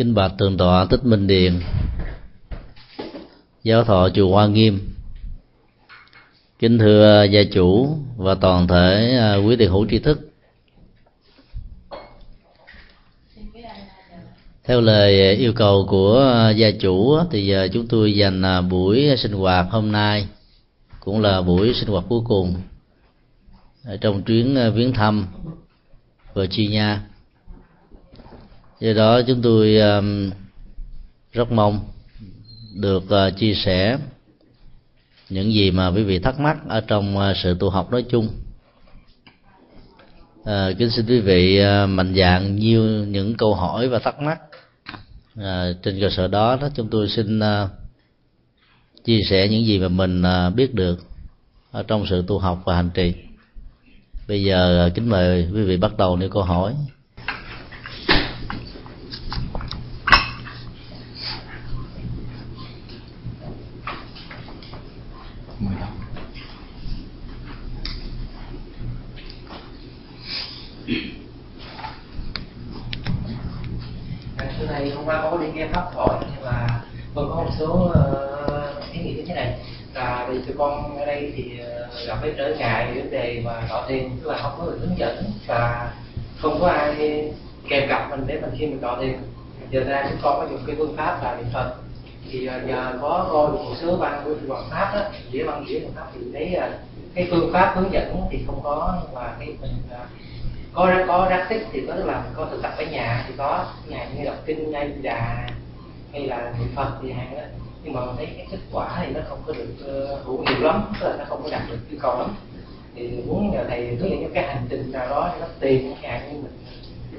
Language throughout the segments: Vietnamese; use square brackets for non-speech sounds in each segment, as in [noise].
kính bạch tường tọa tích minh điền. Giáo thọ chùa hoa nghiêm. Kính thưa gia chủ và toàn thể à, quý tiền hữu tri thức. Theo lời yêu cầu của gia chủ, thì giờ chúng tôi dành à, buổi sinh hoạt hôm nay cũng là buổi sinh hoạt cuối cùng trong chuyến à, viếng thăm Virginia do đó chúng tôi um, rất mong được uh, chia sẻ những gì mà quý vị thắc mắc ở trong uh, sự tu học nói chung. À, kính xin quý vị uh, mạnh dạng nhiều những câu hỏi và thắc mắc à, trên cơ sở đó đó chúng tôi xin uh, chia sẻ những gì mà mình uh, biết được ở trong sự tu học và hành trì. Bây giờ uh, kính mời quý vị bắt đầu nêu câu hỏi. Hôm qua không có đi nghe pháp thoại nhưng mà con có một số uh, ý nghĩ như thế này. Là vì tụi con ở đây thì uh, gặp cái trở ngại vấn đề mà họ tiền tức là không có người hướng dẫn và không có ai kèm cặp mình để mình khi mình đọ tiền. Giờ ra chúng con có dùng cái phương pháp là niệm phật. Thì uh, nhờ có coi một số băng của Phật pháp đó dĩa băng dĩa Phật pháp thì thấy uh, cái phương pháp hướng dẫn thì không có nhưng mà cái mình uh, có có rác tích thì có là có thực tập ở nhà thì có. Ngày như đọc kinh ngay đà hay là niệm phật thì hàng đó. Nhưng mà thấy cái kết quả thì nó không có được uh, hữu hiệu lắm tức là nó không có đạt được yêu cầu lắm. Thì muốn nhờ thầy hướng dẫn cái hành trình nào đó để nó tiền chẳng hạn như mình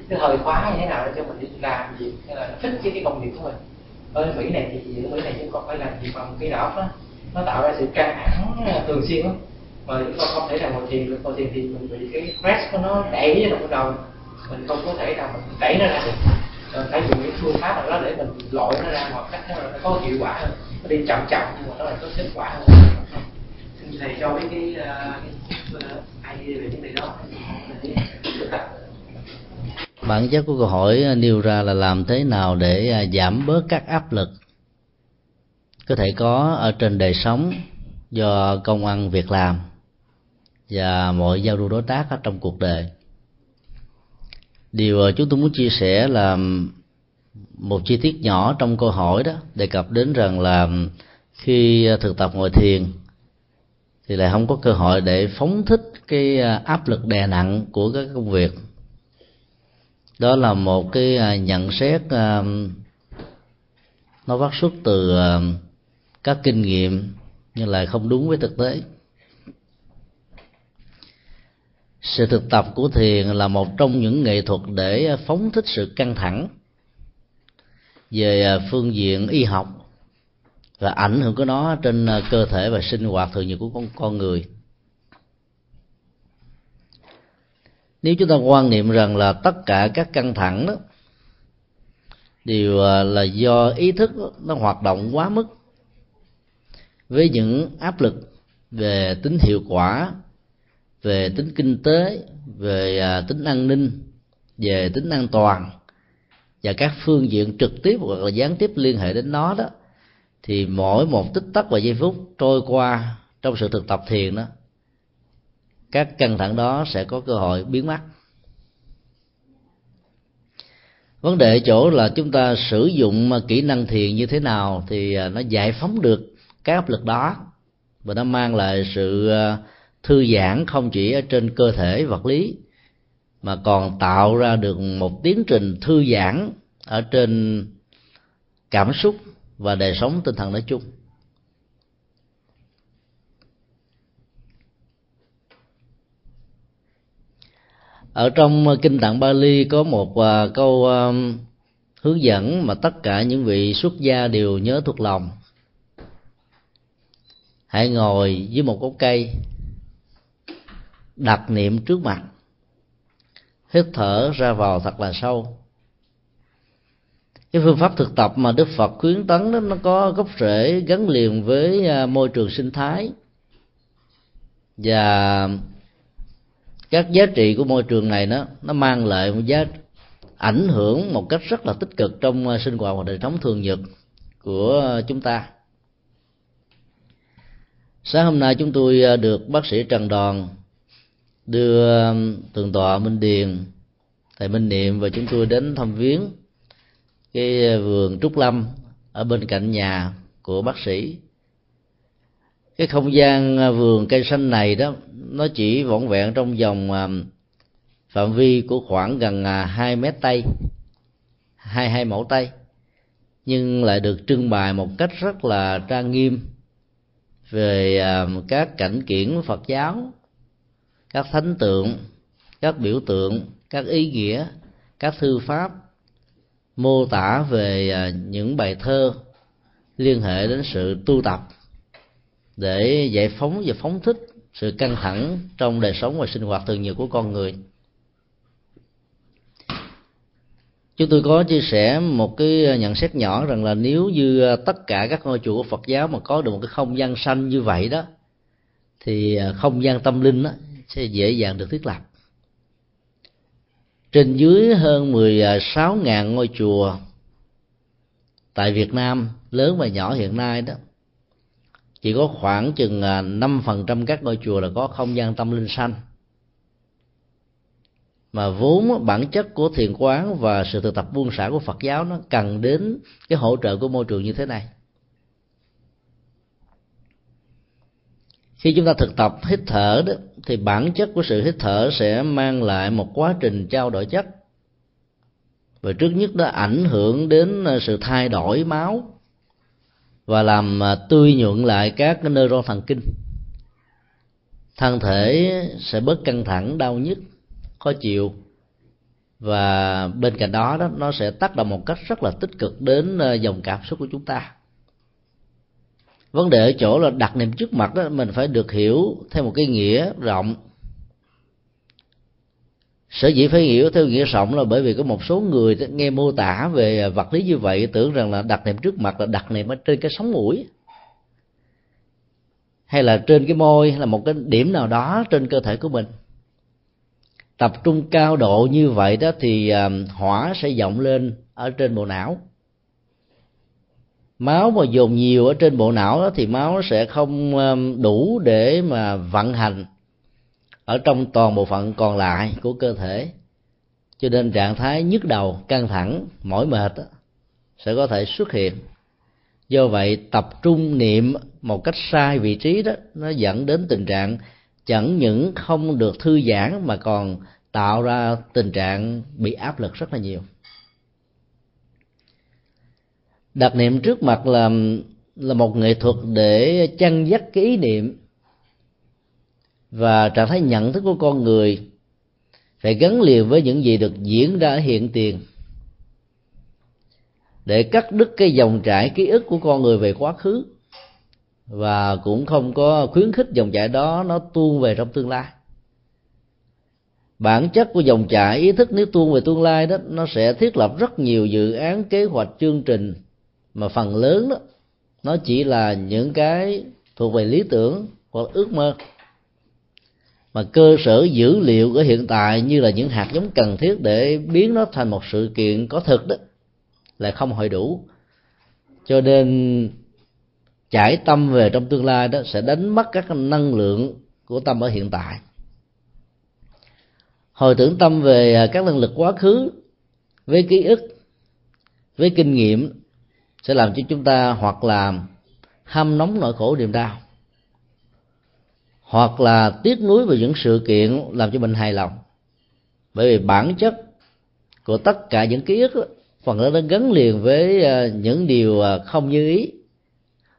cái thời khóa như thế nào để cho mình đi làm gì hay là thích cái, cái công việc của mình. Ở mỹ này thì ở mỹ này chúng còn phải làm việc bằng cái đó đó. Nó tạo ra sự căng thẳng ờ, thường xuyên lắm mà chúng ta không thể nào ngồi thiền được ngồi thiền thì mình bị cái stress của nó đẩy vào trong đầu. Mình không có thể nào mình đẩy nó ra được. Phải dùng những phương pháp nào đó để mình loại nó ra một cách nó có hiệu quả hơn. Nó đi chậm chậm nhưng mà nó lại có kết quả hơn. Xin thầy cho mấy cái uh, idea về vấn đề đó. Bản chất của câu hỏi nêu ra là làm thế nào để giảm bớt các áp lực có thể có ở trên đời sống do công ăn việc làm và mọi giao lưu đối tác ở trong cuộc đời. Điều chúng tôi muốn chia sẻ là một chi tiết nhỏ trong câu hỏi đó, đề cập đến rằng là khi thực tập ngồi thiền thì lại không có cơ hội để phóng thích cái à, áp lực đè nặng của các công việc. Đó là một cái à, nhận xét à, nó phát xuất từ các kinh nghiệm nhưng lại không đúng với thực tế sự thực tập của thiền là một trong những nghệ thuật để phóng thích sự căng thẳng về à, phương diện y học và ảnh hưởng của nó trên à, cơ thể và sinh hoạt thường nhật của con con người. Nếu chúng ta quan niệm rằng là tất cả các căng thẳng đó đều à, là do ý thức nó hoạt động quá mức với những áp lực về tính hiệu quả về tính kinh tế, về à, tính an ninh, về tính an toàn, và các phương diện trực tiếp hoặc là gián tiếp liên hệ đến nó đó, thì mỗi một tích tắc và giây phút trôi qua trong sự thực tập thiền đó, các căng thẳng đó sẽ có cơ hội biến mất. Vấn đề chỗ là chúng ta sử dụng à, kỹ năng thiền như thế nào thì à, nó giải phóng được cái áp lực đó, và nó mang lại sự thư giãn không chỉ ở trên cơ thể vật lý, mà còn tạo ra được một tiến trình thư giãn ở trên cảm xúc và đời sống tinh thần nói chung. Ở trong kinh tạng Bali có một à, câu à, hướng dẫn mà tất cả những vị xuất gia đều nhớ thuộc lòng. Hãy ngồi dưới một gốc cây đặt niệm trước mặt. Hít thở ra vào thật là sâu. Cái phương pháp thực tập mà đức phật khuyến tấn đó, nó có gốc rễ gắn liền với à, môi trường sinh thái. Và các giá trị của môi trường này nó nó mang lại một giá, ảnh hưởng một cách rất là tích cực trong à, sinh hoạt và đời sống thường nhật của chúng ta. Sáng hôm nay chúng tôi à, được bác sĩ trần đòn đưa um, tường tọa minh điền thầy minh niệm và chúng tôi đến thăm viếng cái uh, vườn trúc lâm ở bên cạnh nhà của bác sĩ. Cái không gian uh, vườn cây xanh này đó, nó chỉ vỏn vẹn trong vòng um, phạm vi của khoảng gần à, hai mét tây hai hai mẫu tây nhưng lại được trưng bày một cách rất là trang nghiêm về um, các cảnh kiển Phật giáo các thánh tượng, các biểu tượng, các ý nghĩa, các thư pháp mô tả về à, những bài thơ liên hệ đến sự tu tập để giải phóng và phóng thích sự căng thẳng trong đời sống và sinh hoạt thường nhật của con người. Chúng tôi có chia sẻ một cái nhận xét nhỏ rằng là nếu như à, tất cả các ngôi chùa của Phật giáo mà có được một cái không gian xanh như vậy đó, thì à, không gian tâm linh đó sẽ dễ dàng được thiết lập. Trên dưới hơn 16.000 ngôi chùa tại Việt Nam, lớn và nhỏ hiện nay đó, chỉ có khoảng chừng à, 5% các ngôi chùa là có không gian tâm linh xanh mà vốn bản chất của thiền quán và sự thực tập buông xả của Phật giáo nó cần đến cái hỗ trợ của môi trường như thế này. Khi chúng ta thực tập, hít thở đó thì bản chất của sự hít thở sẽ mang lại một quá trình trao đổi chất. Và trước nhất nó ảnh hưởng đến à, sự thay đổi máu và làm à, tươi nhuận lại các cái neuron thần kinh. Thân thể sẽ bớt căng thẳng, đau nhức, khó chịu. Và bên cạnh đó đó, nó sẽ tác động một cách rất là tích cực đến à, dòng cảm xúc của chúng ta vấn đề ở chỗ là đặt niệm trước mặt đó mình phải được hiểu theo một cái nghĩa rộng. Sở dĩ phải hiểu theo nghĩa rộng là bởi vì có một số người nghe mô tả về vật lý như vậy, tưởng rằng là đặt niệm trước mặt là đặt niệm ở trên cái sống mũi. Hay là trên cái môi, hay là một cái điểm nào đó trên cơ thể của mình. Tập trung cao độ như vậy đó thì à, hỏa sẽ vọng lên ở trên bộ não máu mà dồn nhiều ở trên bộ não đó thì máu sẽ không um, đủ để mà vận hành ở trong toàn bộ phận còn lại của cơ thể. Cho nên trạng thái nhức đầu căng thẳng mỏi mệt đó, sẽ có thể xuất hiện. Do vậy tập trung niệm một cách sai vị trí đó nó dẫn đến tình trạng chẳng những không được thư giãn mà còn tạo ra tình trạng bị áp lực rất là nhiều đặt niệm trước mặt là là một nghệ thuật để chăn dắt cái ý niệm và trạng thái nhận thức của con người phải gắn liền với những gì được diễn ra ở hiện tiền. Để cắt đứt cái dòng chảy ký ức của con người về quá khứ và cũng không có khuyến khích dòng chảy đó nó tuôn về trong tương lai. Bản chất của dòng chảy ý thức nếu tuôn về tương lai đó, nó sẽ thiết lập rất nhiều dự án, kế hoạch, chương trình mà phần lớn đó, nó chỉ là những cái thuộc về lý tưởng hoặc ước mơ. Mà cơ sở dữ liệu ở hiện tại như là những hạt giống cần thiết để biến nó thành một sự kiện có thực đó, lại không hội đủ. Cho nên, trải tâm về trong tương lai đó sẽ đánh mất các năng lượng của tâm ở hiện tại. Hồi tưởng tâm về các năng lực quá khứ, với ký ức, với kinh nghiệm sẽ làm cho chúng ta hoặc là hâm nóng nỗi khổ niềm đau hoặc là tiếc nuối về những sự kiện làm cho mình hài lòng. Bởi vì bản chất của tất cả những ký ức phần lớn nó gắn liền với ờ, những điều ờ, không như ý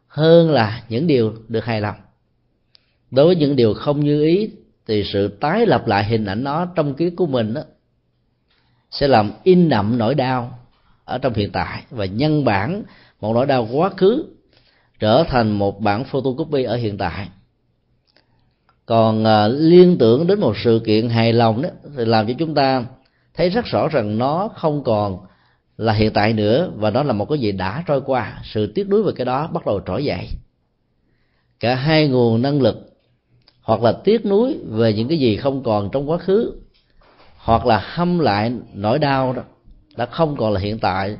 hơn là những điều được hài lòng. Đối với những điều không như ý thì sự tái lập lại hình ảnh nó trong ký ức của mình đó, sẽ làm in đậm nỗi đau ở trong hiện tại. Và nhân bản một nỗi đau quá khứ trở thành một bản photocopy ở hiện tại. Còn à, liên tưởng đến một sự kiện hài lòng đó thì làm cho chúng ta thấy rất rõ rằng nó không còn là hiện tại nữa và nó là một cái gì đã trôi qua. Sự tiếc nuối về cái đó bắt đầu trỗi dậy. Cả hai nguồn năng lực hoặc là tiếc nuối về những cái gì không còn trong quá khứ hoặc là hâm lại nỗi đau đó đã không còn là hiện tại,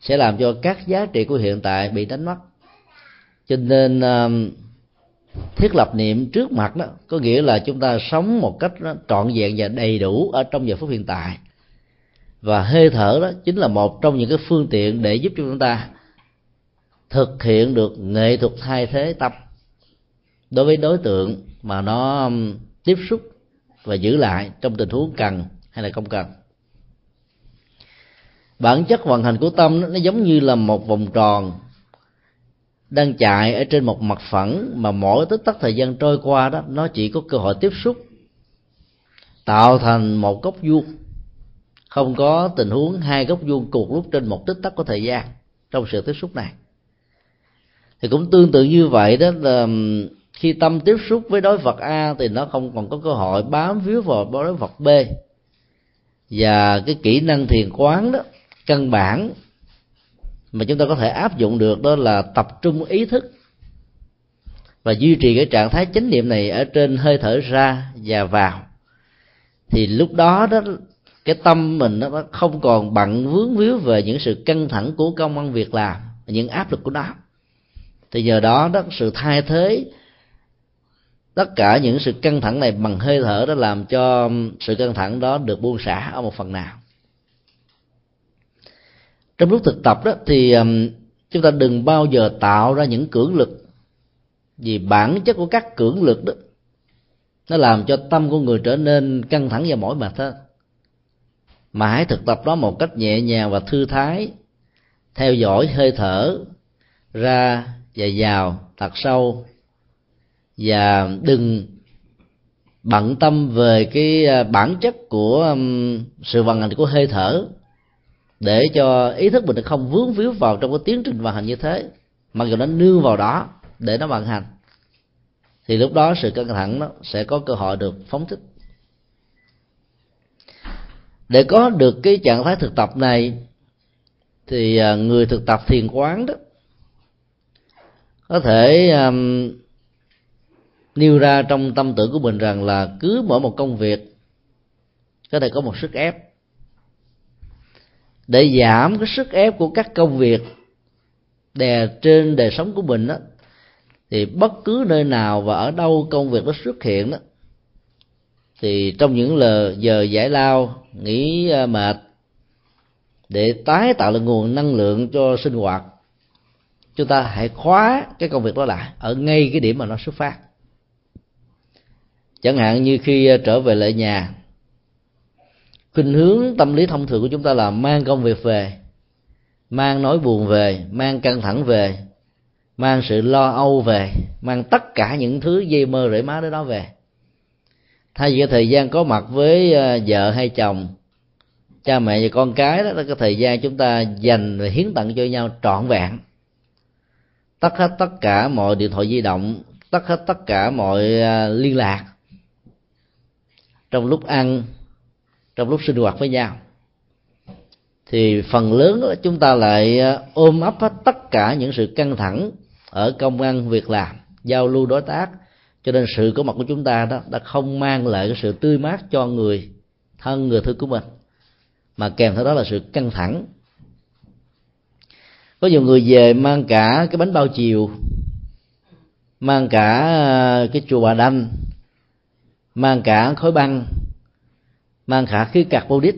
sẽ làm cho các giá trị của hiện tại bị đánh mất. Cho nên um, thiết lập niệm trước mặt đó, có nghĩa là chúng ta sống một cách trọn vẹn và đầy đủ ở trong giờ phút hiện tại. Và hơi thở đó chính là một trong những cái phương tiện để giúp cho chúng ta thực hiện được nghệ thuật thay thế tâm đối với đối tượng mà nó um, tiếp xúc và giữ lại trong tình huống cần hay là không cần bản chất vận hành của tâm nó giống như là một vòng tròn đang chạy ở trên một mặt phẳng mà mỗi tích tắc thời gian trôi qua đó, nó chỉ có cơ hội tiếp xúc, tạo thành một góc vuông. Không có tình huống hai góc vuông cùng lúc trên một tích tắc của thời gian trong sự tiếp xúc này. Thì cũng tương tự như vậy đó, là khi tâm tiếp xúc với đối vật a thì nó không còn có cơ hội bám víu vào đối vật b. Và cái kỹ năng thiền quán đó căn bản mà chúng ta có thể áp dụng được đó là tập trung ý thức và duy trì cái trạng thái chánh niệm này ở trên hơi thở ra và vào. Thì lúc đó đó, cái tâm mình nó không còn bận vướng víu về những sự căng thẳng của công ăn việc làm, những áp lực của nó. Thì giờ đó đó, sự thay thế, tất cả những sự căng thẳng này bằng hơi thở đó làm cho sự căng thẳng đó được buông xả ở một phần nào trong lúc thực tập đó thì chúng ta đừng bao giờ tạo ra những cưỡng lực. Vì bản chất của các cưỡng lực đó, nó làm cho tâm của người trở nên căng thẳng và mỏi mệt hơn. Mà hãy thực tập đó một cách nhẹ nhàng và thư thái, theo dõi hơi thở, ra và vào thật sâu và đừng bận tâm về cái à, bản chất của sự vận hành của hơi thở để cho ý thức mình không vướng víu vào trong cái tiến trình vận hành như thế. Mặc dù nó nương vào đó để nó vận hành thì lúc đó sự căng thẳng nó sẽ có cơ hội được phóng thích. Để có được cái trạng thái thực tập này thì à, người thực tập thiền quán đó có thể um, nêu ra trong tâm tưởng của mình rằng là cứ mỗi một công việc có thể có một sức ép để giảm cái sức ép của các công việc đè trên đời sống của mình đó thì bất cứ nơi nào và ở đâu công việc nó xuất hiện đó thì trong những lời giờ giải lao, nghỉ à, mệt, để tái tạo lại nguồn năng lượng cho sinh hoạt, chúng ta hãy khóa cái công việc đó lại ở ngay cái điểm mà nó xuất phát. Chẳng hạn như khi à, trở về lại nhà khuynh hướng tâm lý thông thường của chúng ta là mang công việc về, mang nỗi buồn về, mang căng thẳng về, mang sự lo âu về, mang tất cả những thứ dây mơ rễ má đó đó về. Thay vì cái thời gian có mặt với ờ, vợ hay chồng, cha mẹ và con cái đó là cái thời gian chúng ta dành và hiến tặng cho nhau trọn vẹn. Tắt hết tất cả mọi điện thoại di động tắt hết tất cả mọi ờ, liên lạc. Trong lúc ăn trong lúc sinh hoạt với nhau. Thì phần lớn chúng ta lại ờ, ôm ấp hết tất cả những sự căng thẳng ở công ăn việc làm, giao lưu đối tác. Cho nên sự có mặt của chúng ta đó, đã không mang lại cái sự tươi mát cho người thân, người thương của mình, mà kèm theo đó là sự căng thẳng. Có nhiều người về mang cả cái bánh bao chiều, mang cả ờ, cái chùa bà đanh, mang cả khối băng mang khả khí carbonic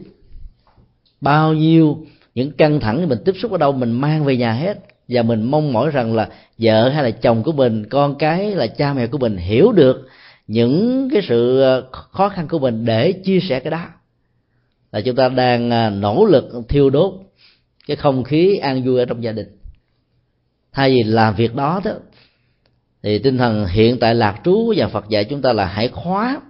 bao nhiêu những căng thẳng mình tiếp xúc ở đâu mình mang về nhà hết. Và mình mong mỏi rằng là vợ hay là chồng của mình, con cái là cha mẹ của mình hiểu được những cái sự ờ, khó khăn của mình để chia sẻ cái đó. Là chúng ta đang ờ, nỗ lực thiêu đốt cái không khí an vui ở trong gia đình. Thay vì làm việc đó đó, thì tinh thần hiện tại lạc trú và Phật dạy chúng ta là hãy khóa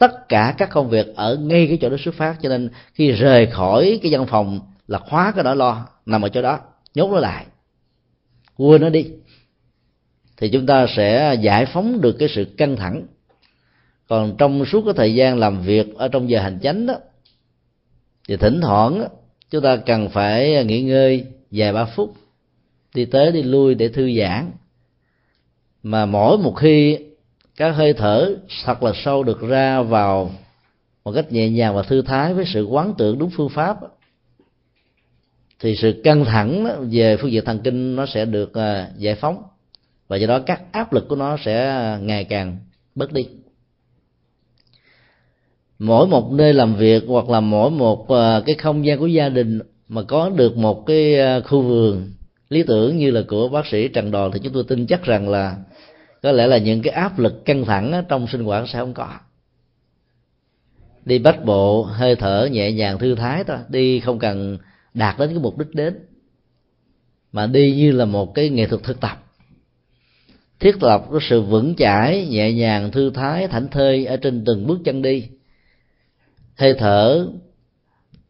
tất cả các công việc ở ngay cái chỗ đó xuất phát, cho nên khi rời khỏi cái văn phòng là khóa cái đó lo, nằm ở chỗ đó, nhốt nó lại. Quên nó đi. Thì chúng ta sẽ giải phóng được cái sự căng thẳng. Còn trong suốt cái thời gian làm việc ở trong giờ hành chánh đó, thì thỉnh thoảng chúng ta cần phải nghỉ ngơi vài ba phút, đi tới đi lui để thư giãn. Mà mỗi một khi các hơi thở thật là sâu được ra vào một cách nhẹ nhàng và thư thái với sự quán tưởng đúng phương pháp. Thì sự căng thẳng về phương diện thần kinh nó sẽ được à, giải phóng và do đó các áp lực của nó sẽ ngày càng bớt đi. Mỗi một nơi làm việc hoặc là mỗi một à, cái không gian của gia đình mà có được một cái à, khu vườn, lý tưởng như là của bác sĩ trần đòn thì chúng tôi tin chắc rằng là có lẽ là những cái áp lực căng thẳng trong sinh hoạt sẽ không có. Đi bách bộ, hơi thở nhẹ nhàng, thư thái thôi. Đi không cần đạt đến cái mục đích đến. Mà đi như là một cái nghệ thuật thực tập. Thiết lập cái sự vững chãi, nhẹ nhàng, thư thái, thảnh thơi ở trên từng bước chân đi. Hơi thở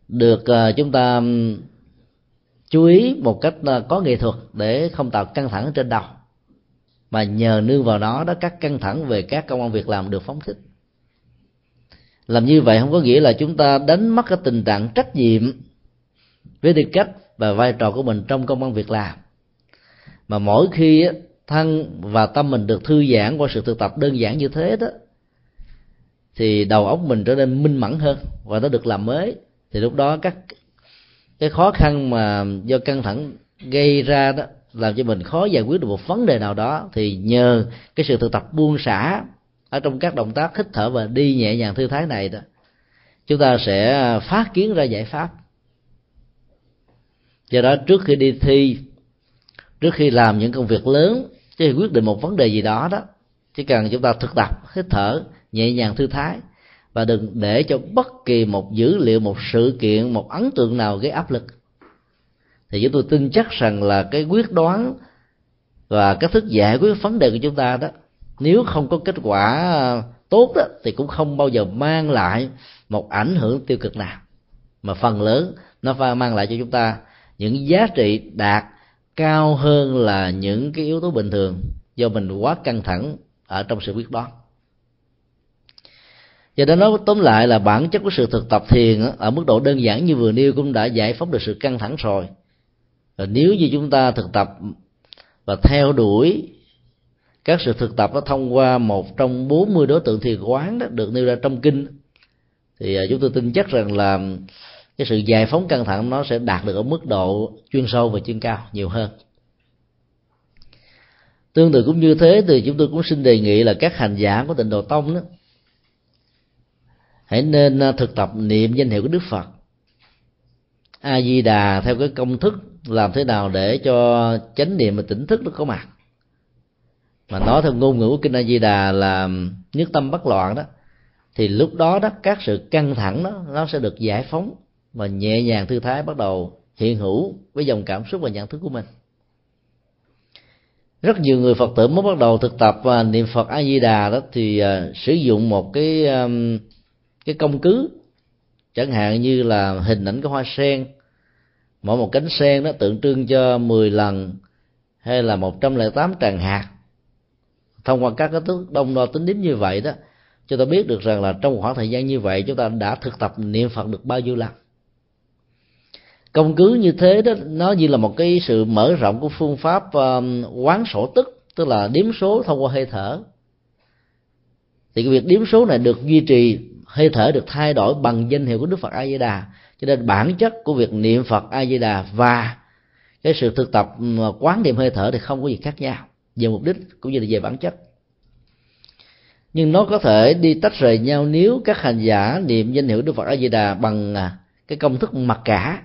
được ờ, chúng ta chú ý một cách ờ, có nghệ thuật để không tạo căng thẳng trên đầu mà nhờ nương vào đó đó, các căng thẳng về các công an việc làm được phóng thích. Làm như vậy không có nghĩa là chúng ta đánh mất cái tình trạng trách nhiệm với tư cách và vai trò của mình trong công an việc làm. Mà mỗi khi thân và tâm mình được thư giãn qua sự thực tập đơn giản như thế đó, thì đầu óc mình trở nên minh mẫn hơn và nó được làm mới. Thì lúc đó các cái khó khăn mà do căng thẳng gây ra đó làm cho mình khó giải quyết được một vấn đề nào đó, thì nhờ cái sự thực tập buông xả ở trong các động tác hít thở và đi nhẹ nhàng thư thái này đó, chúng ta sẽ phát kiến ra giải pháp. Do đó, trước khi đi thi, trước khi làm những công việc lớn chứ quyết định một vấn đề gì đó đó, chỉ cần chúng ta thực tập, hít thở, nhẹ nhàng thư thái và đừng để cho bất kỳ một dữ liệu, một sự kiện, một ấn tượng nào gây áp lực thì chúng tôi tin chắc rằng là cái quyết đoán và cách thức giải quyết vấn đề của chúng ta đó, nếu không có kết quả tốt đó, thì cũng không bao giờ mang lại một ảnh hưởng tiêu cực nào. Mà phần lớn nó phải mang lại cho chúng ta những giá trị đạt cao hơn là những cái yếu tố bình thường do mình quá căng thẳng ở trong sự quyết đoán. Do đó nói tóm lại là bản chất của sự thực tập thiền ở mức độ đơn giản như vừa nêu cũng đã giải phóng được sự căng thẳng rồi và nếu như chúng ta thực tập và theo đuổi, các sự thực tập nó thông qua một trong 40 đối tượng thiền quán đó được nêu ra trong kinh, thì à, chúng tôi tin chắc rằng là cái sự giải phóng căng thẳng nó sẽ đạt được ở mức độ chuyên sâu và chuyên cao nhiều hơn. Tương tự cũng như thế thì chúng tôi cũng xin đề nghị là các hành giả của tịnh độ tông đó, hãy nên à, thực tập niệm danh hiệu của đức phật. A di đà theo cái công thức làm thế nào để cho chánh niệm và tỉnh thức nó có mặt. Mà nói theo ngôn ngữ của kinh a di đà là nhất tâm bất loạn đó thì lúc đó đó các sự căng thẳng đó nó sẽ được giải phóng và nhẹ nhàng thư thái bắt đầu hiện hữu với dòng cảm xúc và nhận thức của mình. Rất nhiều người phật tử mới bắt đầu thực tập và niệm phật a di đà đó thì uh, sử dụng một cái um, cái công cứ chẳng hạn như là hình ảnh cái hoa sen mỗi một cánh sen đó tượng trưng cho 10 lần hay là 108 tràng hạt. Thông qua các cái thước đông đo tính điểm như vậy đó chúng ta biết được rằng là trong một khoảng thời gian như vậy chúng ta đã thực tập niệm phật được bao nhiêu lần. Công cứ như thế đó nó như là một cái sự mở rộng của phương pháp um, quán sổ tức tức là đếm số thông qua hơi thở. Thì cái việc đếm số này được duy trì hơi thở được thay đổi bằng danh hiệu của đức phật a di đà cho nên bản chất của việc niệm phật a di đà và cái sự thực tập ừ, quán niệm hơi thở thì không có gì khác nhau. Về mục đích cũng như là về bản chất. Nhưng nó có thể đi tách rời nhau nếu các hành giả niệm danh hiệu đức phật a di đà bằng à, cái công thức mặc cả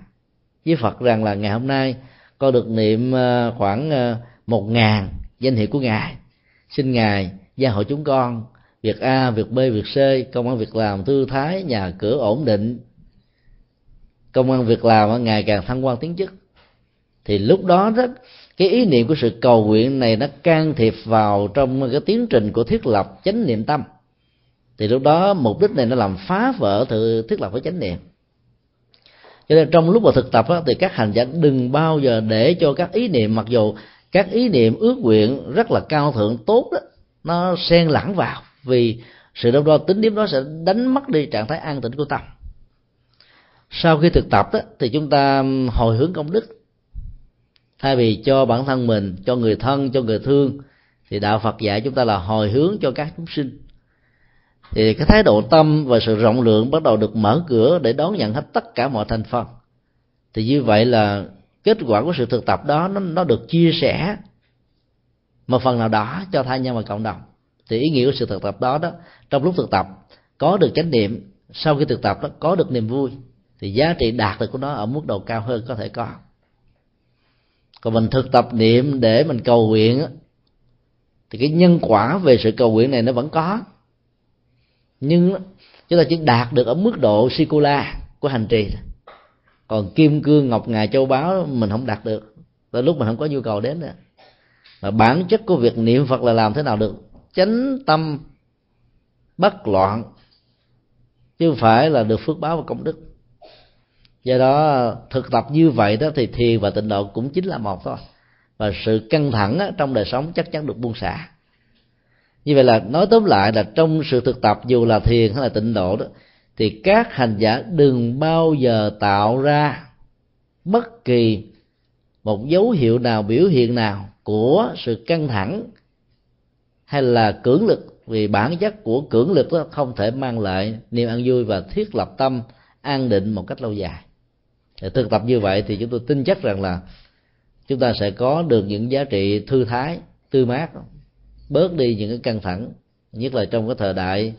với phật rằng là ngày hôm nay con được niệm ờ, khoảng ờ, một ngàn danh hiệu của ngài. Xin ngài gia hộ chúng con, việc a, việc b, việc c, công an việc làm thư thái, nhà cửa ổn định công an việc làm ngày càng thăng quan tiến chức. Thì lúc đó đó cái ý niệm của sự cầu nguyện này nó can thiệp vào trong cái tiến trình của thiết lập chánh niệm tâm. Thì lúc đó mục đích này nó làm phá vỡ sự thiết lập với chánh niệm. Cho nên trong lúc mà thực tập đó, thì các hành giả đừng bao giờ để cho các ý niệm mặc dù các ý niệm ước nguyện rất là cao thượng tốt đó nó xen lẫn vào. Vì sự đâu đo tính điểm đó sẽ đánh mất đi trạng thái an tĩnh của tâm sau khi thực tập đó, thì chúng ta hồi hướng công đức. Thay vì cho bản thân mình cho người thân cho người thương thì đạo phật dạy chúng ta là hồi hướng cho các chúng sinh. Thì cái thái độ tâm và sự rộng lượng bắt đầu được mở cửa để đón nhận hết tất cả mọi thành phần. Thì như vậy là kết quả của sự thực tập đó nó nó được chia sẻ một phần nào đó cho thai nhân và cộng đồng. Thì ý nghĩa của sự thực tập đó đó trong lúc thực tập có được chánh niệm sau khi thực tập đó có được niềm vui thì giá trị đạt được của nó ở mức độ cao hơn có thể có. Còn mình thực tập niệm để mình cầu nguyện thì cái nhân quả về sự cầu nguyện này nó vẫn có. Nhưng chúng ta chỉ đạt được ở mức độ sikula của hành trì còn kim cương ngọc ngà châu báu mình không đạt được. Tới lúc mình không có nhu cầu đến nữa. Mà bản chất của việc niệm phật là làm thế nào được? Chánh tâm bất loạn. Chứ không phải là được phước báo và công đức do đó, thực tập như vậy đó thì thiền và tịnh độ cũng chính là một thôi. Và sự căng thẳng trong đời sống chắc chắn được buông xả. Như vậy là nói tóm lại là trong sự thực tập dù là thiền hay là tịnh độ đó, thì các hành giả đừng bao giờ tạo ra bất kỳ một dấu hiệu nào, biểu hiện nào của sự căng thẳng hay là cưỡng lực. Vì bản chất của cưỡng lực đó không thể mang lại niềm an vui và thiết lập tâm an định một cách lâu dài để thực tập như vậy thì chúng tôi tin chắc rằng là chúng ta sẽ có được những giá trị thư thái tươi mát bớt đi những cái căng thẳng nhất là trong cái thời đại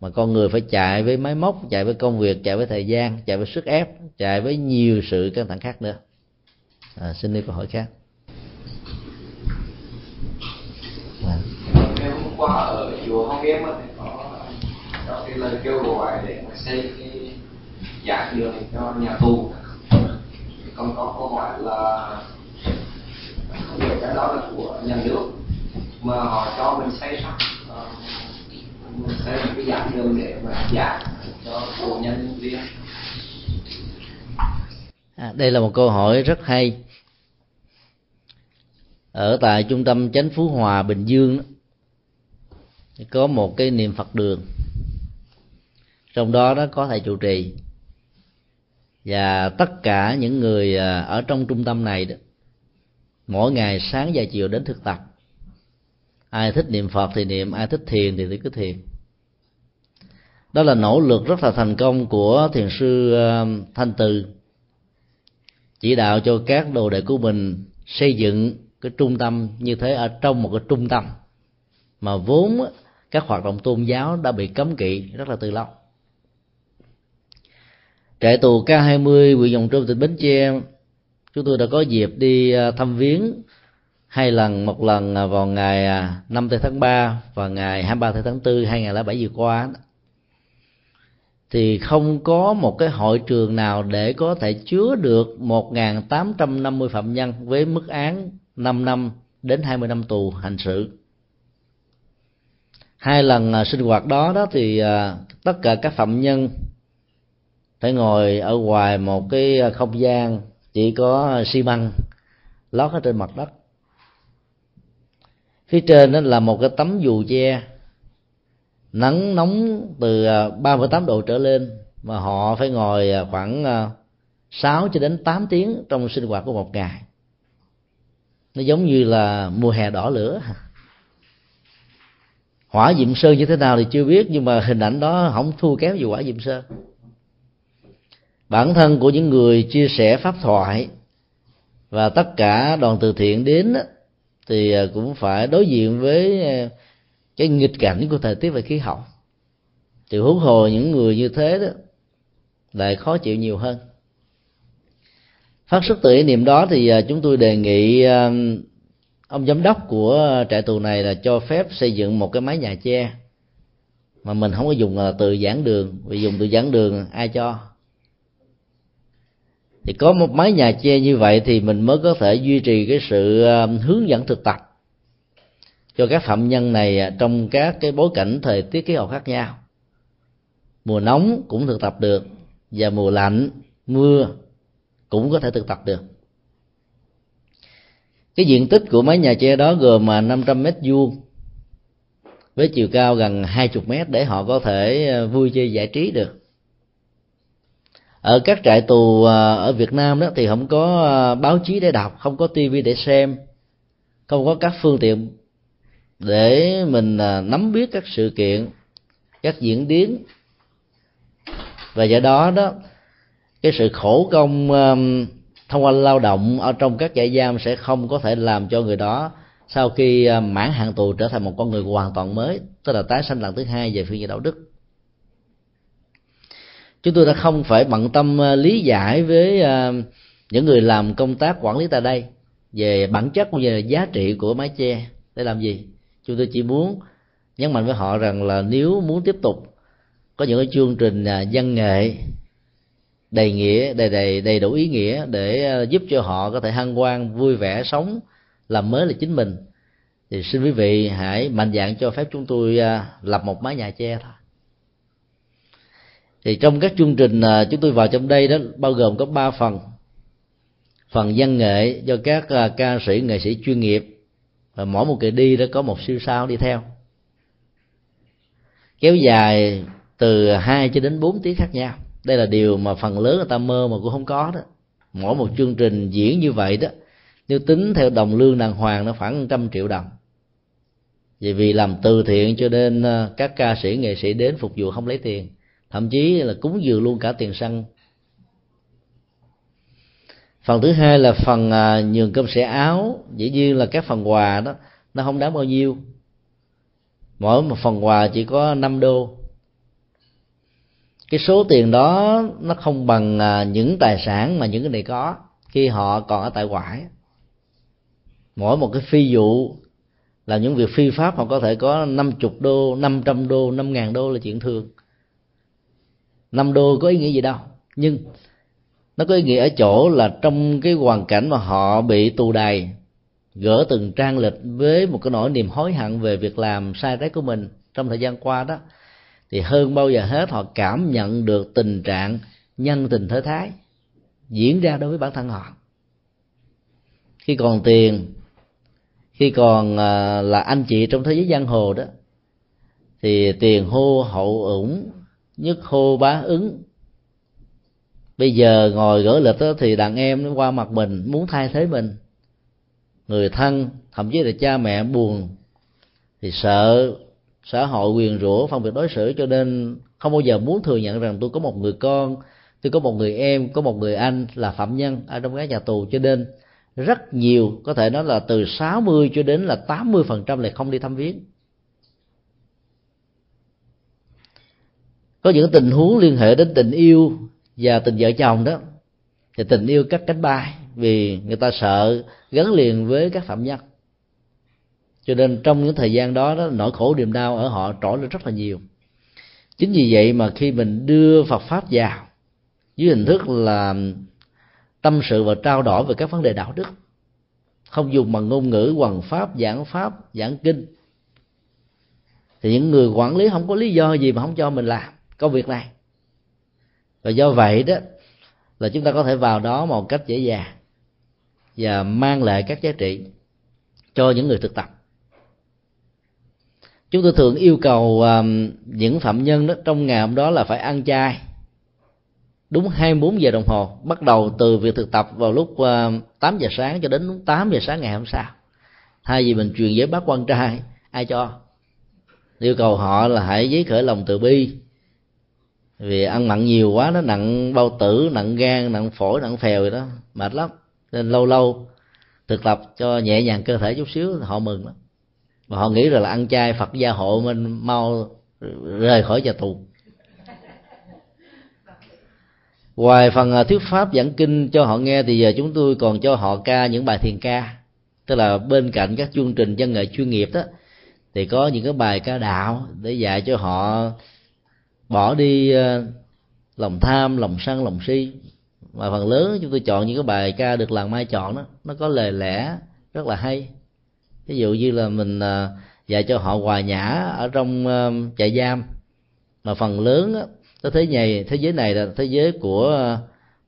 mà con người phải chạy với máy móc chạy với công việc chạy với thời gian chạy với sức ép chạy với nhiều sự căng thẳng khác nữa. À, xin đi câu hỏi khác. À. hôm qua ở chùa Hong Yếm thì có có cái lời kêu gọi để mà xây cái giảng đường cho nhà tù còn có câu hỏi là không cái đó là của nhà nước mà họ cho mình xây sắp ờ, mình xây một cái dạng đường để mà giảm cho tù nhân viên. À, đây là một câu hỏi rất hay. Ở tại trung tâm chánh phú hòa bình dương có một cái niệm phật đường. Trong đó nó có thầy trụ trì và tất cả những người à, ở trong trung tâm này đó, mỗi ngày sáng và chiều đến thực tập. Ai thích niệm phật thì niệm, ai thích thiền thì cứ thiền. Đó là nỗ lực rất là thành công của thiền sư à, thanh từ, chỉ đạo cho các đồ đệ của mình xây dựng cái trung tâm như thế ở trong một cái trung tâm mà vốn các hoạt động tôn giáo đã bị cấm kỵ rất là từ lâu trại tù K20 huyện Dòng Trôm tỉnh Bến Tre, chúng tôi đã có dịp đi à, thăm viếng hai lần, một lần à, vào ngày à, 5 tháng 3 và ngày 23 tháng 4 2007 vừa qua. Thì không có một cái hội trường nào để có thể chứa được 1.850 phạm nhân với mức án 5 năm đến 20 năm tù hành sự. Hai lần sinh hoạt đó đó thì tất cả các phạm nhân phải ngồi ở ngoài một cái ờ, không gian chỉ có ờ, xi măng lót ở trên mặt đất. Phía trên đó là một cái tấm dù che nắng nóng từ ờ, 38 độ trở lên mà họ phải ngồi khoảng 6 cho đến 8 tiếng trong sinh hoạt của một ngày. Nó giống như là mùa hè đỏ lửa. Hỏa diệm sơn như thế nào thì chưa biết, nhưng mà hình ảnh đó không thua kém gì hỏa diệm sơn bản thân của những người chia sẻ pháp thoại và tất cả đoàn từ thiện đến thì à, cũng phải đối diện với à, cái nghịch cảnh của thời tiết và khí hậu. Thì huống hồ những người như thế đó lại khó chịu nhiều hơn. Phát xuất từ ý niệm đó thì à, chúng tôi đề nghị ông giám đốc của trại tù này là cho phép xây dựng một cái mái nhà che mà mình không có dùng từ giảng đường. Vì dùng từ giảng đường ai cho? Thì có một mái nhà che như vậy thì mình mới có thể duy trì cái sự ờ, hướng dẫn thực tập cho các phạm nhân này à, trong các cái bối cảnh thời tiết khí hậu khác nhau. Mùa nóng cũng thực tập được và mùa lạnh, mưa cũng có thể thực tập được. Cái diện tích của mái nhà tre đó gồm mà 500 mét vuông với chiều cao gần 20 mét để họ có thể ờ, vui chơi giải trí được ở các trại tù à, ở Việt Nam đó thì không có à, báo chí để đọc, không có tivi để xem, không có các phương tiện để mình à, nắm biết các sự kiện, các diễn biến. Và do đó đó, cái sự khổ công thông qua lao động ở trong các trại giam sẽ không có thể làm cho người đó sau khi mãn hạn tù trở thành một con người hoàn toàn mới, tức là tái sanh lần thứ hai về phương diện đạo đức chúng tôi đã không phải bận tâm ờ, lý giải với ờ, những người làm công tác quản lý tại đây về bản chất cũng như là giá trị của mái che để làm gì. Chúng tôi chỉ muốn nhấn mạnh với họ rằng là nếu muốn tiếp tục có những cái chương trình ờ, văn nghệ đầy nghĩa, đầy đầy đầy đủ ý nghĩa để giúp cho họ có thể hăng quan vui vẻ sống, làm mới là chính mình, thì xin quý vị hãy mạnh dạn cho phép chúng tôi lập một mái nhà che thôi thì trong các chương trình à, chúng tôi vào trong đây đó, bao gồm có ba phần. Phần văn nghệ do các à, ca sĩ, nghệ sĩ chuyên nghiệp, và mỗi một kỳ đi đó có một siêu sao đi theo. Kéo dài từ 2 cho đến 4 tiếng khác nhau. Đây là điều mà phần lớn người ta mơ mà cũng không có đó. Mỗi một chương trình diễn như vậy đó, nếu tính theo đồng lương đàng hoàng nó khoảng trăm triệu đồng. Vì vì làm từ thiện cho nên à, các ca sĩ, nghệ sĩ đến phục vụ không lấy tiền thậm chí là cúng dường luôn cả tiền xăng. Phần thứ hai là phần à, nhường cơm sẻ áo. Dĩ nhiên là các phần quà đó, nó không đáng bao nhiêu. Mỗi một phần quà chỉ có 5 đô. Cái số tiền đó nó không bằng à, những tài sản mà những cái này có khi họ còn ở tại ngoại. Mỗi một cái phi vụ là những việc phi pháp họ có thể có 50 đô 500 đô 5 ngàn đô là chuyện thường. Năm đô có ý nghĩa gì đâu. Nhưng nó có ý nghĩa ở chỗ là trong cái hoàn cảnh mà họ bị tù đày, gỡ từng trang lịch với một cái nỗi niềm hối hận về việc làm sai trái của mình trong thời gian qua đó, thì hơn bao giờ hết họ cảm nhận được tình trạng nhân tình thế thái diễn ra đối với bản thân họ. Khi còn tiền, khi còn à, là anh chị trong thế giới giang hồ đó, thì tiền hô hậu ủng nhất hô bá ứng. Bây giờ ngồi gỡ lịch đó, thì đàn em nó qua mặt mình muốn thay thế mình. Người thân thậm chí là cha mẹ buồn thì sợ xã hội quyền rủa phân biệt đối xử cho nên không bao giờ muốn thừa nhận rằng tôi có một người con tôi có một người em có một người anh là phạm nhân ở trong cái nhà tù. Cho nên rất nhiều có thể nói là từ 60 cho đến là 80 phần trăm là không đi thăm viếng. Có những tình huống liên hệ đến tình yêu và tình vợ chồng đó thì tình yêu cắt cánh bay vì người ta sợ gắn liền với các phạm nhân. Cho nên trong những thời gian đó, đó nỗi khổ niềm đau ở họ trỗi lên rất là nhiều. Chính vì vậy mà khi mình đưa Phật pháp vào dưới hình thức là tâm sự và trao đổi về các vấn đề đạo đức không dùng bằng ngôn ngữ hoằng pháp giảng pháp giảng kinh thì những người quản lý không có lý do gì mà không cho mình làm công việc này. Và do vậy đó, là chúng ta có thể vào đó một cách dễ dàng và mang lại các giá trị cho những người thực tập. Chúng tôi thường yêu cầu um, những phạm nhân đó trong ngày hôm đó là phải ăn chay đúng 24 giờ đồng hồ, bắt đầu từ việc thực tập vào lúc um, 8 giờ sáng cho đến 8 giờ sáng ngày hôm sau. Thay vì mình truyền giới bác quan trai, ai cho? Yêu cầu họ là hãy giấy khởi lòng từ bi vì ăn mặn nhiều quá, nó nặng bao tử, nặng gan, nặng phổi, nặng phèo gì đó. Mệt lắm. Nên lâu lâu thực tập cho nhẹ nhàng cơ thể chút xíu, họ mừng lắm. Và họ nghĩ rằng là ăn chay phật gia hộ mình mau rời khỏi nhà tù. Ngoài phần à, thuyết pháp giảng kinh cho họ nghe thì giờ chúng tôi còn cho họ ca, những bài thiền ca. Tức là bên cạnh các chương trình văn nghệ chuyên nghiệp đó, thì có những cái bài ca đạo để dạy cho họ bỏ đi ờ, lòng tham, lòng sân, lòng si. Mà phần lớn chúng tôi chọn những cái bài ca được làng mai chọn đó, nó có lời lẽ rất là hay. Ví dụ như là mình ờ, dạy cho họ hòa nhã ở trong ờ, trại giam. Mà phần lớn cái thế này thế giới này là thế giới của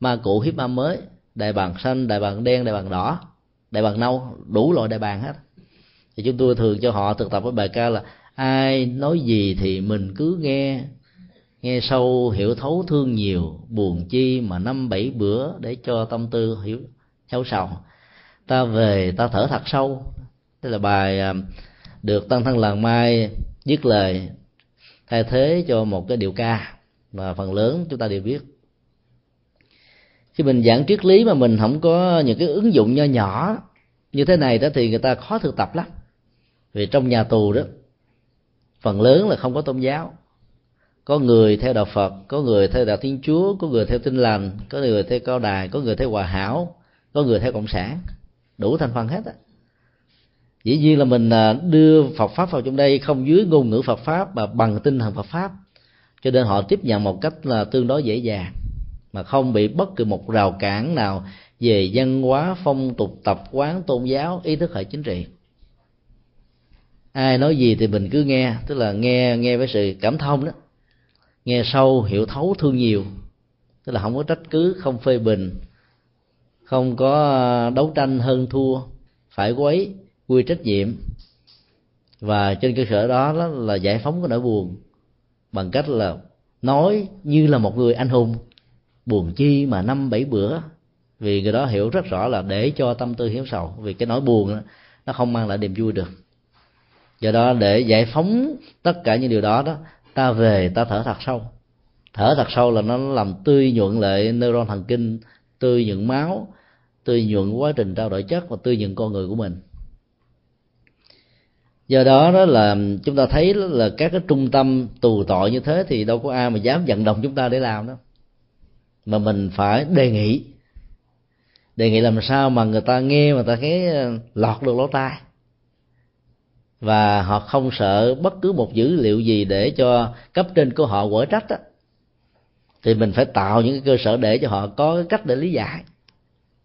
ma cũ, hiếp ma mới. Đại bàng xanh, đại bàng đen, đại bàng đỏ, đại bàng nâu, đủ loại đại bàng hết. Thì chúng tôi thường cho họ thực tập với bài ca là ai nói gì thì mình cứ nghe nghe sâu hiểu thấu thương nhiều, buồn chi mà năm bảy bữa để cho tâm tư hiểu thấu sầu. Ta về, ta thở thật sâu. Đây là bài à, được tăng thân làng mai viết lời thay thế cho một cái điệu ca mà phần lớn chúng ta đều biết. Khi mình giảng triết lý mà mình không có những cái ứng dụng nho nhỏ như thế này đó thì người ta khó thực tập lắm. Vì trong nhà tù đó, phần lớn là không có tôn giáo có người theo đạo phật, có người theo đạo thiên chúa, có người theo tinh lành, có người theo cao đài, có người theo hòa hảo, có người theo cộng sản. Đủ thành phần hết á. Dĩ nhiên là mình à, đưa Phật pháp vào trong đây không dưới ngôn ngữ Phật pháp, mà bằng tinh thần Phật pháp. Cho nên họ tiếp nhận một cách là tương đối dễ dàng, mà không bị bất cứ một rào cản nào về văn hóa, phong tục, tập quán, tôn giáo, ý thức hệ chính trị. Ai nói gì thì mình cứ nghe, tức là nghe nghe với sự cảm thông đó nghe sâu hiểu thấu thương nhiều. Tức là không có trách cứ không phê bình không có ờ, đấu tranh hơn thua. Phải quấy quy trách nhiệm. Và trên cơ sở đó, đó là giải phóng cái nỗi buồn bằng cách là nói như là một người anh hùng. Buồn chi mà năm bảy bữa vì người đó hiểu rất rõ là để cho tâm tư hiểu sầu vì cái nỗi buồn đó, nó không mang lại niềm vui được. Do đó để giải phóng tất cả những điều đó đó ta về, ta thở thật sâu. Thở thật sâu là nó làm tươi nhuận lại neuron thần kinh, tươi nhuận máu, tươi nhuận quá trình trao đổi chất và tươi nhuận con người của mình. Do đó đó là chúng ta thấy là các cái trung tâm tù tội như thế thì đâu có ai mà dám vận động chúng ta để làm đó mà mình phải đề nghị. Đề nghị làm sao mà người ta nghe mà ta thấy ờ, lọt được lỗ tai và họ không sợ bất cứ một dữ liệu gì để cho cấp trên của họ quở trách á. Thì mình phải tạo những cái cơ sở để cho họ có cái cách để lý giải.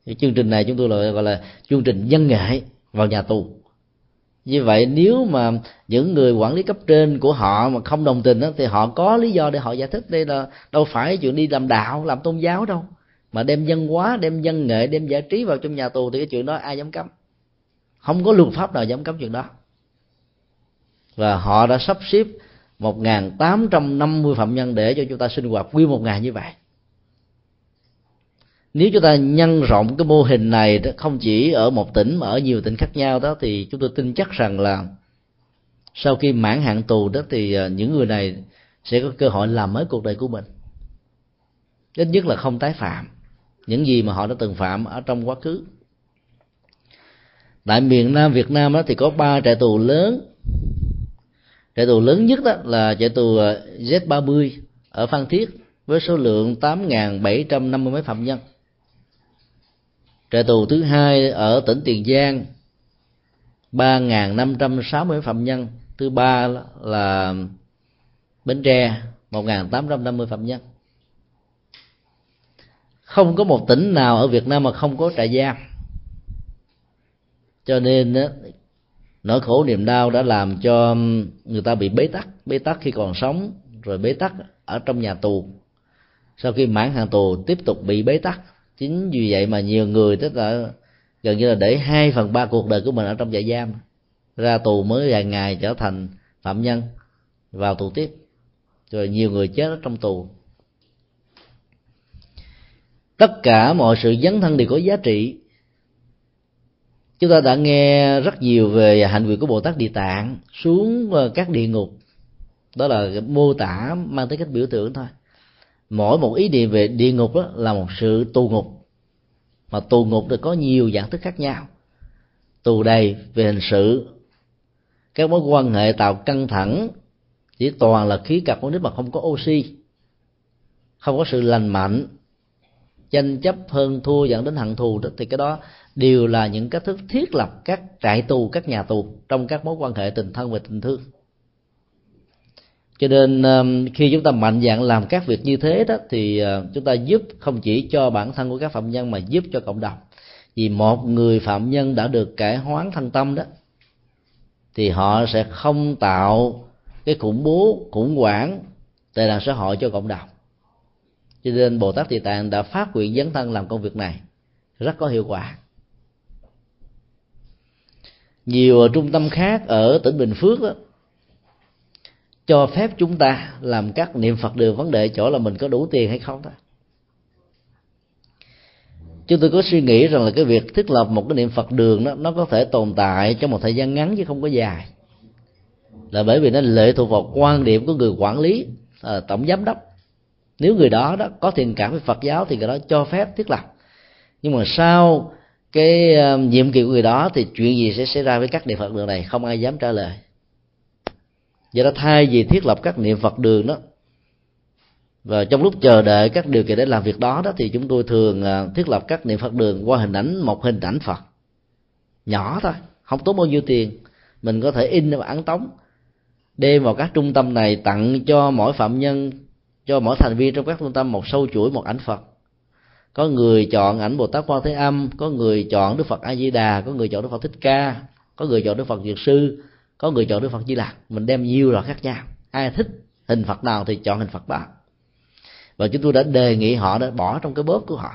Cái chương trình này chúng tôi gọi gọi là chương trình dân nghệ vào nhà tù. Như vậy nếu mà những người quản lý cấp trên của họ mà không đồng tình đó, thì họ có lý do để họ giải thích đây là đâu phải chuyện đi làm đạo làm tôn giáo đâu. Mà đem dân hóa đem dân nghệ đem giải trí vào trong nhà tù thì cái chuyện đó ai dám cấm? Không có luật pháp nào dám cấm chuyện đó và họ đã sắp xếp 1.850 phạm nhân để cho chúng ta sinh hoạt nguyên một ngày như vậy. Nếu chúng ta nhân rộng cái mô hình này, không chỉ ở một tỉnh mà ở nhiều tỉnh khác nhau đó, thì chúng tôi tin chắc rằng là sau khi mãn hạn tù đó thì à, những người này sẽ có cơ hội làm mới cuộc đời của mình. Ít nhất là không tái phạm. Những gì mà họ đã từng phạm ở trong quá khứ. Tại miền nam, việt nam đó thì có ba trại tù lớn trại tù lớn nhất đó là trại tù ờ, Z30 ở Phan Thiết với số lượng 8.750 mấy phạm nhân. Trại tù thứ hai ở tỉnh tiền giang, ba năm trăm sáu mươi phạm nhân. Thứ ba là bến tre, một tám trăm năm mươi phạm nhân. Không có một tỉnh nào ở việt nam mà không có trại giam. Cho nên nỗi khổ niềm đau đã làm cho um, người ta bị bế tắc. Bế tắc khi còn sống, rồi bế tắc ở trong nhà tù. Sau khi mãn hạn tù, tiếp tục bị bế tắc. Chính vì vậy mà nhiều người tức là gần như là để hai phần ba cuộc đời của mình ở trong trại giam. Ra tù mới vài ngày trở thành phạm nhân, vào tù tiếp. Rồi nhiều người chết ở trong tù. Tất cả mọi sự dấn thân đều có giá trị chúng ta đã nghe rất nhiều về hạnh nguyện của bồ tát địa tạng xuống ờ, các địa ngục. Đó là mô tả mang tới cách biểu tượng thôi. Mỗi một ý niệm về địa ngục đó là một sự tù ngục. Mà tù ngục được có nhiều dạng thức khác nhau. Tù đầy về hình sự. Các mối quan hệ tạo căng thẳng. Chỉ toàn là khí carbonic mà không có oxy. Không có sự lành mạnh. Tranh chấp hơn thua dẫn đến hận thù đó, thì cái đó đều là những cách thức thiết lập các trại tù, các nhà tù trong các mối quan hệ tình thân và tình thương. Cho nên um, khi chúng ta mạnh dạn làm các việc như thế đó, thì uh, chúng ta giúp không chỉ cho bản thân của các phạm nhân mà giúp cho cộng đồng. Vì một người phạm nhân đã được cải hoán thân tâm đó, thì họ sẽ không tạo cái khủng bố, khủng hoảng tệ nạn xã hội cho cộng đồng. Cho nên bồ tát địa tạng đã phát nguyện dấn thân làm công việc này, rất có hiệu quả nhiều trung tâm khác ở tỉnh bình phước đó, cho phép chúng ta làm các niệm phật đường vấn đề chỗ là mình có đủ tiền hay không đó. Chúng tôi có suy nghĩ rằng là cái việc thiết lập một cái niệm phật đường đó nó có thể tồn tại trong một thời gian ngắn chứ không có dài. Là bởi vì nó lệ thuộc vào quan điểm của người quản lý à, tổng giám đốc. Nếu người đó đó có thiện cảm với phật giáo thì người đó cho phép thiết lập. Nhưng mà sau cái uh, nhiệm kỳ của người đó thì chuyện gì sẽ xảy ra với các niệm phật đường này? Không ai dám trả lời. Do đó thay vì thiết lập các niệm phật đường đó và trong lúc chờ đợi các điều kiện để làm việc đó đó thì chúng tôi thường uh, thiết lập các niệm phật đường qua hình ảnh một hình ảnh phật. Nhỏ thôi không tốn bao nhiêu tiền. Mình có thể in và ấn tống đem vào các trung tâm này tặng cho mỗi phạm nhân cho mỗi thành viên trong các trung tâm một sâu chuỗi một ảnh phật có người chọn ảnh bồ tát quan thế âm có người chọn đức phật a di đà có người chọn đức phật thích ca có người chọn đức phật dược sư có người chọn đức phật di lặc. Mình đem nhiều loại khác nhau. Ai thích hình phật nào thì chọn hình phật đó. Và chúng tôi đã đề nghị họ đã bỏ trong cái bóp của họ.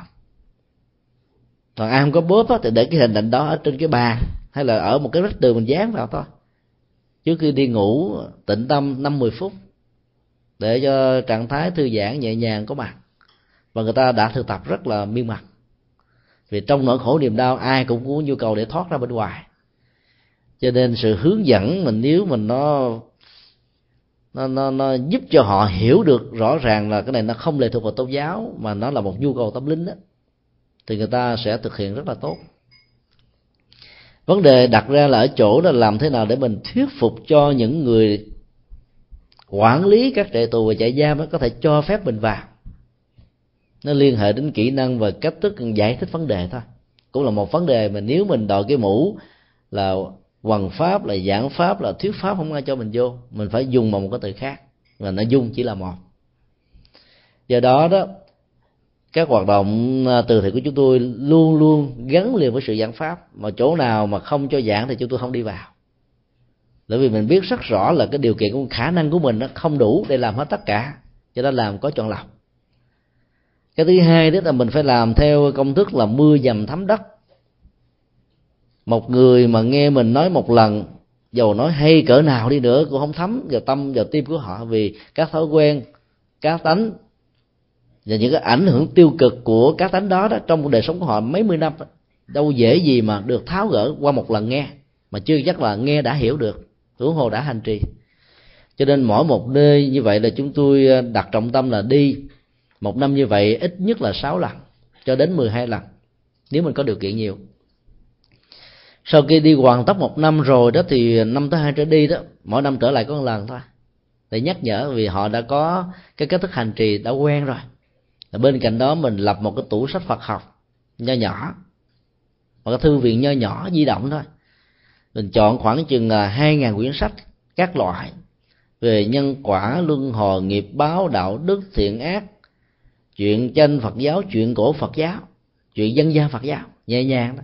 Còn ai không có bóp á, thì để cái hình ảnh đó ở trên cái bàn hay là ở một cái rách tường mình dán vào thôi. Trước khi đi ngủ tịnh tâm năm mười phút để cho trạng thái thư giãn nhẹ nhàng có mặt và người ta đã thực tập rất là miên mặt vì trong nỗi khổ niềm đau ai cũng có nhu cầu để thoát ra bên ngoài. Cho nên sự hướng dẫn mình nếu mình nó nó, nó, nó giúp cho họ hiểu được rõ ràng là cái này nó không lệ thuộc vào tôn giáo mà nó là một nhu cầu tâm linh đó thì người ta sẽ thực hiện rất là tốt. Vấn đề đặt ra là ở chỗ là làm thế nào để mình thuyết phục cho những người quản lý các trại tù và trại giam có thể cho phép mình vào nó liên hệ đến kỹ năng và cách thức giải thích vấn đề thôi. Cũng là một vấn đề mà nếu mình đòi cái mũ là hoằng pháp, là giảng pháp, là thuyết pháp không ai cho mình vô, mình phải dùng bằng một cái từ khác. Và nó dung chỉ là một. Do đó đó, các hoạt động à, từ thiện của chúng tôi luôn luôn gắn liền với sự giảng pháp. Mà chỗ nào mà không cho giảng thì chúng tôi không đi vào. Bởi vì mình biết rất rõ là cái điều kiện của khả năng của mình nó không đủ để làm hết tất cả. Cho nên làm có chọn lọc cái thứ hai đó là mình phải làm theo công thức là mưa dầm thấm đất. Một người mà nghe mình nói một lần, dầu nói hay cỡ nào đi nữa cũng không thấm vào tâm, vào tim của họ vì các thói quen, cá tánh và những cái ảnh hưởng tiêu cực của các tánh đó đó trong đời sống của họ mấy mươi năm đâu dễ gì mà được tháo gỡ qua một lần nghe, mà chưa chắc là nghe đã hiểu được, huống hồ đã hành trì. Cho nên mỗi một nơi như vậy là chúng tôi à, đặt trọng tâm là đi một năm như vậy ít nhất là 6 lần, cho đến 12 lần, nếu mình có điều kiện nhiều. Sau khi đi hoàn tất một năm rồi đó thì năm thứ hai trở đi đó, mỗi năm trở lại có một lần thôi. Để nhắc nhở vì họ đã có cái cách thức hành trì đã quen rồi. Và bên cạnh đó mình lập một cái tủ sách Phật học nho nhỏ, một cái thư viện nho nhỏ di động thôi. Mình chọn khoảng chừng à, hai ngàn quyển sách các loại về nhân quả, luân hồi, nghiệp báo, đạo đức, thiện ác chuyện tranh phật giáo, chuyện cổ phật giáo, chuyện dân gian phật giáo, nhẹ nhàng đó.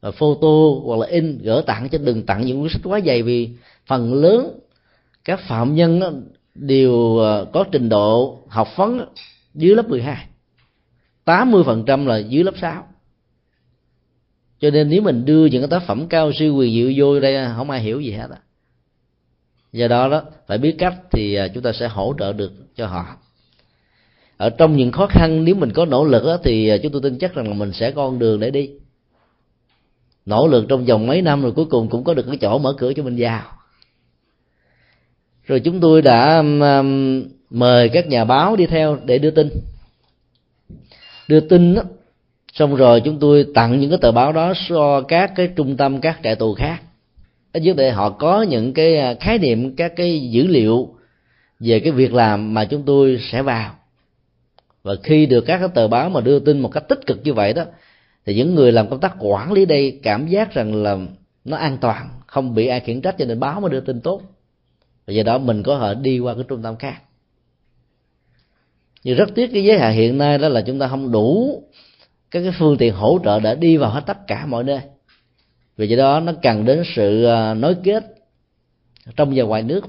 Và photo hoặc là in gỡ tặng, chứ đừng tặng những cuốn sách quá dày, vì phần lớn các phạm nhân đó đều ờ, có trình độ học vấn dưới lớp 12 80% là dưới lớp 6 cho nên nếu mình đưa những cái tác phẩm cao siêu quyền diệu vô đây, không ai hiểu gì hết á. Do đó đó, phải biết cách thì ờ, chúng ta sẽ hỗ trợ được cho họ ở trong những khó khăn nếu mình có nỗ lực đó, thì à, chúng tôi tin chắc rằng là mình sẽ con đường để đi. Nỗ lực trong vòng mấy năm rồi cuối cùng cũng có được cái chỗ mở cửa cho mình vào. Rồi chúng tôi đã um, mời các nhà báo đi theo để đưa tin. Đưa tin đó, xong rồi chúng tôi tặng những cái tờ báo đó cho các cái trung tâm các trại tù khác. Ở dưới để họ có những cái à, khái niệm các cái dữ liệu về cái việc làm mà chúng tôi sẽ vào và khi được các cái tờ báo mà đưa tin một cách tích cực như vậy đó, thì những người làm công tác quản lý đây cảm giác rằng là nó an toàn, không bị ai khiển trách cho nên báo mới đưa tin tốt. Và do đó mình có thể đi qua cái trung tâm khác. Nhưng rất tiếc cái giới hạn hiện nay đó là chúng ta không đủ các cái phương tiện hỗ trợ để đi vào hết tất cả mọi nơi. Vì vậy đó, nó cần đến sự à, nối kết trong và ngoài nước.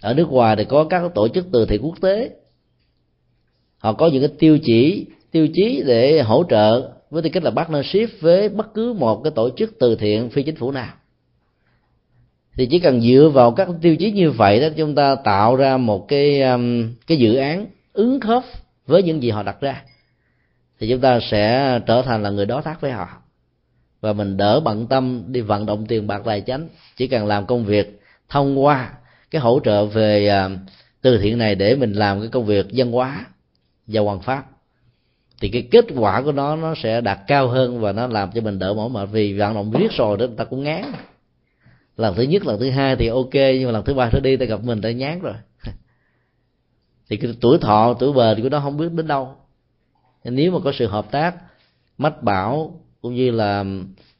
Ở nước ngoài thì có các tổ chức từ thiện quốc tế họ có những cái tiêu chỉ tiêu chí để hỗ trợ với tư cách là partnership với bất cứ một cái tổ chức từ thiện phi chính phủ nào. Thì chỉ cần dựa vào các tiêu chí như vậy đó chúng ta tạo ra một cái um, cái dự án ứng khớp với những gì họ đặt ra thì chúng ta sẽ trở thành là người đối tác với họ. Và mình đỡ bận tâm đi vận động tiền bạc tài chánh chỉ cần làm công việc thông qua cái hỗ trợ về um, từ thiện này để mình làm cái công việc dân hóa và hoàn pháp. Thì cái kết quả của nó nó sẽ đạt cao hơn và nó làm cho mình đỡ mỏi mệt. Vì vận động riết rồi đó người ta cũng ngán. Lần thứ nhất lần thứ hai thì ok nhưng mà lần thứ ba thứ đi ta gặp mình ta nhán rồi. [laughs] Thì cái tuổi thọ tuổi bền của nó không biết đến đâu. Nếu mà có sự hợp tác mách bảo cũng như là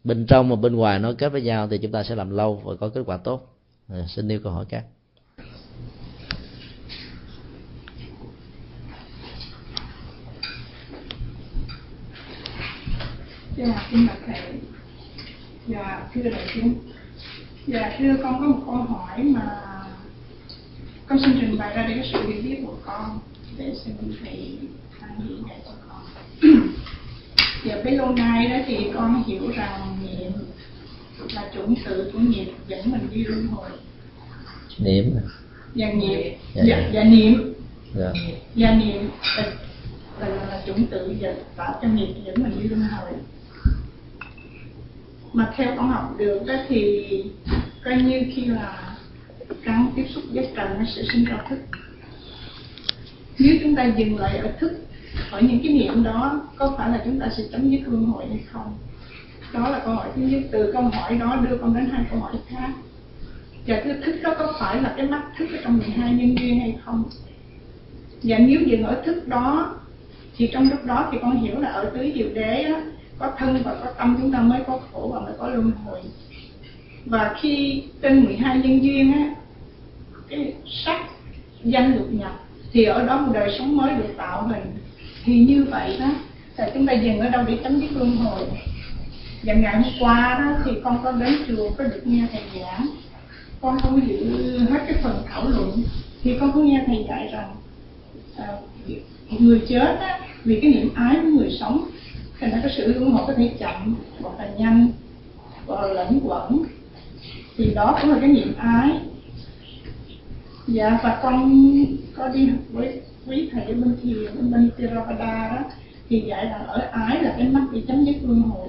bên trong và bên ngoài nó kết với nhau thì chúng ta sẽ làm lâu và có kết quả tốt. À, xin nêu câu hỏi các dạ xin bạch thầy. Dạ thưa đại chúng. Dạ thưa con có một câu hỏi mà con xin trình bày ra để cái sự hiểu biết của con để xin thầy khai hiện để cho con. [clears throat] Dạ bấy lâu nay đó thì con hiểu rằng niệm là chủng tử của nghiệp dẫn mình đi luân hồi. Niệm. Và nghiệp. Dạ, dạ, dạ. dạ niệm. Dạ. và niệm là, là, là chủng tử và tạo cho nghiệp dẫn mình đi luân hồi mà theo con học được đó thì coi như khi là cắn tiếp xúc với trần nó sẽ sinh ra thức. Nếu chúng ta dừng lại ở thức ở những cái niệm đó có phải là chúng ta sẽ chấm dứt luân hồi hay không? Đó là câu hỏi thứ nhất từ câu hỏi đó đưa con đến hai câu hỏi khác. Và thứ thức đó có phải là cái mắt thức ở trong 12 nhân duyên hay không? Và nếu dừng ở thức đó thì trong lúc đó thì con hiểu là ở tứ diệu đế á, có thân và có tâm chúng ta mới có khổ và mới có luân hồi. Và khi trên 12 nhân duyên á cái sắc danh được nhập thì ở đó một đời sống mới được tạo hình. Thì như vậy đó là chúng ta dừng ở đâu để chấm dứt luân hồi. Và ngày hôm qua đó thì con có đến chùa có được nghe thầy giảng. Con không hiểu hết cái phần thảo luận. Thì con có nghe thầy dạy rằng à, người chết á, vì cái niệm ái của người sống thành ra cái sự luân hộ có thể chậm, hoặc là nhanh, hoặc là lẫn quẩn, thì đó cũng là cái niệm ái dạ và con có đi học với quý thầy ở bên thiền ở bên Theravada đó, thì dạy rằng ở ái là cái mắt bị chấm dứt luân hồi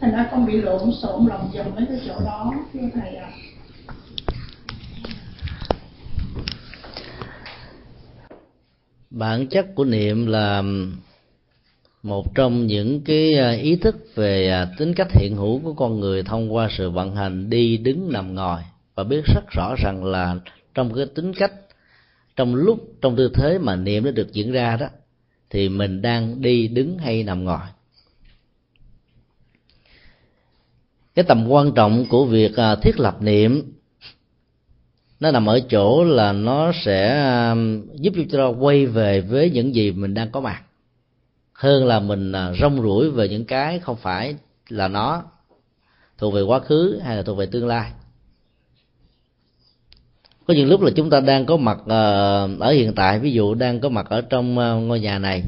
thành ra con bị lộn xộn lòng vòng mấy cái chỗ đó, thưa thầy ạ à. bản chất của niệm là một trong những cái à, ý thức về à, tính cách hiện hữu của con người thông qua sự vận hành đi đứng nằm ngồi và biết rất rõ rằng là trong cái tính cách, trong lúc, trong tư thế mà niệm nó được diễn ra đó, thì mình đang đi đứng hay nằm ngồi. Cái tầm quan trọng của việc à, thiết lập niệm, nó nằm ở chỗ là nó sẽ giúp cho chúng ta quay về với những gì mình đang có mặt hơn là mình à, rong ruổi về những cái không phải là nó thuộc về quá khứ hay là thuộc về tương lai. Có những lúc là chúng ta đang có mặt à, ở hiện tại ví dụ đang có mặt ở trong à, ngôi nhà này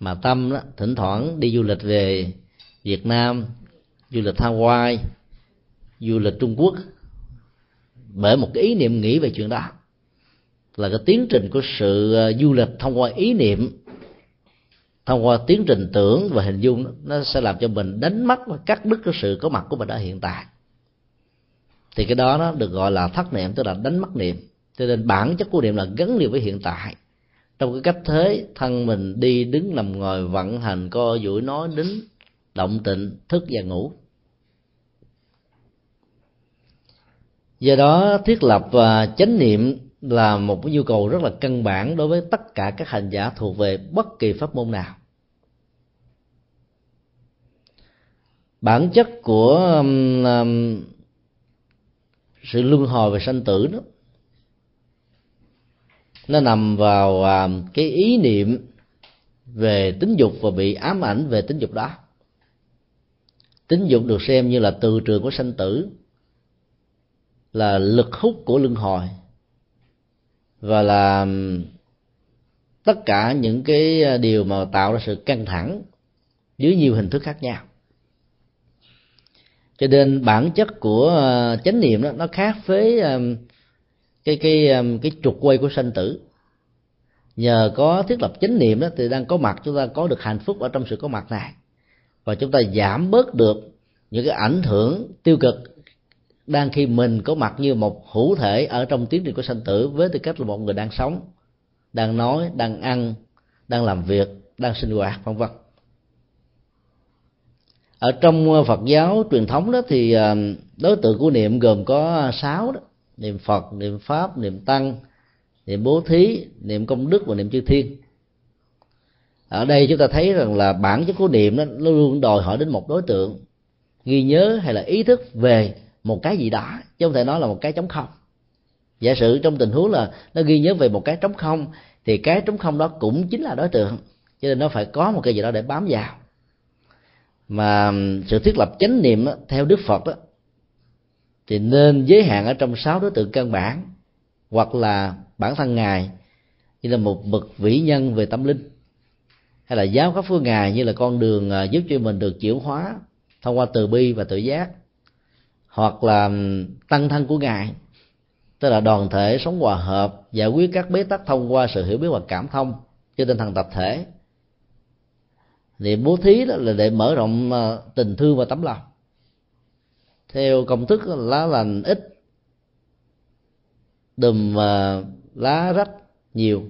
mà tâm đó, thỉnh thoảng đi du lịch về Việt Nam du lịch Hawaii du lịch Trung Quốc bởi một cái ý niệm nghĩ về chuyện đó là cái tiến trình của sự du lịch thông qua ý niệm thông qua tiến trình tưởng và hình dung nó sẽ làm cho mình đánh mất và cắt đứt cái sự có mặt của mình ở hiện tại. Thì cái đó nó được gọi là thất niệm, tức là đánh mất niệm. Cho nên bản chất của niệm là gắn liền với hiện tại. Trong cái cách thế, thân mình đi đứng nằm ngồi vận hành, co duỗi, nói đến động, tịnh, thức và ngủ. Do đó thiết lập và chánh niệm là một cái nhu cầu rất là căn bản đối với tất cả các hành giả thuộc về bất kỳ pháp môn nào. Bản chất của um, um, sự luân hồi và sanh tử đó nó nằm vào um, cái ý niệm về tính dục và bị ám ảnh về tính dục đó. Tính dục được xem như là từ trường của sanh tử là lực hút của luân hồi và là tất cả những cái ờ, điều mà tạo ra sự căng thẳng dưới nhiều hình thức khác nhau. Cho nên bản chất của ờ, chánh niệm đó, nó khác với cái cái cái trục quay của sanh tử. Nhờ có thiết lập chánh niệm đó, thì đang có mặt, chúng ta có được hạnh phúc ở trong sự có mặt này. Và chúng ta giảm bớt được những cái ảnh hưởng tiêu cực đang khi mình có mặt như một hữu thể ở trong tiến trình của sanh tử với tư cách là một người đang sống, đang nói, đang ăn, đang làm việc, đang sinh hoạt, vân vân. Ở trong Phật giáo truyền thống đó thì à, đối tượng của niệm gồm có sáu đó. Niệm Phật, niệm pháp, niệm tăng, niệm bố thí, niệm công đức và niệm chư thiên. Ở đây chúng ta thấy rằng là bản chất của niệm đó, nó luôn đòi hỏi đến một đối tượng. Ghi nhớ hay là ý thức về một cái gì đó chứ không thể nói là một cái trống không. Giả sử trong tình huống là nó ghi nhớ về một cái trống không thì cái trống không đó cũng chính là đối tượng cho nên nó phải có một cái gì đó để bám vào. Mà sự thiết lập chánh niệm đó, theo đức phật đó thì nên giới hạn ở trong sáu đối tượng căn bản hoặc là bản thân ngài như là một bậc vĩ nhân về tâm linh hay là giáo pháp phương ngài như là con đường à, giúp cho mình được chuyển hóa thông qua từ bi và tự giác hoặc là tăng thân của ngài. Tức là đoàn thể sống hòa hợp, giải quyết các bế tắc thông qua sự hiểu biết và cảm thông cho tinh thần tập thể. Thì bố thí đó là để mở rộng ờ, tình thương và tấm lòng. Theo công thức lá lành ít, đùm ờ, lá rách nhiều,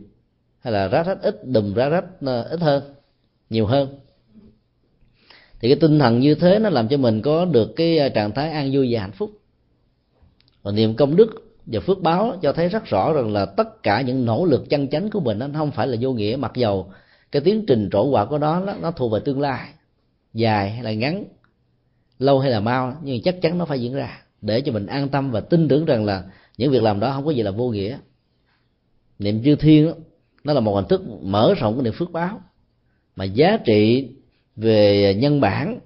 hay là rách rách ít, đùm lá rách ờ, ít hơn, nhiều hơn thì cái tinh thần như thế nó làm cho mình có được cái à, trạng thái an vui và hạnh phúc. Và niềm công đức và phước báo cho thấy rất rõ rằng là tất cả những nỗ lực chân chánh của mình nó không phải là vô nghĩa. Mặc dầu cái tiến trình trổ quả của nó nó thuộc về tương lai dài hay là ngắn lâu hay là mau nhưng chắc chắn nó phải diễn ra. Để cho mình an tâm và tin tưởng rằng là những việc làm đó không có gì là vô nghĩa. Niệm chư thiên đó, nó là một hình thức mở rộng cái niệm phước báo. Mà giá trị về nhân bản,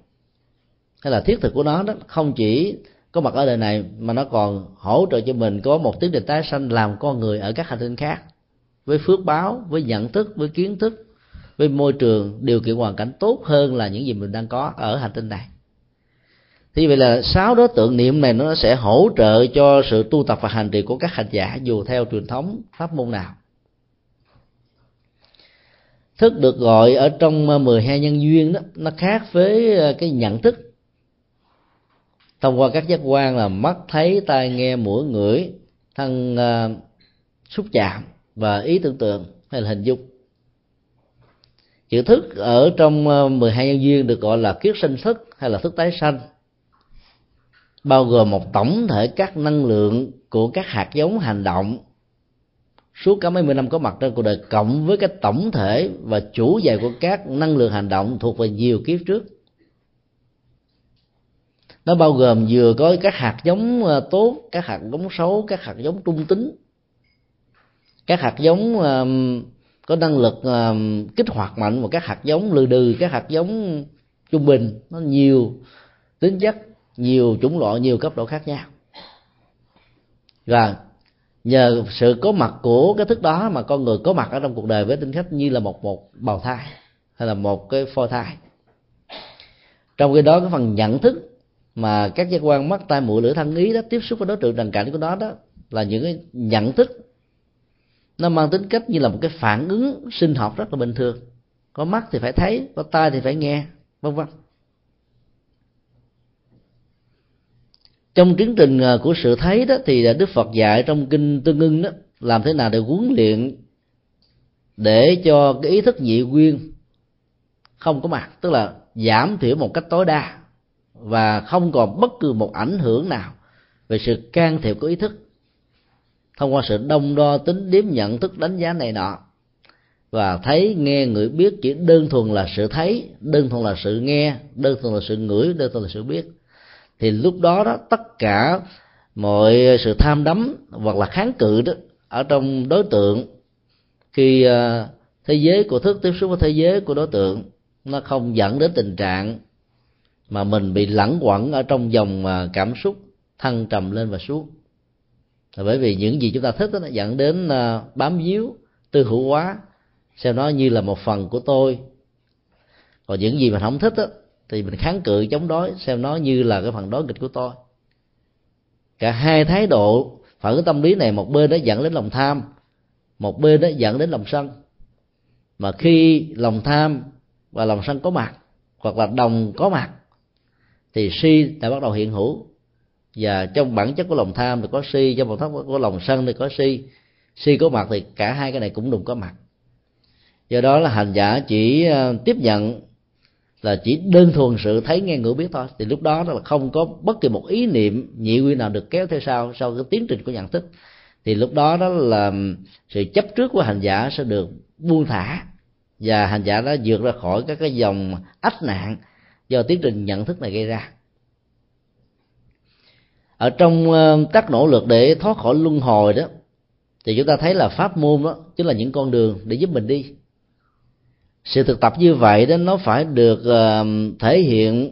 hay là thiết thực của nó đó, không chỉ có mặt ở đời này mà nó còn hỗ trợ cho mình có một tiến trình tái sanh làm con người ở các hành tinh khác, với phước báo, với nhận thức, với kiến thức, với môi trường điều kiện hoàn cảnh tốt hơn là những gì mình đang có ở hành tinh này. Thì vậy là sáu đối tượng niệm này nó sẽ hỗ trợ cho sự tu tập và hành trì của các hành giả dù theo truyền thống pháp môn nào thức được gọi ở trong ờ, 12 nhân duyên đó nó khác với ờ, cái nhận thức. Thông qua các giác quan là mắt thấy tai nghe mũi ngửi thân uh, xúc chạm và ý tưởng tượng hay là hình dung. Chữ thức ở trong 12 nhân duyên được gọi là kiết sinh thức hay là thức tái sanh. Bao gồm một tổng thể các năng lượng của các hạt giống hành động suốt cả mấy mươi năm có mặt trên cuộc đời cộng với cái tổng thể và chủ dài của các năng lượng hành động thuộc về nhiều kiếp trước. Nó bao gồm vừa có các hạt giống ờ, tốt, các hạt giống xấu, các hạt giống trung tính. Các hạt giống có năng lực kích hoạt mạnh và các hạt giống lừ đừ các hạt giống trung bình. Nó nhiều tính chất, nhiều chủng loại, nhiều cấp độ khác nhau. Và nhờ sự có mặt của cái thức đó mà con người có mặt ở trong cuộc đời với tính cách như là một một bào thai hay là một cái phôi thai. Trong khi đó, cái phần nhận thức mà các giác quan mắt, tai mũi, lưỡi, thân, ý đó tiếp xúc với đối tượng trần cảnh của nó đó là những cái nhận thức. Nó mang tính cách như là một cái phản ứng sinh học rất là bình thường. Có mắt thì phải thấy, có tai thì phải nghe, vân vân. Trong tiến trình à, của sự thấy đó, thì đức phật dạy trong kinh tương ưng đó, làm thế nào để huấn luyện để cho cái ý thức nhị nguyên không có mặt tức là giảm thiểu một cách tối đa và không còn bất cứ một ảnh hưởng nào về sự can thiệp của ý thức thông qua sự đông đo tính điếm nhận thức đánh giá này nọ. Và thấy, nghe, ngửi, biết chỉ đơn thuần là sự thấy, đơn thuần là sự nghe, đơn thuần là sự ngửi, đơn thuần là sự biết thì lúc đó đó tất cả mọi sự tham đắm hoặc là kháng cự đó ở trong đối tượng khi ờ, thế giới của thức tiếp xúc với thế giới của đối tượng nó không dẫn đến tình trạng mà mình bị lẳng quẩn ở trong dòng ờ, cảm xúc thăng trầm lên và xuống. Là bởi vì những gì chúng ta thích đó, nó dẫn đến ờ, bám víu tư hữu hóa xem nó như là một phần của tôi. Còn những gì mình không thích đó, thì mình kháng cự chống đối, xem nó như là cái phần đối nghịch của tôi. Cả hai thái độ phản ứng tâm lý này, một bên nó dẫn đến lòng tham, một bên nó dẫn đến lòng sân. Mà khi lòng tham và lòng sân có mặt, hoặc là đồng có mặt, thì si đã bắt đầu hiện hữu. Và trong bản chất của lòng tham thì có si, trong bản chất của lòng sân thì có si. Si có mặt thì cả hai cái này cũng đồng có mặt. Do đó là hành giả chỉ ờ, tiếp nhận là chỉ đơn thuần sự thấy nghe ngửi biết thôi. Thì lúc đó là không có bất kỳ một ý niệm nhị quy nào được kéo theo sau sau cái tiến trình của nhận thức. Thì lúc đó đó là sự chấp trước của hành giả sẽ được buông thả. Và hành giả đã vượt ra khỏi các cái dòng ách nạn do tiến trình nhận thức này gây ra. Ở trong ờ, các nỗ lực để thoát khỏi luân hồi đó, thì chúng ta thấy là pháp môn đó chính là những con đường để giúp mình đi sự thực tập như vậy đó nó phải được uh, thể hiện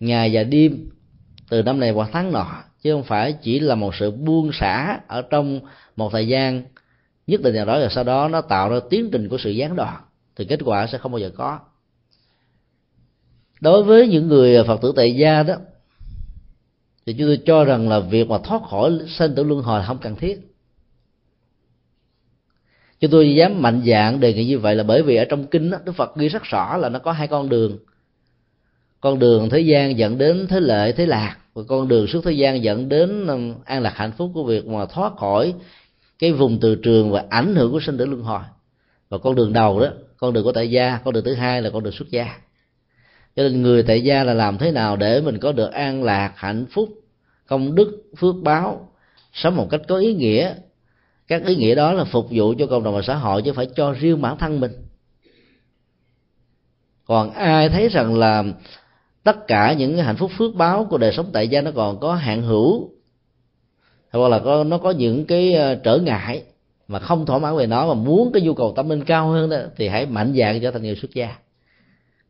ngày và đêm từ năm này qua tháng nọ chứ không phải chỉ là một sự buông xả ở trong một thời gian nhất định nào đó rồi sau đó nó tạo ra tiến trình của sự gián đoạn thì kết quả sẽ không bao giờ có. Đối với những người phật tử tại gia đó thì chúng tôi cho rằng là việc mà thoát khỏi sinh tử luân hồi không cần thiết chúng tôi dám mạnh dạng đề nghị như vậy là bởi vì ở trong kinh đó, đức phật ghi rất rõ là nó có hai con đường. Con đường thế gian dẫn đến thế lệ thế lạc. Và con đường suốt thế gian dẫn đến ừ, an lạc hạnh phúc của việc mà thoát khỏi cái vùng từ trường và ảnh hưởng của sinh tử luân hồi. Và con đường đầu đó con đường của tại gia con đường thứ hai là con đường xuất gia. Cho nên người tại gia là làm thế nào để mình có được an lạc hạnh phúc công đức phước báo sống một cách có ý nghĩa các ý nghĩa đó là phục vụ cho cộng đồng và xã hội chứ phải cho riêng bản thân mình. Còn ai thấy rằng là tất cả những hạnh phúc phước báo của đời sống tại gia nó còn có hạn hữu hoặc là có, nó có những cái ờ, trở ngại mà không thỏa mãn về nó mà muốn cái nhu cầu tâm linh cao hơn đó, thì hãy mạnh dạn trở thành người xuất gia.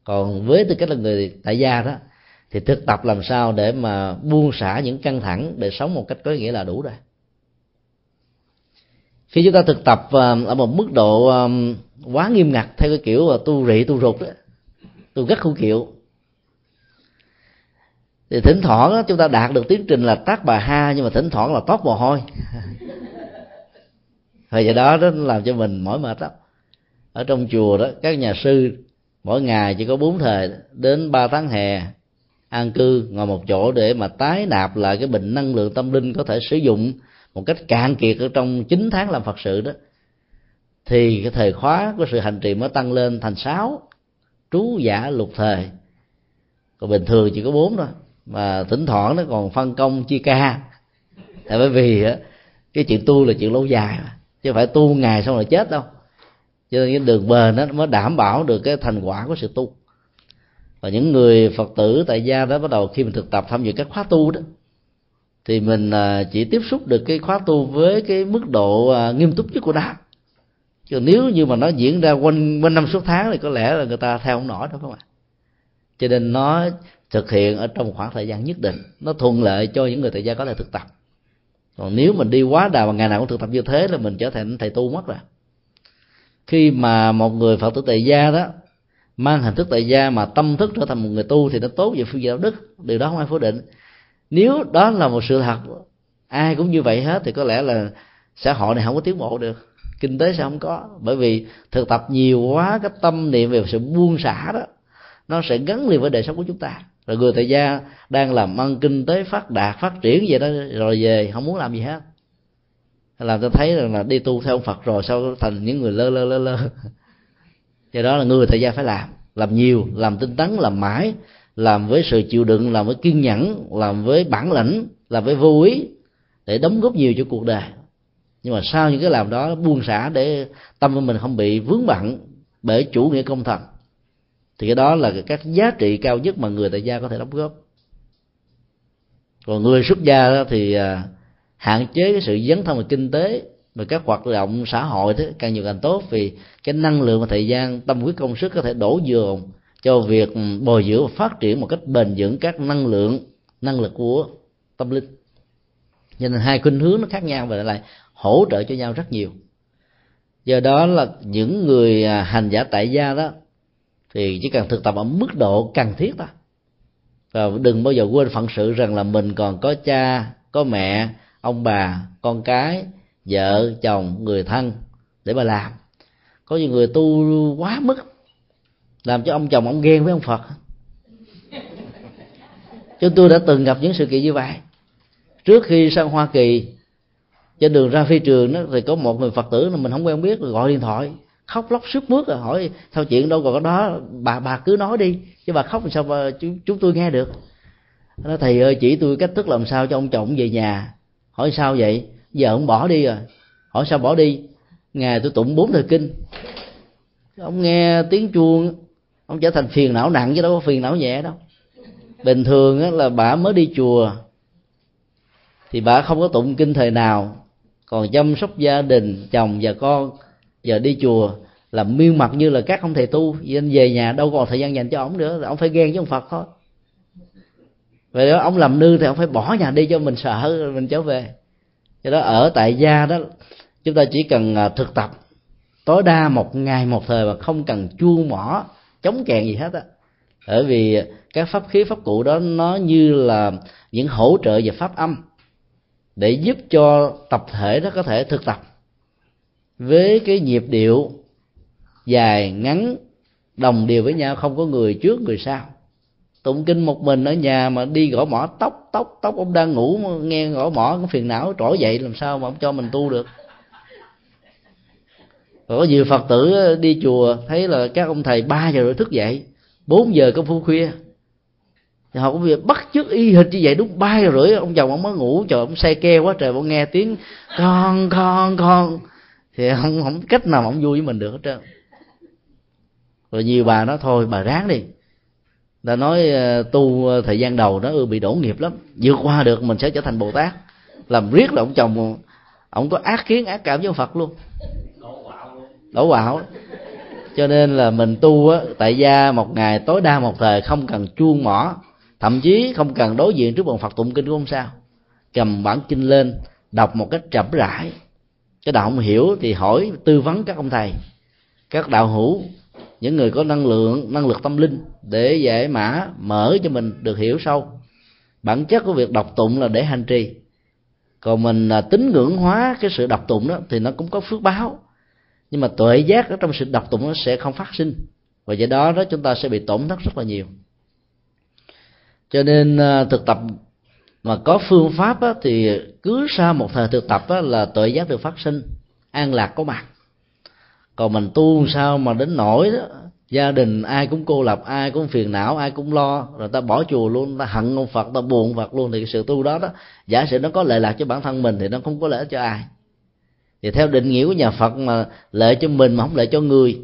Còn với tư cách là người tại gia đó, thì thực tập làm sao để mà buông xả những căng thẳng để sống một cách có nghĩa là đủ rồi khi chúng ta thực tập um, ở một mức độ um, quá nghiêm ngặt theo cái kiểu là tu rị, tu rụt đó, tu rất không chịu. Thì thỉnh thoảng chúng ta đạt được tiến trình là tác bà ha, nhưng mà thỉnh thoảng là tót mồ hôi. [laughs] Và do đó nó làm cho mình mỏi mệt lắm. Ở trong chùa đó, các nhà sư, mỗi ngày chỉ có bốn thời đến ba tháng hè, an cư ngồi một chỗ để mà tái nạp lại cái bệnh năng lượng tâm linh có thể sử dụng một cách cạn kiệt ở trong 9 tháng làm phật sự đó, thì cái thời khóa của sự hành trì mới tăng lên thành sáu. Trú giả lục thời. Còn bình thường chỉ có bốn thôi, mà thỉnh thoảng nó còn phân công chia ca. Tại bởi vì cái chuyện tu là chuyện lâu dài mà, chứ phải tu ngày xong rồi chết đâu. Cho nên cái đường bền nó mới đảm bảo được cái thành quả của sự tu. Và những người phật tử tại gia đó bắt đầu khi mình thực tập tham dự các khóa tu đó thì mình à, chỉ tiếp xúc được cái khóa tu với cái mức độ à, nghiêm túc nhất của nó. Chứ nếu như mà nó diễn ra quanh quanh năm suốt tháng thì có lẽ là người ta theo không nổi đâu các bạn cho nên nó thực hiện ở trong khoảng thời gian nhất định. Nó thuận lợi cho những người tại gia có thể thực tập. Còn nếu mình đi quá đà mà ngày nào cũng thực tập như thế là mình trở thành thầy tu mất rồi. Khi mà một người phật tử tại gia đó mang hình thức tại gia mà tâm thức trở thành một người tu thì nó tốt về phương diện đạo đức. Điều đó không ai phủ định nếu đó là một sự thật, ai cũng như vậy hết thì có lẽ là xã hội này không có tiến bộ được. Kinh tế sẽ không có. Bởi vì thực tập nhiều quá, cái tâm niệm về sự buông xả đó, nó sẽ gắn liền với đời sống của chúng ta. Rồi người tại gia đang làm ăn kinh tế phát đạt, phát triển vậy đó, rồi về, không muốn làm gì hết. Làm tôi thấy rằng là đi tu theo ông phật rồi sao thành những người lơ lơ lơ lơ. Do đó là người tại gia phải làm. Làm nhiều, làm tinh tấn, làm mãi làm với sự chịu đựng, làm với kiên nhẫn, làm với bản lĩnh, làm với vô ý để đóng góp nhiều cho cuộc đời. Nhưng mà sau những cái làm đó, buông xả để tâm của mình không bị vướng bận bởi chủ nghĩa công thần, thì cái đó là các giá trị cao nhất mà người tại gia có thể đóng góp. Còn người xuất gia thì à, hạn chế cái sự dấn thân về kinh tế và các hoạt động xã hội thế, càng nhiều càng tốt, vì cái năng lượng và thời gian, tâm huyết công sức có thể đổ dồn cho việc bồi dưỡng và phát triển một cách bền vững các năng lượng, năng lực của tâm linh. Cho nên hai khuynh hướng nó khác nhau và lại hỗ trợ cho nhau rất nhiều. Do đó là những người à, hành giả tại gia đó, thì chỉ cần thực tập ở mức độ cần thiết thôi. Và đừng bao giờ quên phận sự rằng là mình còn có cha, có mẹ, ông bà, con cái, vợ, chồng, người thân để mà làm. Có nhiều người tu quá mức làm cho ông chồng ông ghen với ông phật. Chúng tôi đã từng gặp những sự kiện như vậy. Trước khi sang hoa kỳ trên đường ra phi trường đó thì có một người phật tử mà mình không quen biết gọi điện thoại khóc lóc sức mướt rồi hỏi sao chuyện đâu còn có đó bà bà cứ nói đi chứ bà khóc làm sao mà chúng, chúng tôi nghe được. Nó thầy ơi chỉ tôi cách thức làm sao cho ông chồng về nhà. Hỏi sao vậy? Giờ ông bỏ đi rồi. Hỏi sao bỏ đi? Ngày tôi tụng bốn thời kinh. Ông nghe tiếng chuông ông trở thành phiền não nặng chứ đâu có phiền não nhẹ đâu. Bình thường á, là bà mới đi chùa thì bà không có tụng kinh thời nào. Còn chăm sóc gia đình chồng và con giờ đi chùa là miên mặt như là các ông thầy tu. Nên anh về nhà đâu còn thời gian dành cho ông nữa ông phải ghen với ông phật thôi. Vậy đó ông làm nư thì ông phải bỏ nhà đi cho mình sợ mình trở về. Cho đó ở tại gia đó chúng ta chỉ cần à, thực tập. Tối đa một ngày một thời mà không cần chuông mỏ chống chèn gì hết á. Bởi vì các pháp khí, pháp cụ đó nó như là những hỗ trợ về pháp âm để giúp cho tập thể nó có thể thực tập với cái nhịp điệu dài, ngắn, đồng đều với nhau, không có người trước, người sau. Tụng kinh một mình ở nhà mà đi gõ mỏ tóc tóc tóc, ông đang ngủ nghe gõ mỏ cái phiền não trỗi dậy, làm sao mà ông cho mình tu được? Có nhiều phật tử ờ, đi chùa, thấy là các ông thầy ba giờ rồi thức dậy 4 giờ công phu khuya. Thì họ cũng việc bắt chước y hệt như vậy, đúng ba giờ rưỡi ông chồng ông mới ngủ. Trời, ông say keo quá trời, ông nghe tiếng con con con. Thì không không cách nào mà ông vui với mình được hết trơn. Rồi nhiều bà nói, thôi, bà ráng đi. Ta nói ờ, tu ờ, thời gian đầu nó ừ, bị đổ nghiệp lắm. Vượt qua được, mình sẽ trở thành bồ tát. Làm riết là ông chồng, ông có ác kiến, ác cảm với phật luôn đổ quạo. Cho nên là mình tu á, tại gia một ngày tối đa một thời không cần chuông mỏ thậm chí không cần đối diện trước bàn phật tụng kinh cũng không sao. Cầm bản kinh lên đọc một cách chậm rãi. Cái đạo không hiểu thì hỏi tư vấn các ông thầy các đạo hữu những người có năng lượng năng lực tâm linh để giải mã mở cho mình được hiểu sâu. Bản chất của việc đọc tụng là để hành trì. Còn mình là tín ngưỡng hóa cái sự đọc tụng đó thì nó cũng có phước báo nhưng mà tuệ giác ở trong sự đọc tụng nó sẽ không phát sinh. Và do đó đó chúng ta sẽ bị tổn thất rất là nhiều. Cho nên à, thực tập mà có phương pháp á, thì cứ sau một thời thực tập á, là tuệ giác được phát sinh. An lạc có mặt. Còn mình tu sao mà đến nổi đó gia đình ai cũng cô lập ai cũng phiền não ai cũng lo rồi ta bỏ chùa luôn ta hận ông phật ta buồn phật luôn thì sự tu đó đó giả sử nó có lợi lạc cho bản thân mình thì nó không có lợi cho ai thì theo định nghĩa của nhà phật mà lợi cho mình mà không lợi cho người,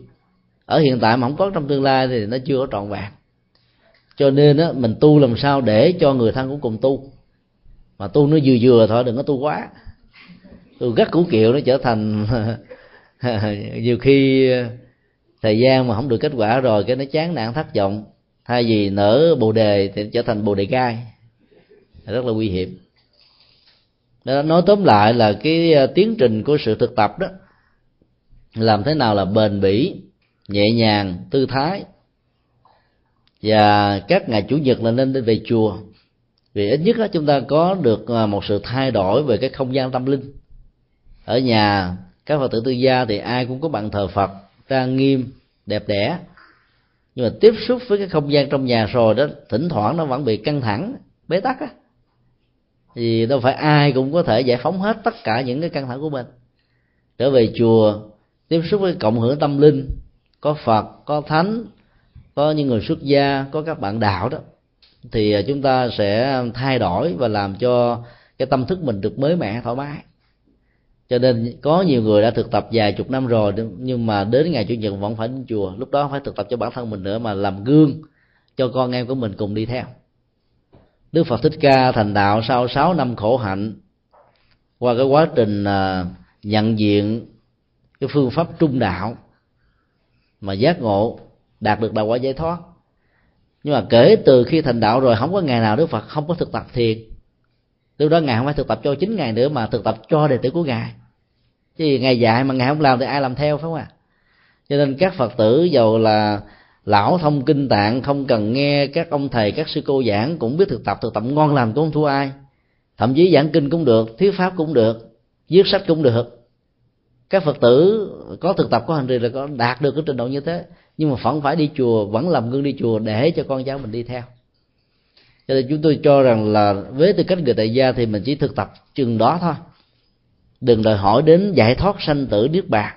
ở hiện tại mà không có trong tương lai thì nó chưa có trọn vẹn. Cho nên á, mình tu làm sao để cho người thân cũng cùng tu. Mà tu nó vừa vừa thôi, đừng có tu quá. Tu gắt củ kiệu nó trở thành [laughs] nhiều khi thời gian mà không được kết quả rồi, cái nó chán nản thất vọng. Thay vì nở bồ đề thì trở thành bồ đề gai. Rất là nguy hiểm đó, nói tóm lại là cái ờ, tiến trình của sự thực tập đó làm thế nào là bền bỉ nhẹ nhàng tư thái. Và các ngày chủ nhật là nên đi về chùa. Vì ít nhất đó, chúng ta có được ờ, một sự thay đổi về cái không gian tâm linh. Ở nhà các phật tử tư gia thì ai cũng có bàn thờ phật trang nghiêm đẹp đẽ. Nhưng mà tiếp xúc với cái không gian trong nhà rồi đó thỉnh thoảng nó vẫn bị căng thẳng bế tắc á vì đâu phải ai cũng có thể giải phóng hết tất cả những cái căng thẳng của mình. Trở về chùa, tiếp xúc với cộng hưởng tâm linh, có phật, có thánh, có những người xuất gia, có các bạn đạo đó, thì à, chúng ta sẽ thay đổi và làm cho cái tâm thức mình được mới mẻ, thoải mái. Cho nên có nhiều người đã thực tập vài chục năm rồi, nhưng mà đến ngày chủ nhật vẫn phải đến chùa, lúc đó phải thực tập cho bản thân mình nữa mà làm gương cho con em của mình cùng đi theo đức phật thích ca thành đạo sau 6 năm khổ hạnh. Qua cái quá trình à, nhận diện cái phương pháp trung đạo mà giác ngộ, đạt được đạo quả giải thoát. Nhưng mà kể từ khi thành đạo rồi, không có ngày nào đức phật không có thực tập thiền. Từ đó ngài không phải thực tập cho chính ngài nữa, mà thực tập cho đệ tử của ngài. Chứ ngài dạy mà ngài không làm thì ai làm theo, phải không ạ? À? cho nên các phật tử giàu là lão thông kinh tạng, không cần nghe các ông thầy, các sư cô giảng, cũng biết thực tập thực tập ngon lành cũng không thua ai. Thậm chí giảng kinh cũng được, thuyết pháp cũng được, viết sách cũng được. Các phật tử có thực tập, có hành trì là có đạt được cái trình độ như thế. Nhưng mà vẫn phải đi chùa, vẫn làm gương đi chùa để cho con cháu mình đi theo. Cho nên chúng tôi cho rằng là với tư cách người tại gia thì mình chỉ thực tập chừng đó thôi. Đừng đòi hỏi đến giải thoát sanh tử niết bàn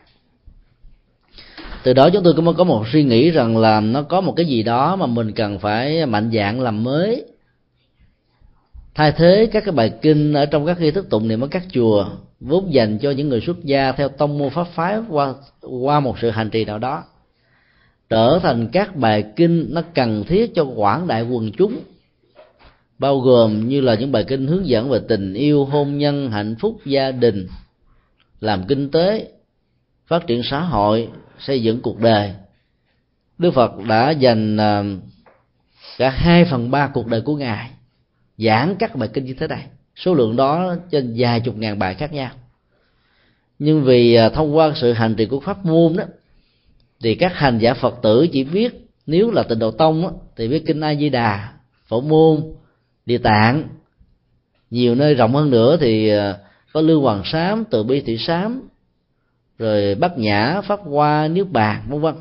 từ đó chúng tôi cũng có một suy nghĩ rằng là nó có một cái gì đó mà mình cần phải mạnh dạng làm mới. Thay thế các cái bài kinh ở trong các nghi thức tụng niệm ở các chùa, vốn dành cho những người xuất gia theo tông môn pháp phái qua qua một sự hành trì nào đó. Trở thành các bài kinh nó cần thiết cho quảng đại quần chúng, bao gồm như là những bài kinh hướng dẫn về tình yêu, hôn nhân, hạnh phúc, gia đình, làm kinh tế, phát triển xã hội xây dựng cuộc đời. Đức phật đã dành à, cả hai phần ba cuộc đời của ngài giảng các bài kinh như thế này. Số lượng đó trên vài chục ngàn bài khác nhau. Nhưng vì à, thông qua sự hành trì của pháp môn đó thì các hành giả phật tử chỉ biết nếu là tịnh độ tông đó, thì biết kinh a di đà phổ môn địa tạng. Nhiều nơi rộng hơn nữa thì à, có lưu hoàng sám từ bi thị sám rồi bát nhã pháp hoa niết bàn vân vân.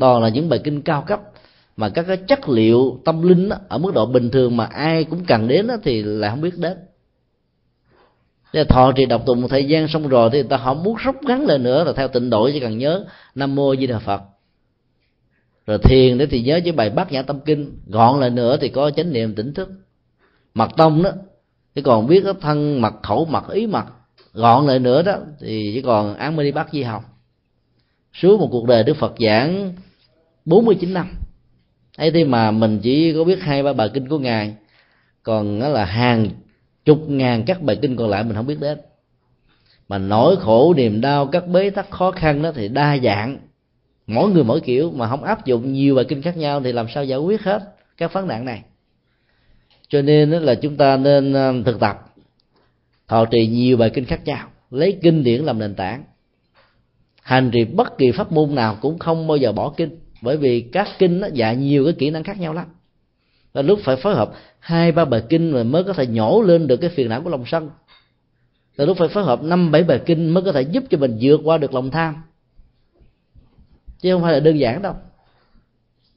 Toàn là những bài kinh cao cấp mà các cái chất liệu tâm linh đó, ở mức độ bình thường mà ai cũng cần đến đó, thì lại không biết đến. Thế thọ trì đọc tụng một thời gian xong rồi thì người ta không muốn rút ngắn lên nữa là theo tịnh độ chỉ cần nhớ nam mô di đà phật. Rồi thiền đó thì nhớ với bài bát nhã tâm kinh gọn lại nữa thì có chánh niệm tỉnh thức. Mặt tông đó chỉ còn biết thân mặt khẩu mặt ý mặt gọn lại nữa đó, thì chỉ còn án mới đi bắt di học suốt một cuộc đời đức phật giảng 49 năm. Ấy thế mà mình chỉ có biết hai, ba bài kinh của ngài, còn đó là hàng chục ngàn các bài kinh còn lại mình không biết đến. Mà nỗi khổ, niềm đau, các bế tắc, khó khăn đó thì đa dạng. Mỗi người mỗi kiểu mà không áp dụng nhiều bài kinh khác nhau thì làm sao giải quyết hết các vấn nạn này. Cho nên đó là chúng ta nên à, thực tập thọ trì nhiều bài kinh khác nhau, lấy kinh điển làm nền tảng. Hành trì bất kỳ pháp môn nào cũng không bao giờ bỏ kinh, bởi vì các kinh nó dạy nhiều cái kỹ năng khác nhau lắm. Là lúc phải phối hợp hai, ba bài kinh mà mới có thể nhổ lên được cái phiền não của lòng sân. Là lúc phải phối hợp năm, bảy bài kinh mới có thể giúp cho mình vượt qua được lòng tham. Chứ không phải là đơn giản đâu.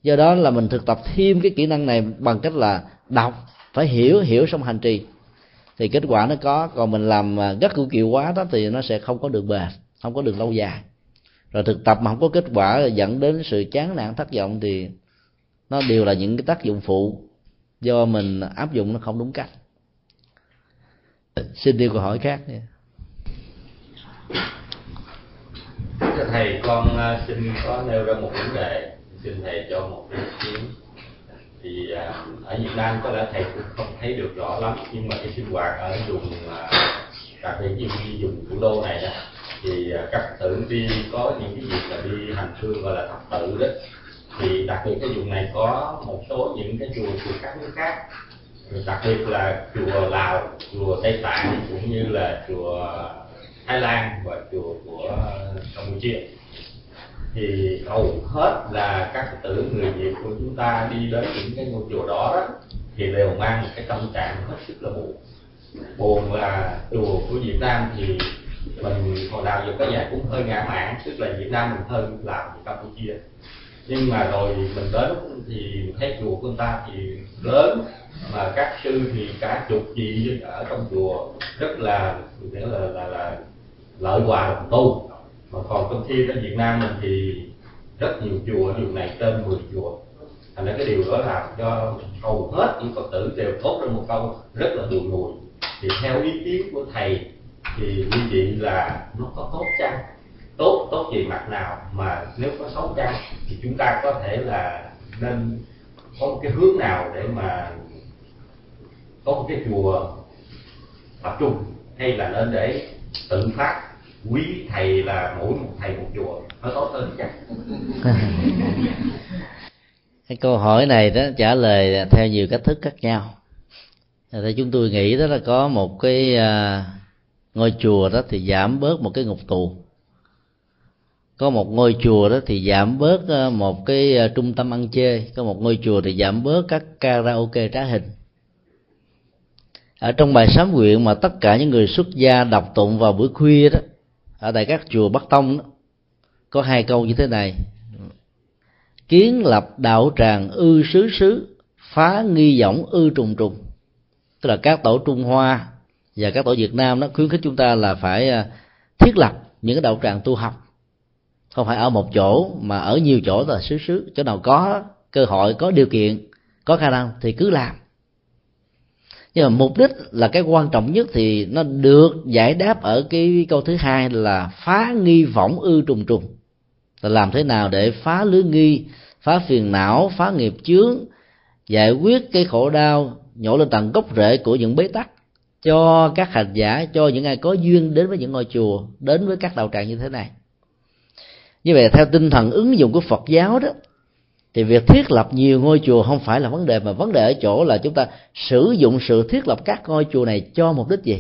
Do đó là mình thực tập thêm cái kỹ năng này bằng cách là đọc, phải hiểu hiểu xong hành trì thì kết quả nó có. Còn mình làm à, gắt cũ kiệu quá đó thì nó sẽ không có được bền, không có được lâu dài. Rồi thực tập mà không có kết quả dẫn đến sự chán nản, thất vọng thì nó đều là những cái tác dụng phụ do mình áp dụng nó không đúng cách. Xin đi câu hỏi khác nha. Thưa thầy, con à, xin có nêu ra một vấn đề. Xin thầy cho một ý kiến thì à, ở Việt Nam có lẽ thầy cũng không thấy được rõ lắm nhưng mà cái sinh hoạt ở vùng đặc biệt như vùng thủ đô này đó thì à, các tử đi có những cái việc là đi hành hương gọi là thập tự đó. Thì đặc biệt cái vùng này có một số những cái chùa của các nước khác đặc biệt là chùa Lào, chùa Tây Tạng cũng như là chùa Thái Lan và chùa của à, Campuchia thì hầu hết là các tử người Việt của chúng ta đi đến những cái ngôi chùa đó, đó thì đều mang một cái tâm trạng hết sức là buồn. Buồn là chùa của Việt Nam thì mình hồi nào giờ có nhà cũng hơi ngã mạn tức là Việt Nam mình hơn làm Campuchia. Nhưng mà rồi mình đến thì thấy chùa của người ta thì lớn mà các sư thì cả chục gì ở trong chùa rất là nghĩa là là, là lợi hòa đồng tu còn trong khi ở Việt Nam mình thì rất nhiều chùa vùng này trên 10 chùa. Thành ra cái điều đó làm cho hầu hết những phật tử đều tốt lên một câu rất là buồn ngùi thì theo ý kiến của thầy thì như vậy là nó có tốt chăng? Tốt tốt về mặt nào? Mà nếu có xấu chăng thì chúng ta có thể là nên có một cái hướng nào để mà có một cái chùa tập trung hay là nên để tự phát quý thầy là mỗi một thầy một chùa. Nó tốt hơn chắc cái câu hỏi này đó trả lời theo nhiều cách thức khác nhau. Thì chúng tôi nghĩ đó là có một cái à, ngôi chùa đó thì giảm bớt một cái ngục tù. Có một ngôi chùa đó thì giảm bớt à, một cái à, trung tâm ăn chơi. Có một ngôi chùa thì giảm bớt các karaoke trá hình. Ở trong bài sám nguyện mà tất cả những người xuất gia đọc tụng vào buổi khuya đó ở tại các chùa bắc tông đó, có hai câu như thế này. Kiến lập đạo tràng ư xứ xứ phá nghi võng ư trùng trùng. Tức là các tổ trung hoa và các tổ việt nam nó khuyến khích chúng ta là phải à, thiết lập những cái đạo tràng tu học. Không phải ở một chỗ mà ở nhiều chỗ là xứ xứ chỗ nào có cơ hội có điều kiện có khả năng thì cứ làm nhưng mà mục đích là cái quan trọng nhất thì nó được giải đáp ở cái câu thứ hai là phá nghi võng ư trùng trùng. Là làm thế nào để phá lưới nghi, phá phiền não, phá nghiệp chướng, giải quyết cái khổ đau, nhổ lên tận gốc rễ của những bế tắc. Cho các hành giả, cho những ai có duyên đến với những ngôi chùa, đến với các đạo tràng như thế này. Như vậy, theo tinh thần ứng dụng của phật giáo đó thì việc thiết lập nhiều ngôi chùa không phải là vấn đề mà vấn đề ở chỗ là chúng ta sử dụng sự thiết lập các ngôi chùa này cho mục đích gì?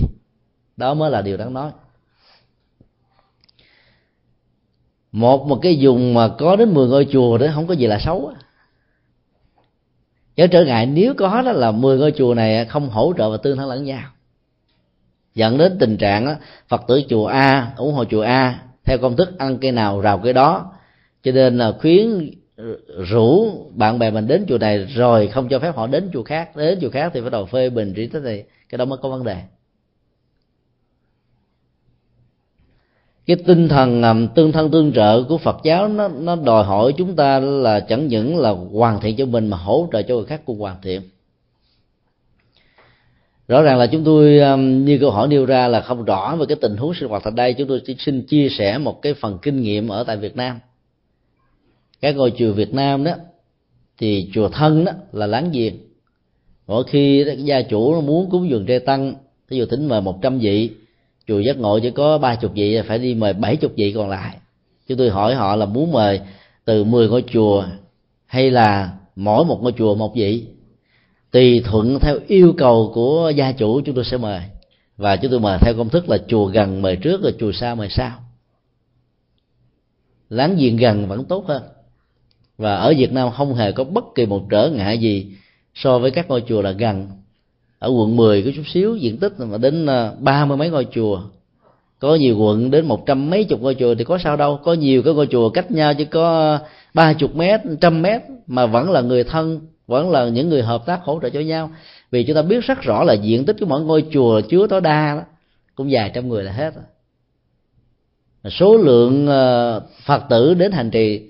Đó mới là điều đáng nói. Một một cái vùng mà có đến 10 ngôi chùa đó không có gì là xấu Nhớ trở ngại nếu có đó là 10 ngôi chùa này không hỗ trợ và tương thân lẫn nhau. Dẫn đến tình trạng đó, phật tử chùa a ủng hộ chùa a theo công thức ăn cây nào rào cây đó. Cho nên là khuyến rủ bạn bè mình đến chùa này rồi không cho phép họ đến chùa khác. Đến chùa khác thì bắt đầu phê bình trí thế này cái đó mới có vấn đề. Cái tinh thần tương thân tương trợ của Phật giáo nó nó đòi hỏi chúng ta là chẳng những là hoàn thiện cho mình mà hỗ trợ cho người khác cũng hoàn thiện. Rõ ràng là chúng tôi như câu hỏi nêu ra là không rõ về cái tình huống sinh hoạt tại đây. Chúng tôi chỉ xin chia sẻ một cái phần kinh nghiệm ở tại Việt Nam các ngôi chùa Việt Nam đó, thì chùa thân đó là láng giềng. Mỗi khi gia chủ muốn cúng dường tre tăng ví dụ tính mời một trăm vị, chùa giác ngộ chỉ có ba chục vị, phải đi mời bảy chục vị còn lại. Chúng tôi hỏi họ là muốn mời từ mười ngôi chùa hay là mỗi một ngôi chùa một vị? Tùy thuận theo yêu cầu của gia chủ chúng tôi sẽ mời. Và chúng tôi mời theo công thức là chùa gần mời trước, rồi chùa xa mời sau. Láng giềng gần vẫn tốt hơn và ở Việt Nam không hề có bất kỳ một trở ngại gì so với các ngôi chùa là gần. Ở quận 10 có chút xíu diện tích mà đến ờ, ba mươi mấy ngôi chùa. Có nhiều quận đến một trăm mấy chục ngôi chùa thì có sao đâu. Có nhiều cái ngôi chùa cách nhau chỉ có ba chục mét, trăm mét mà vẫn là người thân, vẫn là những người hợp tác hỗ trợ cho nhau. Vì chúng ta biết rất rõ là diện tích của mỗi ngôi chùa chứa tối đa đó cũng vài trăm người là hết. Số lượng ờ, phật tử đến hành trì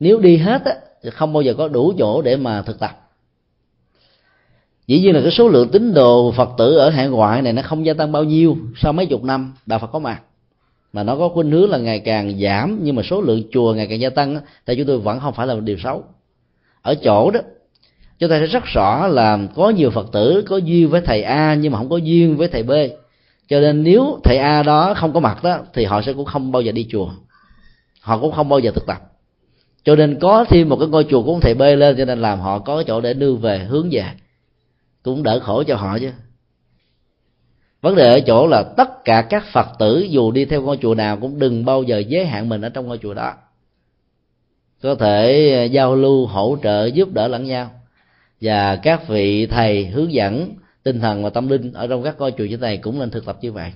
nếu đi hết á, thì không bao giờ có đủ chỗ để mà thực tập. Dĩ nhiên là cái số lượng tín đồ phật tử ở hải ngoại này nó không gia tăng bao nhiêu, sau mấy chục năm đạo phật có mặt. Mà nó có khuynh hướng là ngày càng giảm, nhưng mà số lượng chùa ngày càng gia tăng thì chúng tôi vẫn không phải là một điều xấu. Ở chỗ đó, chúng ta thấy rất rõ là có nhiều phật tử có duyên với thầy a nhưng mà không có duyên với thầy b. Cho nên nếu thầy a đó không có mặt đó, thì họ sẽ cũng không bao giờ đi chùa. Họ cũng không bao giờ thực tập cho nên có thêm một cái ngôi chùa của ông thầy b lên, cho nên làm họ có chỗ để đưa về hướng về. Cũng đỡ khổ cho họ chứ. Vấn đề ở chỗ là tất cả các phật tử dù đi theo ngôi chùa nào cũng đừng bao giờ giới hạn mình ở trong ngôi chùa đó. Có thể à, giao lưu, hỗ trợ, giúp đỡ lẫn nhau. Và các vị thầy hướng dẫn tinh thần và tâm linh ở trong các ngôi chùa như này cũng nên thực tập như vậy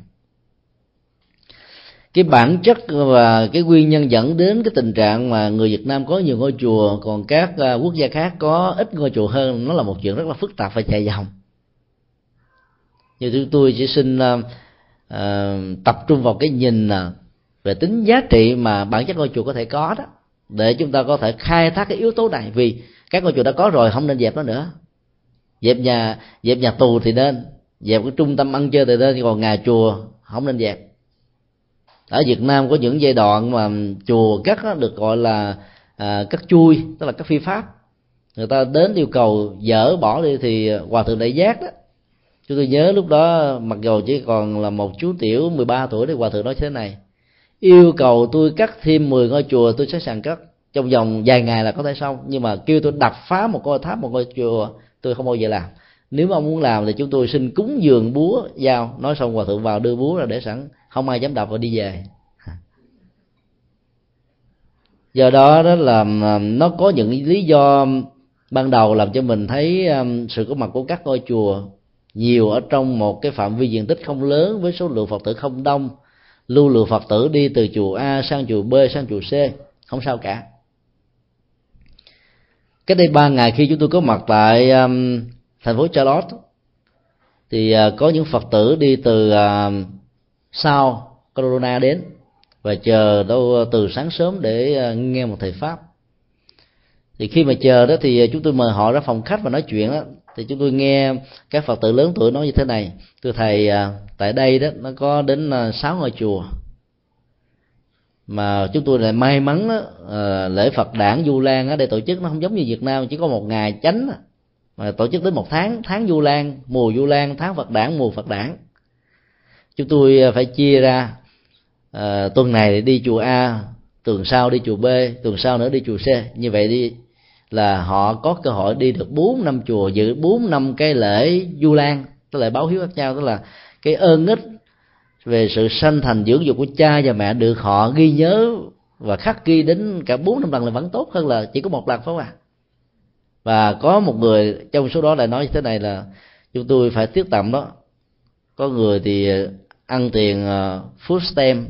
cái bản chất và cái nguyên nhân dẫn đến cái tình trạng mà người Việt Nam có nhiều ngôi chùa còn các à, quốc gia khác có ít ngôi chùa hơn nó là một chuyện rất là phức tạp và dài dòng như chúng tôi chỉ xin uh, tập trung vào cái nhìn về tính giá trị mà bản chất ngôi chùa có thể có đó để chúng ta có thể khai thác cái yếu tố này. Vì các ngôi chùa đã có rồi không nên dẹp nó nữa. Dẹp nhà dẹp nhà tù thì nên dẹp cái trung tâm ăn chơi thì nên còn nhà chùa không nên dẹp ở Việt Nam có những giai đoạn mà chùa cắt được gọi là à, cắt chui tức là cắt phi pháp. Người ta đến yêu cầu dỡ bỏ đi thì hòa thượng đại giác đó. Chúng tôi nhớ lúc đó mặc dù chỉ còn là một chú tiểu 13 tuổi thì hòa thượng nói thế này yêu cầu tôi cắt thêm 10 ngôi chùa tôi sẽ sàng cắt. Trong vòng vài ngày là có thể xong nhưng mà kêu tôi đập phá một ngôi tháp một ngôi chùa tôi không bao giờ làm. Nếu mà ông muốn làm thì chúng tôi xin cúng dường búa dao nói xong hòa thượng vào đưa búa ra để sẵn không ai dám đọc và đi về. Do đó đó là um, nó có những lý do ban đầu làm cho mình thấy um, sự có mặt của các ngôi chùa nhiều ở trong một cái phạm vi diện tích không lớn với số lượng phật tử không đông lưu lượng phật tử đi từ chùa a sang chùa b sang chùa c. Không sao cả. Cách đây ba ngày khi chúng tôi có mặt tại um, thành phố Charlotte thì uh, có những phật tử đi từ uh, sau Corona đến. Và chờ đâu từ sáng sớm để ờ, nghe một thầy pháp. Thì khi mà chờ đó thì ờ, chúng tôi mời họ ra phòng khách và nói chuyện đó. Thì chúng tôi nghe các phật tử lớn tuổi nói như thế này. Thưa thầy ờ, tại đây đó nó có đến sáu ngôi chùa. Mà chúng tôi lại may mắn đó, lễ Phật đản Du Lan ở đây tổ chức nó không giống như Việt Nam chỉ có một ngày chánh mà tổ chức đến một tháng tháng Du Lan mùa Du Lan tháng Phật đản mùa Phật đản chúng tôi à, phải chia ra à, tuần này đi chùa A tuần sau đi chùa B tuần sau nữa đi chùa C. Như vậy đi là họ có cơ hội đi được bốn năm chùa giữ bốn năm cái lễ du lan tức là báo hiếu khác nhau tức là cái ơn ích về sự sanh thành dưỡng dục của cha và mẹ được họ ghi nhớ và khắc ghi đến cả bốn năm lần là vẫn tốt hơn là chỉ có một lần phải không ạ? Và có một người trong số đó lại nói như thế này là chúng tôi phải tiếc tầm đó. Có người thì à, ăn tiền ờ, food stamp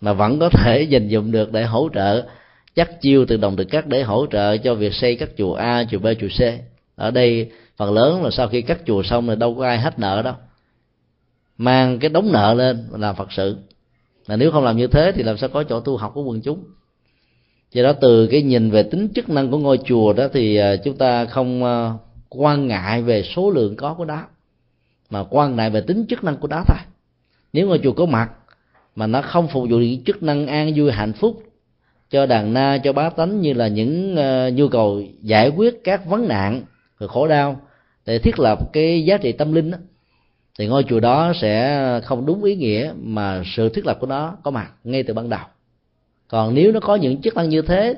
mà vẫn có thể [laughs] dành dụng được để hỗ trợ chắc chiêu từ đồng từ cắt để hỗ trợ cho việc xây các chùa A, chùa B, chùa C. Ở đây phần lớn là sau khi cắt chùa xong thì đâu có ai hết nợ đâu. Mang cái đống nợ lên làm Phật sự. Mà nếu không làm như thế thì làm sao có chỗ tu học của quần chúng. Do đó từ cái nhìn về tính chức năng của ngôi chùa đó thì ờ, chúng ta không ờ, quan ngại về số lượng có của đó mà quan ngại về tính chức năng của đó thôi. Nếu ngôi chùa có mặt mà nó không phục vụ chức năng an vui hạnh phúc cho đàn na cho bá tánh như là những uh, nhu cầu giải quyết các vấn nạn và khổ đau để thiết lập cái giá trị tâm linh đó, thì ngôi chùa đó sẽ không đúng ý nghĩa mà sự thiết lập của nó có mặt ngay từ ban đầu. Còn nếu nó có những chức năng như thế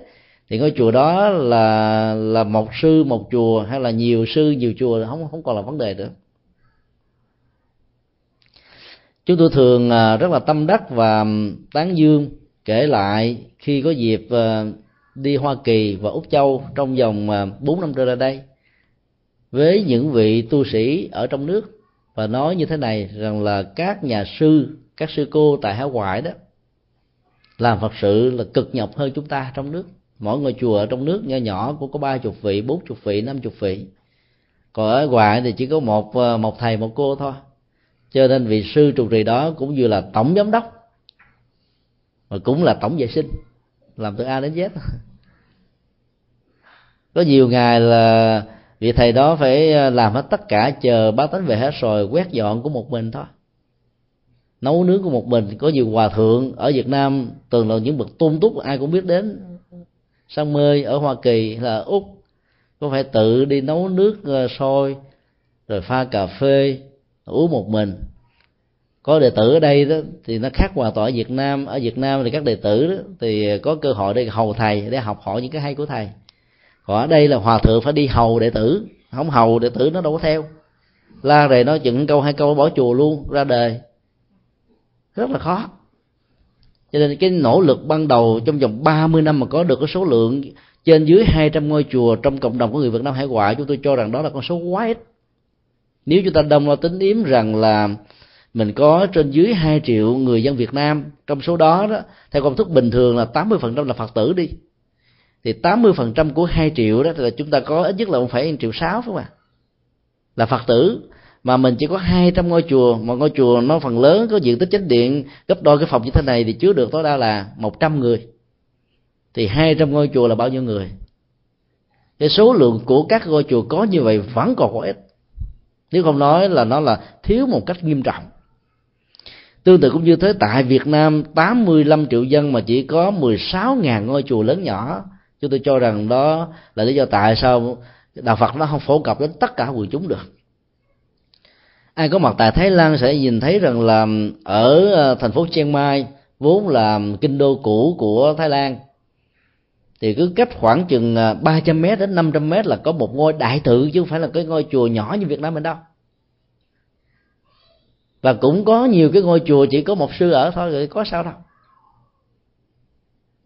thì ngôi chùa đó là là một sư một chùa hay là nhiều sư nhiều chùa không không còn là vấn đề nữa chúng tôi thường à, rất là tâm đắc và tán dương kể lại khi có dịp à, đi Hoa Kỳ và Úc Châu trong vòng à, 4 năm trở lại đây với những vị tu sĩ ở trong nước và nói như thế này rằng là các nhà sư, các sư cô tại hải ngoại đó làm phật sự là cực nhọc hơn chúng ta trong nước. Mỗi ngôi chùa ở trong nước nhỏ nhỏ cũng có ba chục vị, bốn chục vị, năm chục vị. Còn ở ngoài thì chỉ có một một thầy, một cô thôi cho nên vị sư trụ trì đó cũng như là tổng giám đốc, mà cũng là tổng vệ sinh, làm từ a đến z. [laughs] Có nhiều ngày là vị thầy đó phải ờ, làm hết tất cả, chờ bá tánh về hết rồi quét dọn của một mình thôi. Nấu nướng của một mình, có nhiều hòa thượng ở việt nam, từng là những bậc tôn túc, ai cũng biết đến. Sang mê ở hoa kỳ là úc, có phải tự đi nấu nước ờ, sôi, rồi pha cà phê uống một mình. Có đệ tử ở đây đó thì nó khác hoàn toàn ở Việt Nam. Ở Việt Nam thì các đệ tử đó, thì có cơ hội để hầu thầy để học hỏi những cái hay của thầy. Còn ở đây là hòa thượng phải đi hầu đệ tử. Không hầu đệ tử nó đâu có theo. La rồi nó chừng câu hai câu bỏ chùa luôn ra đời. Rất là khó. Cho nên cái nỗ lực ban đầu trong vòng 30 năm mà có được cái số lượng trên dưới 200 ngôi chùa trong cộng đồng của người Việt Nam hải ngoại chúng tôi cho rằng đó là con số quá ít nếu chúng ta đồng lo tính yếm rằng là mình có trên dưới 2 triệu người dân Việt Nam, trong số đó đó, theo công thức bình thường là 80% là Phật tử đi, thì 80% của 2 triệu đó là chúng ta có ít nhất là một phẩy triệu sáu phải không ạ? Là Phật tử, mà mình chỉ có 200 ngôi chùa mà ngôi chùa nó phần lớn có diện tích chánh điện, gấp đôi cái phòng như thế này thì chứa được tối đa là 100 người. Thì 200 ngôi chùa là bao nhiêu người? Cái số lượng của các ngôi chùa có như vậy vẫn còn có ít nếu không nói là nó là thiếu một cách nghiêm trọng. Tương tự cũng như thế, tại Việt Nam 85 triệu dân mà chỉ có 16.000 ngôi chùa lớn nhỏ. Chúng tôi cho rằng đó là lý do tại sao đạo Phật nó không phổ cập đến tất cả quần chúng được. Ai có mặt tại Thái Lan sẽ nhìn thấy rằng là ở ờ, thành phố Chiang Mai, vốn là kinh đô cũ của Thái Lan thì cứ cách khoảng chừng 300 ờ, m đến 500 m là có một ngôi đại tự chứ không phải là cái ngôi chùa nhỏ như Việt Nam mình đâu. Và cũng có nhiều cái ngôi chùa chỉ có một sư ở thôi rồi có sao đâu.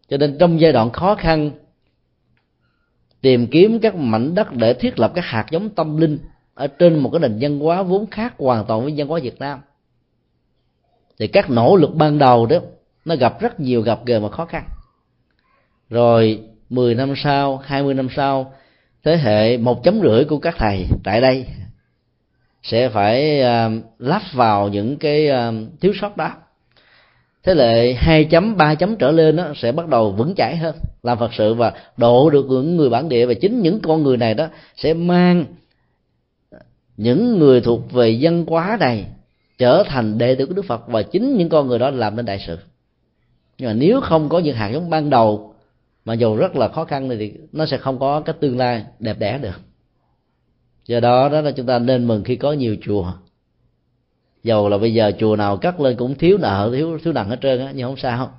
Cho nên trong giai đoạn khó khăn tìm kiếm các mảnh đất để thiết lập các hạt giống tâm linh ở trên một cái nền văn hóa vốn khác hoàn toàn với văn hóa Việt Nam. Thì các nỗ lực ban đầu đó nó gặp rất nhiều gặp gềm và khó khăn rồi 10 năm sau 20 năm sau thế hệ một chấm rưỡi của các thầy tại đây sẽ phải uh, lắp vào những cái uh, thiếu sót đó. Thế lệ hai chấm ba chấm trở lên đó sẽ bắt đầu vững chãi hơn. Làm phật sự và độ được những người bản địa và chính những con người này đó sẽ mang những người thuộc về dân hóa này trở thành đệ tử của đức phật và chính những con người đó làm nên đại sự. Nhưng mà nếu không có những hạt giống ban đầu mà dù rất là khó khăn thì nó sẽ không có cái tương lai đẹp đẽ được. Do đó đó là chúng ta nên mừng khi có nhiều chùa. Dầu là bây giờ chùa nào cắt lên cũng thiếu nợ, thiếu thiếu nặng hết trơn á, nhưng không sao.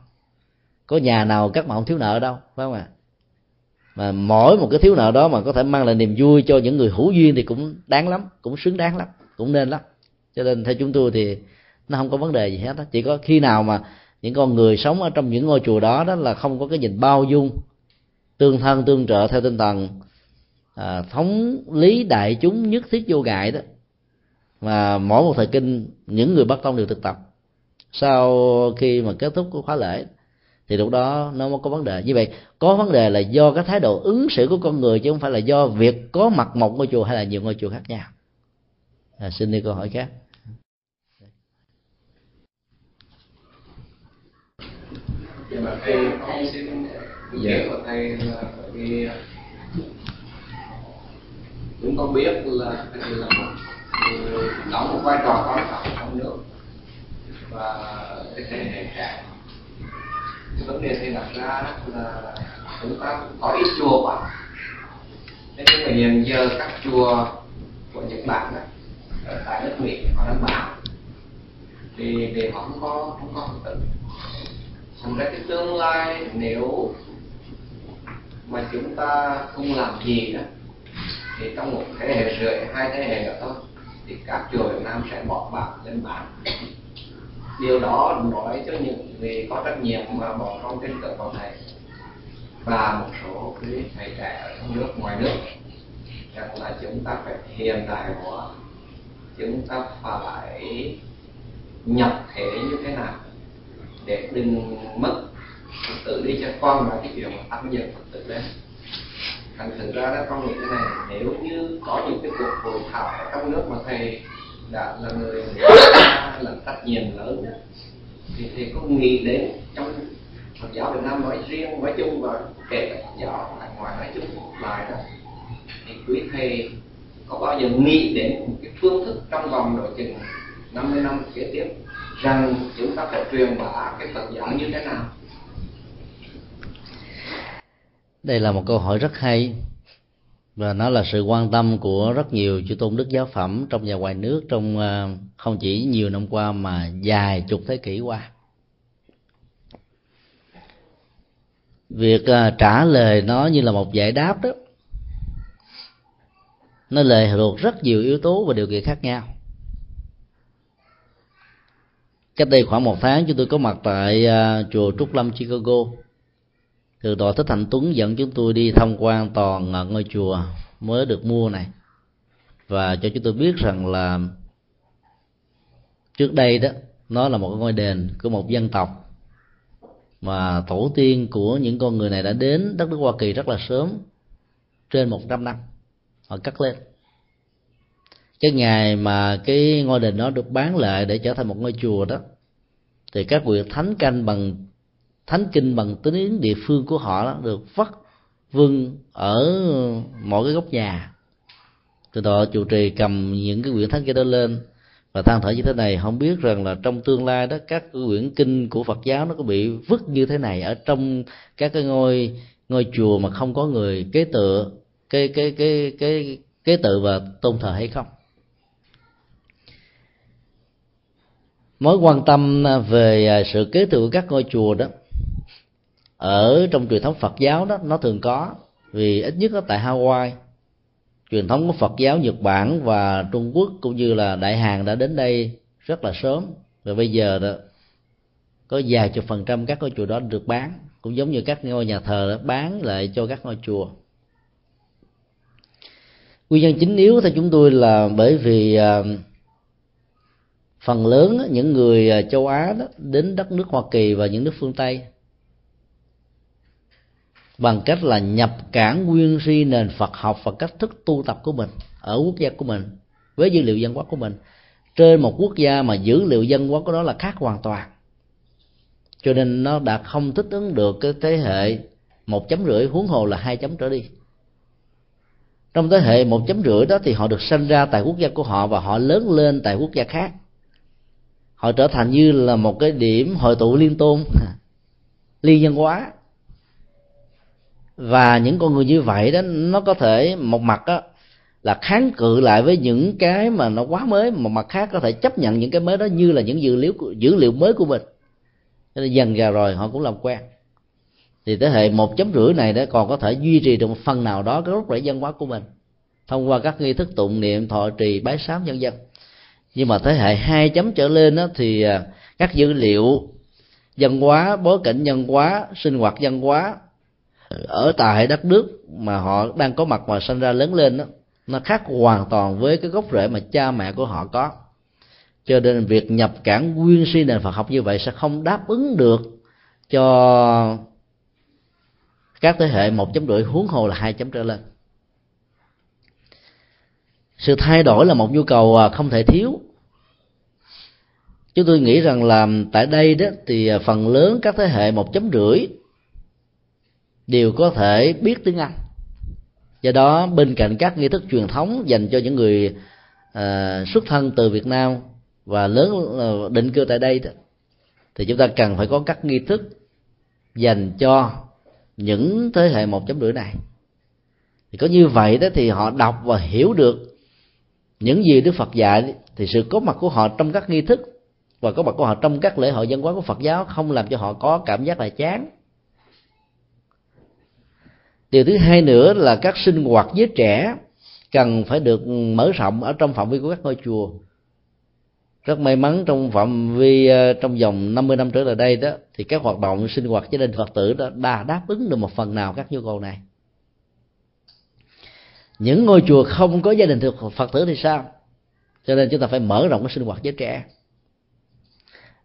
Có nhà nào cắt mà không thiếu nợ đâu, phải không ạ? Mà mỗi một cái thiếu nợ đó mà có thể mang lại niềm vui cho những người hữu duyên thì cũng đáng lắm, cũng xứng đáng lắm, cũng nên lắm. Cho nên theo chúng tôi thì nó không có vấn đề gì hết đó. chỉ có khi nào mà những con người sống ở trong những ngôi chùa đó đó là không có cái nhìn bao dung tương thân tương trợ theo tinh thần à, thống lý đại chúng nhất thiết vô ngại đó. Mà mỗi một thời kinh những người bắt tông đều thực tập. Sau khi mà kết thúc của khóa lễ thì lúc đó nó mới có vấn đề. Như vậy có vấn đề là do cái thái độ ứng xử của con người chứ không phải là do việc có mặt một ngôi chùa hay là nhiều ngôi chùa khác nhau. À, xin đi câu hỏi khác. Dạ mà thầy con xin dạ. của thầy là vì chúng con biết là thầy là một người đóng một vai trò quan trọng trong nước và cái thế hệ trẻ. Cái vấn đề thầy đặt ra là chúng ta có ít chùa quá. Thế nhưng mà hiện giờ các chùa của nhật bản này, ở tại nước mỹ họ đang bảo thì để họ không có không có tử thành ra cái tương lai nếu mà chúng ta không làm gì đó, thì trong một thế hệ rưỡi, hai thế hệ nữa thôi, thì các chùa Việt Nam sẽ bỏ bạc lên bàn. Điều đó nói cho những người có trách nhiệm mà bỏ trong tin tưởng vào thầy và một số cái thầy trẻ ở trong nước, ngoài nước, rằng là chúng ta phải hiện đại hóa, chúng ta phải nhập thể như thế nào để đừng mất phật tử đi cho con là cái chuyện mà âm dần phật tử đấy thành thử ra đó con nghĩ thế này nếu như có những cái cuộc hội thảo ở trong nước mà thầy đã là người [coughs] là trách nhiệm lớn đó, thì thầy có nghĩ đến trong Phật giáo Việt Nam nói riêng nói chung và kể cả Phật giáo tại ngoài nói chung lại đó thì quý thầy có bao giờ nghĩ đến một cái phương thức trong vòng độ chừng 50 năm kế tiếp? Rằng chúng ta phải truyền bá cái Phật giáo như thế nào? Đây là một câu hỏi rất hay và nó là sự quan tâm của rất nhiều chư tôn đức giáo phẩm trong và ngoài nước trong à, không chỉ nhiều năm qua mà dài chục thế kỷ qua. Việc à, trả lời nó như là một giải đáp đó, nó lệ thuộc rất nhiều yếu tố và điều kiện khác nhau cách đây khoảng một tháng chúng tôi có mặt tại uh, chùa trúc lâm chicago. Thượng tọa thích thành tuấn dẫn chúng tôi đi tham quan toàn uh, ngôi chùa mới được mua này. Và cho chúng tôi biết rằng là trước đây đó nó là một ngôi đền của một dân tộc. Mà tổ tiên của những con người này đã đến đất nước Hoa Kỳ rất là sớm trên một trăm năm. Họ cắt lên cái ngày mà cái ngôi đền đó được bán lại để trở thành một ngôi chùa đó, thì các vị thánh canh bằng, thánh kinh bằng tiếng địa phương của họ đó được vắt vương ở mỗi cái góc nhà. Từ đó chủ trì cầm những cái quyển thánh kinh đó lên và than thở như thế này, không biết rằng là trong tương lai đó các quyển kinh của Phật giáo nó có bị vứt như thế này ở trong các cái ngôi ngôi chùa mà không có người kế tựa cái cái cái cái kế tự và tôn thờ hay không? Mối quan tâm à, về à, sự kế thừa của các ngôi chùa đó, ở trong truyền thống Phật giáo đó, nó thường có, vì ít nhất ở tại Hawaii. Truyền thống của Phật giáo Nhật Bản và Trung Quốc cũng như là Đại Hàn đã đến đây rất là sớm. Và bây giờ đó, có vài chục phần trăm các ngôi chùa đó được bán, cũng giống như các ngôi nhà thờ đó, bán lại cho các ngôi chùa. Nguyên nhân chính yếu theo chúng tôi là bởi vì à, phần lớn những người à, châu Á đó, đến đất nước Hoa Kỳ và những nước phương Tây. Bằng cách là nhập cản nguyên si nền Phật học và cách thức tu tập của mình ở quốc gia của mình, với dữ liệu dân hóa của mình, trên một quốc gia mà dữ liệu dân hóa của đó là khác hoàn toàn. Cho nên nó đã không thích ứng được cái thế hệ một chấm rưỡi, huống hồ là hai chấm trở đi. Trong thế hệ một chấm rưỡi đó thì họ được sinh ra tại quốc gia của họ và họ lớn lên tại quốc gia khác họ trở thành như là một cái điểm hội tụ liên tôn, [laughs] liên nhân hóa. Và những con người như vậy đó, nó có thể một mặt đó là kháng cự lại với những cái mà nó quá mới, một mặt khác có thể chấp nhận những cái mới đó như là những dữ liệu dữ liệu mới của mình. Cho nên dần dà rồi họ cũng làm quen. Thì thế hệ một chấm rưỡi này đó còn có thể duy trì được một phần nào đó cái gốc rễ văn hóa của mình thông qua các nghi thức tụng niệm, thọ trì, bái sám nhân dân nhưng mà thế hệ hai chấm trở lên đó thì à, các dữ liệu văn hóa, bối cảnh văn hóa, sinh hoạt văn hóa ở tại đất nước mà họ đang có mặt và sinh ra lớn lên đó nó khác hoàn toàn với cái gốc rễ mà cha mẹ của họ có. Cho nên việc nhập cản nguyên si nền Phật học như vậy sẽ không đáp ứng được cho các thế hệ một chấm rưỡi huống hồ là hai chấm trở lên sự thay đổi là một nhu cầu à, không thể thiếu. Chúng tôi nghĩ rằng là tại đây đó thì à, phần lớn các thế hệ một chấm rưỡi đều có thể biết tiếng anh. Do đó bên cạnh các nghi thức truyền thống dành cho những người uh, xuất thân từ việt nam và lớn định cư tại đây đó, thì chúng ta cần phải có các nghi thức dành cho những thế hệ một chấm rưỡi này. Thì có như vậy đó thì họ đọc và hiểu được những gì đức phật dạy thì sự có mặt của họ trong các nghi thức và có mặt của họ trong các lễ hội văn hóa của phật giáo không làm cho họ có cảm giác là chán. Điều thứ hai nữa là các sinh hoạt với trẻ cần phải được mở rộng ở trong phạm vi của các ngôi chùa. Rất may mắn trong phạm vi ờ, trong vòng 50 năm trở lại đây đó, thì các hoạt động sinh hoạt gia đình phật tử đó đã đáp ứng được một phần nào các nhu cầu này những ngôi chùa không có gia đình phật tử thì sao? Cho nên chúng ta phải mở rộng cái sinh hoạt giới trẻ.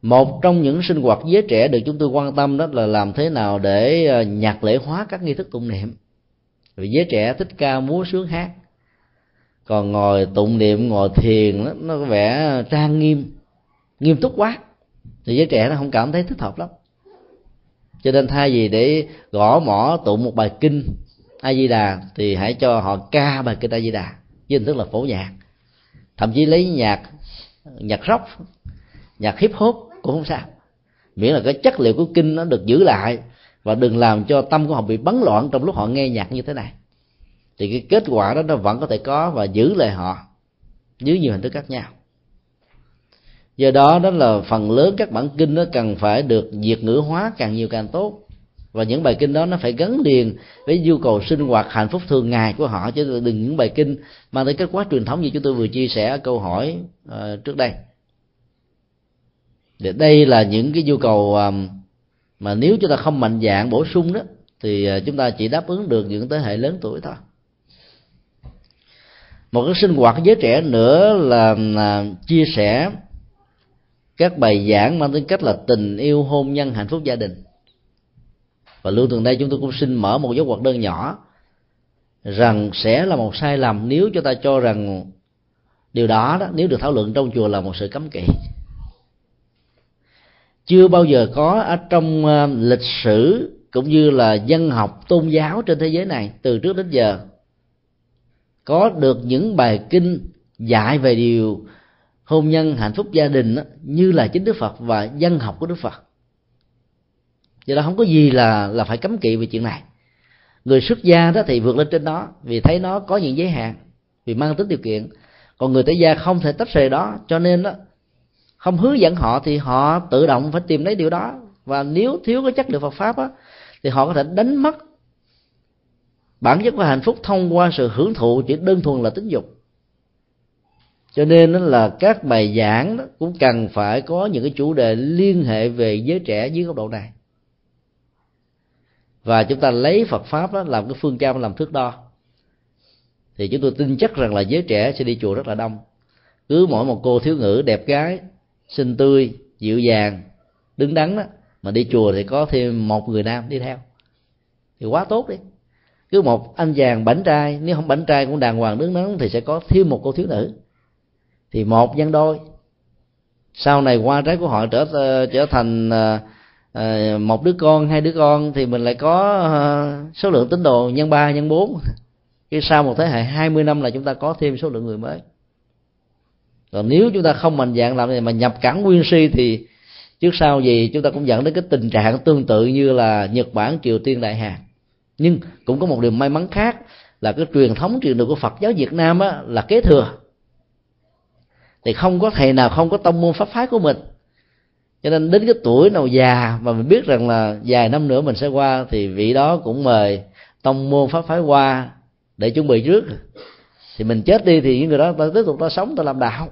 Một trong những sinh hoạt giới trẻ được chúng tôi quan tâm đó là làm thế nào để ờ, nhạc lễ hóa các nghi thức tụng niệm. Vì giới trẻ thích ca múa sướng hát. Còn ngồi tụng niệm ngồi thiền nó, nó có vẻ trang nghiêm nghiêm túc quá. Thì giới trẻ nó không cảm thấy thích hợp lắm. Cho nên thay vì để gõ mỏ tụng một bài kinh a di đà thì hãy cho họ ca bài kinh a di đà với hình thức là phổ nhạc. Thậm chí lấy nhạc nhạc rock, nhạc hip hop cũng không sao. Miễn là cái chất liệu của kinh nó được giữ lại và đừng làm cho tâm của họ bị bấn loạn trong lúc họ nghe nhạc như thế này. Thì cái kết quả đó nó vẫn có thể có và giữ lại họ dưới nhiều hình thức khác nhau. Do đó đó là phần lớn các bản kinh nó cần phải được diệt ngữ hóa càng nhiều càng tốt và những bài kinh đó nó phải gắn liền với nhu cầu sinh hoạt hạnh phúc thường ngày của họ. Chứ đừng những bài kinh mang tới kết quả truyền thống như chúng tôi vừa chia sẻ câu hỏi uh, trước đây. Để đây là những cái nhu cầu um, mà nếu chúng ta không mạnh dạng bổ sung đó thì ờ, chúng ta chỉ đáp ứng được những thế hệ lớn tuổi thôi. Một cái sinh hoạt giới trẻ nữa là, là chia sẻ các bài giảng mang tính cách là tình yêu hôn nhân hạnh phúc gia đình và luôn thường đây chúng tôi cũng xin mở một dấu hoạt đơn nhỏ rằng sẽ là một sai lầm nếu chúng ta cho rằng điều đó đó nếu được thảo luận trong chùa là một sự cấm kỵ. Chưa bao giờ có ở trong ờ, lịch sử cũng như là dân học tôn giáo trên thế giới này từ trước đến giờ có được những bài kinh dạy về điều hôn nhân hạnh phúc gia đình đó, như là chính đức phật và dân học của đức phật do đó không có gì là là phải cấm kỵ về chuyện này. Người xuất gia đó thì vượt lên trên đó vì thấy nó có những giới hạn vì mang tính điều kiện. Còn người tại gia không thể tách rời đó cho nên đó không hướng dẫn họ thì họ tự động phải tìm lấy điều đó. Và nếu thiếu cái chất liệu Phật pháp á, thì họ có thể đánh mất bản chất của hạnh phúc thông qua sự hưởng thụ chỉ đơn thuần là tính dục. Cho nên đó là các bài giảng đó cũng cần phải có những cái chủ đề liên hệ về giới trẻ dưới góc độ này và chúng ta lấy Phật pháp đó làm cái phương châm, làm thước đo. Thì chúng tôi tin chắc rằng là giới trẻ sẽ đi chùa rất là đông. Cứ mỗi một cô thiếu nữ đẹp gái, xinh tươi, dịu dàng, đứng đắn đó, mà đi chùa thì có thêm một người nam đi theo. Thì quá tốt đi. Cứ một anh chàng bảnh trai, nếu không bảnh trai cũng đàng hoàng đứng đắn thì sẽ có thêm một cô thiếu nữ. Thì một nhân đôi. Sau này qua trái của họ trở ờ, trở thành ờ, Ờ, một đứa con hai đứa con thì mình lại có ờ, số lượng tín đồ nhân ba nhân bốn. Cái sau một thế hệ 20 năm là chúng ta có thêm số lượng người mới. Còn nếu chúng ta không mạnh dạng làm gì mà nhập cảng nguyên si thì trước sau gì chúng ta cũng dẫn đến cái tình trạng tương tự như là nhật bản triều tiên đại hàn. Nhưng cũng có một điều may mắn khác là cái truyền thống truyền được của phật giáo việt nam á, là kế thừa. Thì không có thầy nào không có tông môn pháp phái của mình cho nên đến cái tuổi nào già mà mình biết rằng là vài năm nữa mình sẽ qua, thì vị đó cũng mời tông môn pháp phái qua để chuẩn bị trước. Thì mình chết đi thì những người đó ta tiếp tục ta sống, ta làm đạo.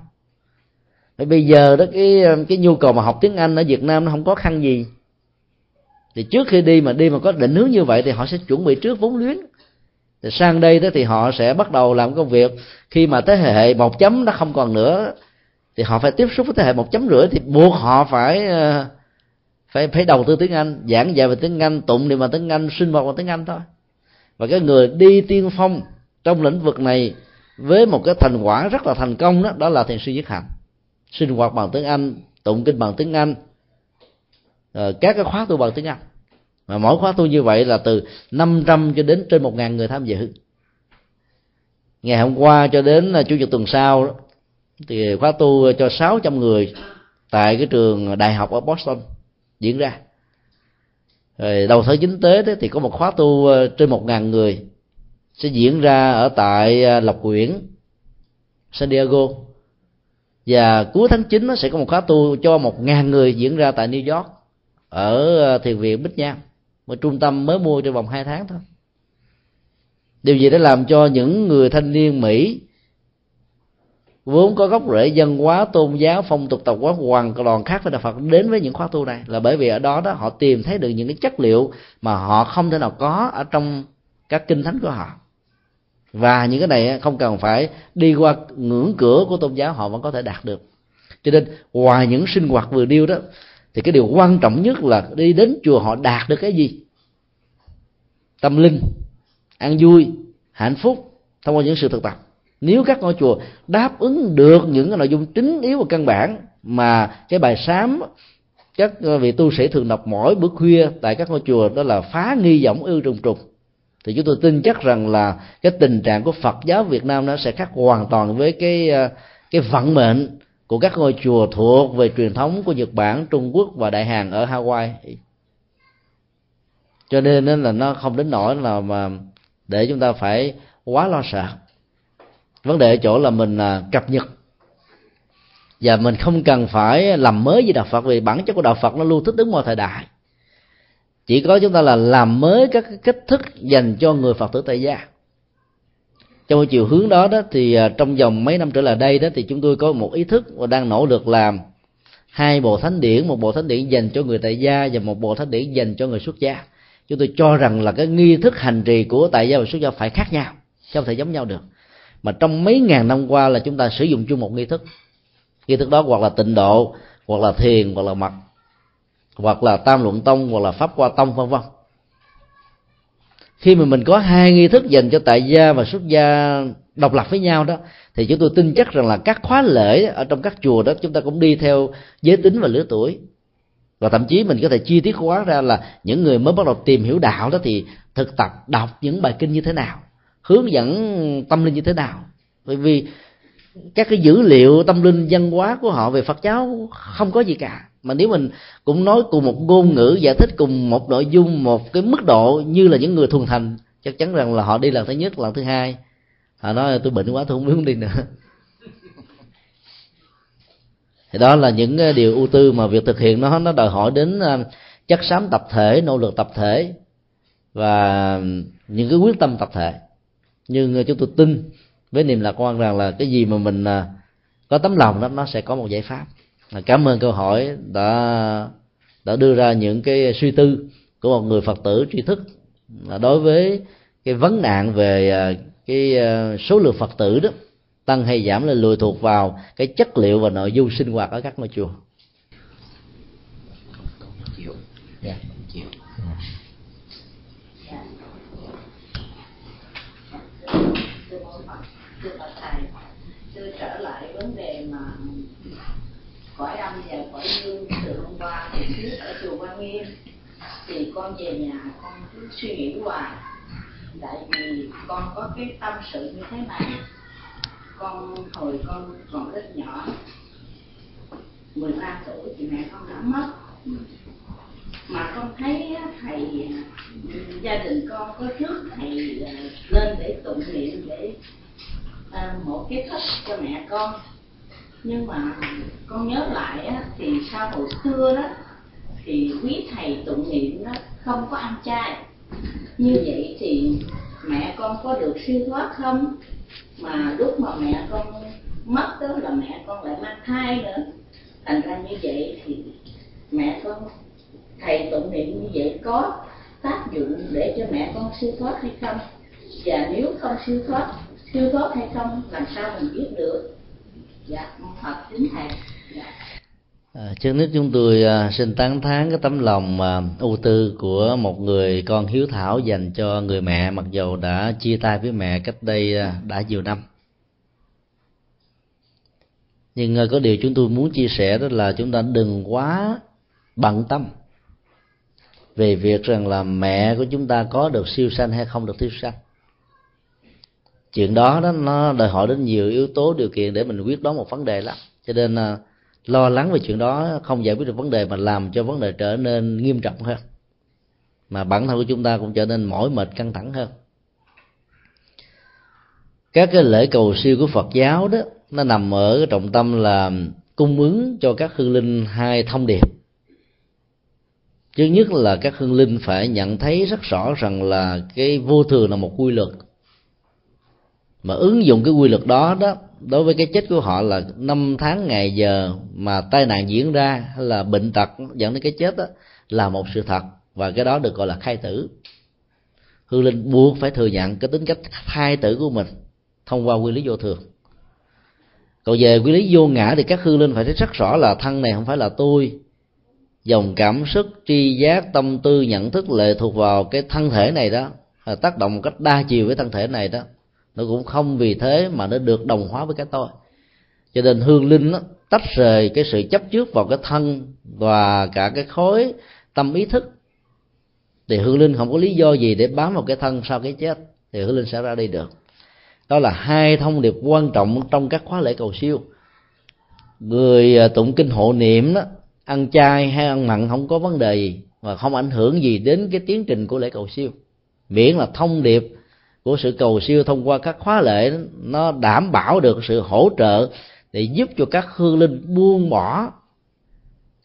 Vậy bây giờ đó, cái cái nhu cầu mà học tiếng Anh ở Việt Nam nó không có khăn gì. Thì trước khi đi mà đi mà có định hướng như vậy thì họ sẽ chuẩn bị trước vốn liếng. Thì sang đây đó thì họ sẽ bắt đầu làm công việc. Khi mà thế hệ một chấm nó không còn nữa thì họ phải tiếp xúc với thế hệ một chấm rưỡi thì buộc họ phải ờ, phải phải đầu tư tiếng Anh giảng dạy về tiếng Anh tụng niệm bằng tiếng Anh sinh hoạt bằng tiếng Anh thôi. Và cái người đi tiên phong trong lĩnh vực này với một cái thành quả rất là thành công đó đó là thiền sư nhất hạnh. Sinh hoạt bằng tiếng anh tụng kinh bằng tiếng anh ờ, các cái khóa tu bằng tiếng anh. Mà mỗi khóa tu như vậy là từ 500 cho đến trên 1.000 người tham dự. Ngày hôm qua cho đến ờ, chủ nhật tuần sau đó, thì khóa tu cho 600 người tại cái trường đại học ở Boston diễn ra. Rồi đầu tháng chính tế đó, thì có một khóa tu ờ, trên một ngàn người sẽ diễn ra ở tại ờ, Lộc Quyển San Diego. Và cuối tháng 9 nó sẽ có một khóa tu cho một ngàn người diễn ra tại New York ở ờ, thiền viện Bích Nham một trung tâm mới mua trong vòng 2 tháng thôi. Điều gì đã làm cho những người thanh niên Mỹ vốn có gốc rễ dân hóa, tôn giáo, phong tục tập quán hoàn toàn khác với đạo Phật đến với những khóa tu này là bởi vì ở đó đó họ tìm thấy được những cái chất liệu mà họ không thể nào có ở trong các kinh thánh của họ. Và những cái này không cần phải đi qua ngưỡng cửa của tôn giáo, họ vẫn có thể đạt được. Cho nên, ngoài những sinh hoạt vừa điêu đó, thì cái điều quan trọng nhất là đi đến chùa họ đạt được cái gì? Tâm linh, an vui, hạnh phúc thông qua những sự thực tập nếu các ngôi chùa đáp ứng được những cái nội dung chính yếu và căn bản mà cái bài sám các ờ, vị tu sĩ thường đọc mỗi bữa khuya tại các ngôi chùa đó là phá nghi vọng ưu trùng trùng thì chúng tôi tin chắc rằng là cái tình trạng của Phật giáo Việt Nam nó sẽ khác hoàn toàn với cái ờ, cái vận mệnh của các ngôi chùa thuộc về truyền thống của Nhật Bản, Trung Quốc và Đại Hàn ở Hawaii. Cho nên là nó không đến nỗi là mà để chúng ta phải quá lo sợ vấn đề ở chỗ là mình à, cập nhật. Và mình không cần phải làm mới với đạo phật, vì bản chất của đạo phật nó luôn thích ứng mọi thời đại. Chỉ có chúng ta là làm mới các cách thức dành cho người phật tử tại gia. Trong chiều hướng đó đó thì à, trong vòng mấy năm trở lại đây đó thì chúng tôi có một ý thức và đang nỗ lực làm hai bộ thánh điển, một bộ thánh điển dành cho người tại gia và một bộ thánh điển dành cho người xuất gia. Chúng tôi cho rằng là cái nghi thức hành trì của tại gia và xuất gia phải khác nhau, không thể giống nhau được mà trong mấy ngàn năm qua là chúng ta sử dụng chung một nghi thức. Nghi thức đó hoặc là tịnh độ, hoặc là thiền, hoặc là mật hoặc là tam luận tông, hoặc là pháp qua tông, vân vân. Khi mà mình có hai nghi thức dành cho tại gia và xuất gia độc lập với nhau đó, thì chúng tôi tin chắc rằng là các khóa lễ ở trong các chùa đó chúng ta cũng đi theo giới tính và lứa tuổi. Và thậm chí mình có thể chi tiết hóa ra là những người mới bắt đầu tìm hiểu đạo đó thì thực tập, đọc những bài kinh như thế nào hướng dẫn tâm linh như thế nào. Bởi vì các cái dữ liệu tâm linh văn hóa của họ về phật giáo không có gì cả. Mà nếu mình cũng nói cùng một ngôn ngữ, giải thích cùng một nội dung, một cái mức độ như là những người thuần thành, chắc chắn rằng là họ đi lần thứ nhất, lần thứ hai. Họ nói, tôi bệnh quá, tôi không muốn đi nữa. [laughs] Thì đó là những điều ưu tư mà việc thực hiện nó nó đòi hỏi đến à, chất xám tập thể, nỗ lực tập thể và những cái quyết tâm tập thể nhưng chúng tôi tin với niềm lạc quan rằng là cái gì mà mình à, có tấm lòng đó nó sẽ có một giải pháp. À, cảm ơn câu hỏi đã đã đưa ra những cái suy tư của một người phật tử tri thức à, đối với cái vấn nạn về cái số lượng phật tử đó tăng hay giảm là lùi thuộc vào cái chất liệu và nội dung sinh hoạt ở các ngôi chùa. Yeah, thưa bà thầy tôi trở lại vấn đề mà cõi âm và cõi dương từ hôm qua. Thì trước ở chùa Quan Nghiêm thì con về nhà, con cứ suy nghĩ hoài. Tại vì con có cái tâm sự như thế này. Con hồi con còn rất nhỏ 13 tuổi thì mẹ con đã mất. Mà con thấy thầy, gia đình con có trước thầy ờ, lên để tụng niệm, để à, một kiến thức cho mẹ con. Nhưng mà con nhớ lại á, thì sau hồi xưa đó thì quý thầy tụng niệm đó không có ăn chay. Như vậy thì mẹ con có được siêu thoát không? Mà lúc mà mẹ con mất đó là mẹ con lại mang thai nữa. Thành ra như vậy thì mẹ con thầy tụng niệm như vậy có tác dụng để cho mẹ con siêu thoát hay không? Và nếu không siêu thoát siêu thoát hay không làm sao mình biết được? Dạ phật kính thầy. Dạ. À, trước nhất chúng tôi à, xin tán thán cái tấm lòng à, ưu tư của một người con hiếu thảo dành cho người mẹ mặc dầu đã chia tay với mẹ cách đây à, đã nhiều năm. Nhưng à, có điều chúng tôi muốn chia sẻ đó là chúng ta đừng quá bận tâm về việc rằng là mẹ của chúng ta có được siêu sanh hay không được siêu sanh chuyện đó đó, nó đòi hỏi đến nhiều yếu tố, điều kiện để mình quyết đoán một vấn đề lắm. Cho nên à, lo lắng về chuyện đó không giải quyết được vấn đề mà làm cho vấn đề trở nên nghiêm trọng hơn. Mà bản thân của chúng ta cũng trở nên mỏi mệt, căng thẳng hơn. Các cái lễ cầu siêu của Phật giáo đó, nó nằm ở cái trọng tâm là cung ứng cho các hương linh hai thông điệp. Thứ nhất là các hương linh phải nhận thấy rất rõ rằng là cái vô thường là một quy luật mà ứng dụng cái quy luật đó đó đối với cái chết của họ là năm tháng ngày giờ mà tai nạn diễn ra hay là bệnh tật dẫn đến cái chết đó, là một sự thật. Và cái đó được gọi là khai tử. Hương linh buộc phải thừa nhận cái tính cách khai tử của mình thông qua quy lý vô thường. Còn về quy lý vô ngã thì các hương linh phải thấy rất rõ là thân này không phải là tôi. Dòng cảm xúc tri giác tâm tư nhận thức lệ thuộc vào cái thân thể này đó tác động một cách đa chiều với thân thể này đó nó cũng không vì thế mà nó được đồng hóa với cái tôi. Cho nên hương linh đó, tách rời cái sự chấp trước vào cái thân và cả cái khối tâm ý thức. Thì hương linh không có lý do gì để bám vào cái thân sau cái chết thì hương linh sẽ ra đi được. Đó là hai thông điệp quan trọng trong các khóa lễ cầu siêu. Người à, tụng kinh hộ niệm đó ăn chay hay ăn mặn không có vấn đề gì và không ảnh hưởng gì đến cái tiến trình của lễ cầu siêu. Miễn là thông điệp của sự cầu siêu thông qua các khóa lễ, nó đảm bảo được sự hỗ trợ để giúp cho các hương linh buông bỏ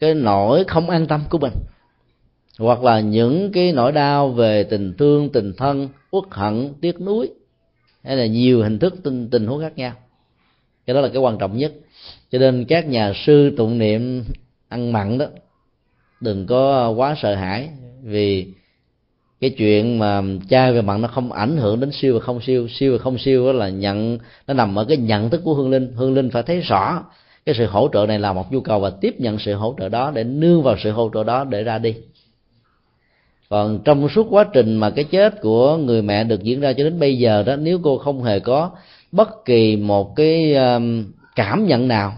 cái nỗi không an tâm của mình. Hoặc là những cái nỗi đau về tình thương, tình thân, uất hận, tiếc nuối, hay là nhiều hình thức tình tình huống khác nhau. Cái đó là cái quan trọng nhất. Cho nên các nhà sư tụng niệm ăn mặn đó, đừng có quá sợ hãi vì cái chuyện mà chai về mặn nó không ảnh hưởng đến siêu và không siêu siêu và không siêu đó là nhận, nó nằm ở cái nhận thức của hương linh. Hương linh phải thấy rõ cái sự hỗ trợ này là một nhu cầu và tiếp nhận sự hỗ trợ đó để nương vào sự hỗ trợ đó để ra đi. Còn trong suốt quá trình mà cái chết của người mẹ được diễn ra cho đến bây giờ đó, nếu cô không hề có bất kỳ một cái um, cảm nhận nào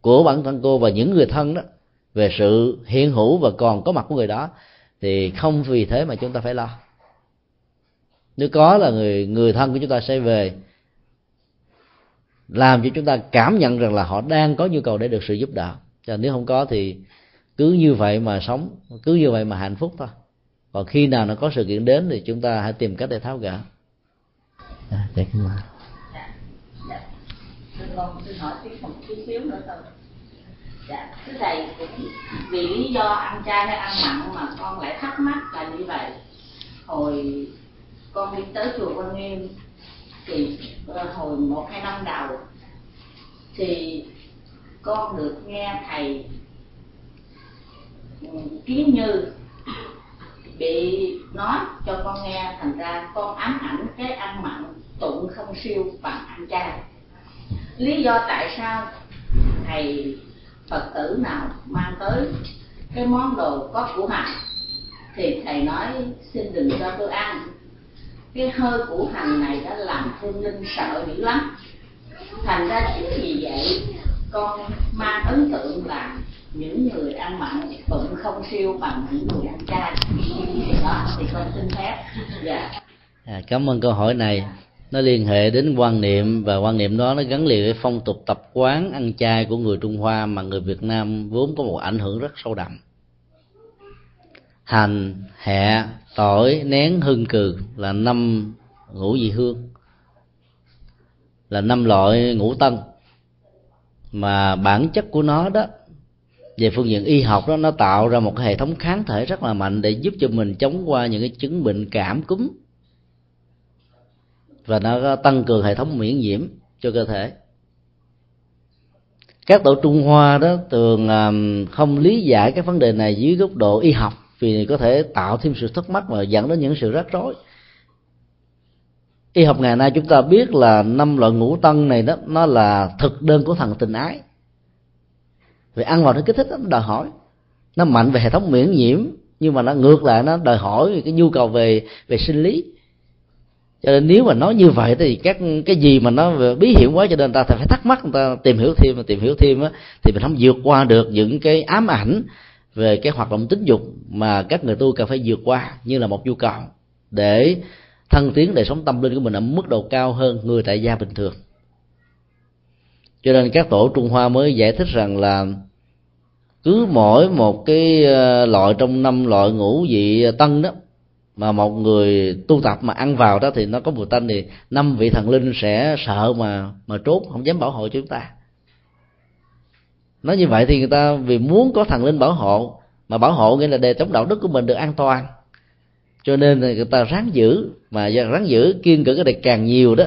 của bản thân cô và những người thân đó về sự hiện hữu và còn có mặt của người đó thì không vì thế mà chúng ta phải lo. Nếu có là người người thân của chúng ta sẽ về làm cho chúng ta cảm nhận rằng là họ đang có nhu cầu để được sự giúp đỡ. Cho nếu không có thì cứ như vậy mà sống cứ như vậy mà hạnh phúc thôi. Còn khi nào nó có sự kiện đến thì chúng ta hãy tìm cách để tháo gỡ. À, dạ, kính mời. Dạ, dạ. Con xin hỏi tiếp một chút xíu nữa thôi dạ thưa thầy, cũng vì lý do ăn chay hay ăn mặn mà con lại thắc mắc là như vậy. Hồi con đi tới chùa quan nghiêm thì ờ, hồi một hai năm đầu, thì con được nghe thầy ừ, kiến như bị nói cho con nghe, thành ra con ám ảnh cái ăn mặn tụng không siêu bằng ăn chay lý do tại sao thầy phật tử nào mang tới cái món đồ có của hành thì thầy nói xin đừng cho tôi ăn. Cái hơi của hành này đã làm phương linh sợ dữ lắm. Thành ra chính vì vậy con mang ấn tượng là những người ăn mặn bụng không siêu bằng những người ăn chay. Đó thì con xin phép. Dạ. À, cảm ơn câu hỏi này nó liên hệ đến quan niệm và quan niệm đó nó gắn liền với phong tục tập quán ăn chay của người Trung Hoa mà người Việt Nam vốn có một ảnh hưởng rất sâu đậm. Hành hẹ tỏi, nén hương cừ là năm ngũ vị hương, là năm loại ngũ tân. Mà bản chất của nó đó, về phương diện y học đó, nó tạo ra một cái hệ thống kháng thể rất là mạnh để giúp cho mình chống qua những cái chứng bệnh cảm cúm và nó tăng cường hệ thống miễn nhiễm cho cơ thể. Các tổ trung hoa đó thường không lý giải cái vấn đề này dưới góc độ y học, vì có thể tạo thêm sự thắc mắc và dẫn đến những sự rắc rối. Y học ngày nay chúng ta biết là năm loại ngũ tân này đó, nó là thực đơn của thần tình ái. Vì ăn vào nó kích thích, nó đòi hỏi. Nó mạnh về hệ thống miễn nhiễm, nhưng mà nó ngược lại, nó đòi hỏi cái nhu cầu về về sinh lý cho nên nếu mà nói như vậy thì các cái gì mà nó bí hiểm quá cho nên ta phải thắc mắc, người ta tìm hiểu thêm và tìm hiểu thêm á, thì mình không vượt qua được những cái ám ảnh về cái hoạt động tính dục mà các người tu cần phải vượt qua như là một nhu cầu để thân tiến đời sống tâm linh của mình ở mức độ cao hơn người tại gia bình thường. Cho nên các tổ trung hoa mới giải thích rằng là cứ mỗi một cái ờ, loại trong năm loại ngũ vị tân đó mà một người tu tập mà ăn vào đó thì nó có mùi tanh thì năm vị thần linh sẽ sợ mà mà trốn, không dám bảo hộ cho chúng ta. Nói như vậy thì người ta vì muốn có thần linh bảo hộ, mà bảo hộ nghĩa là để chống đạo đức của mình được an toàn. Cho nên người ta ráng giữ, mà ráng giữ kiên cử cái này càng nhiều đó,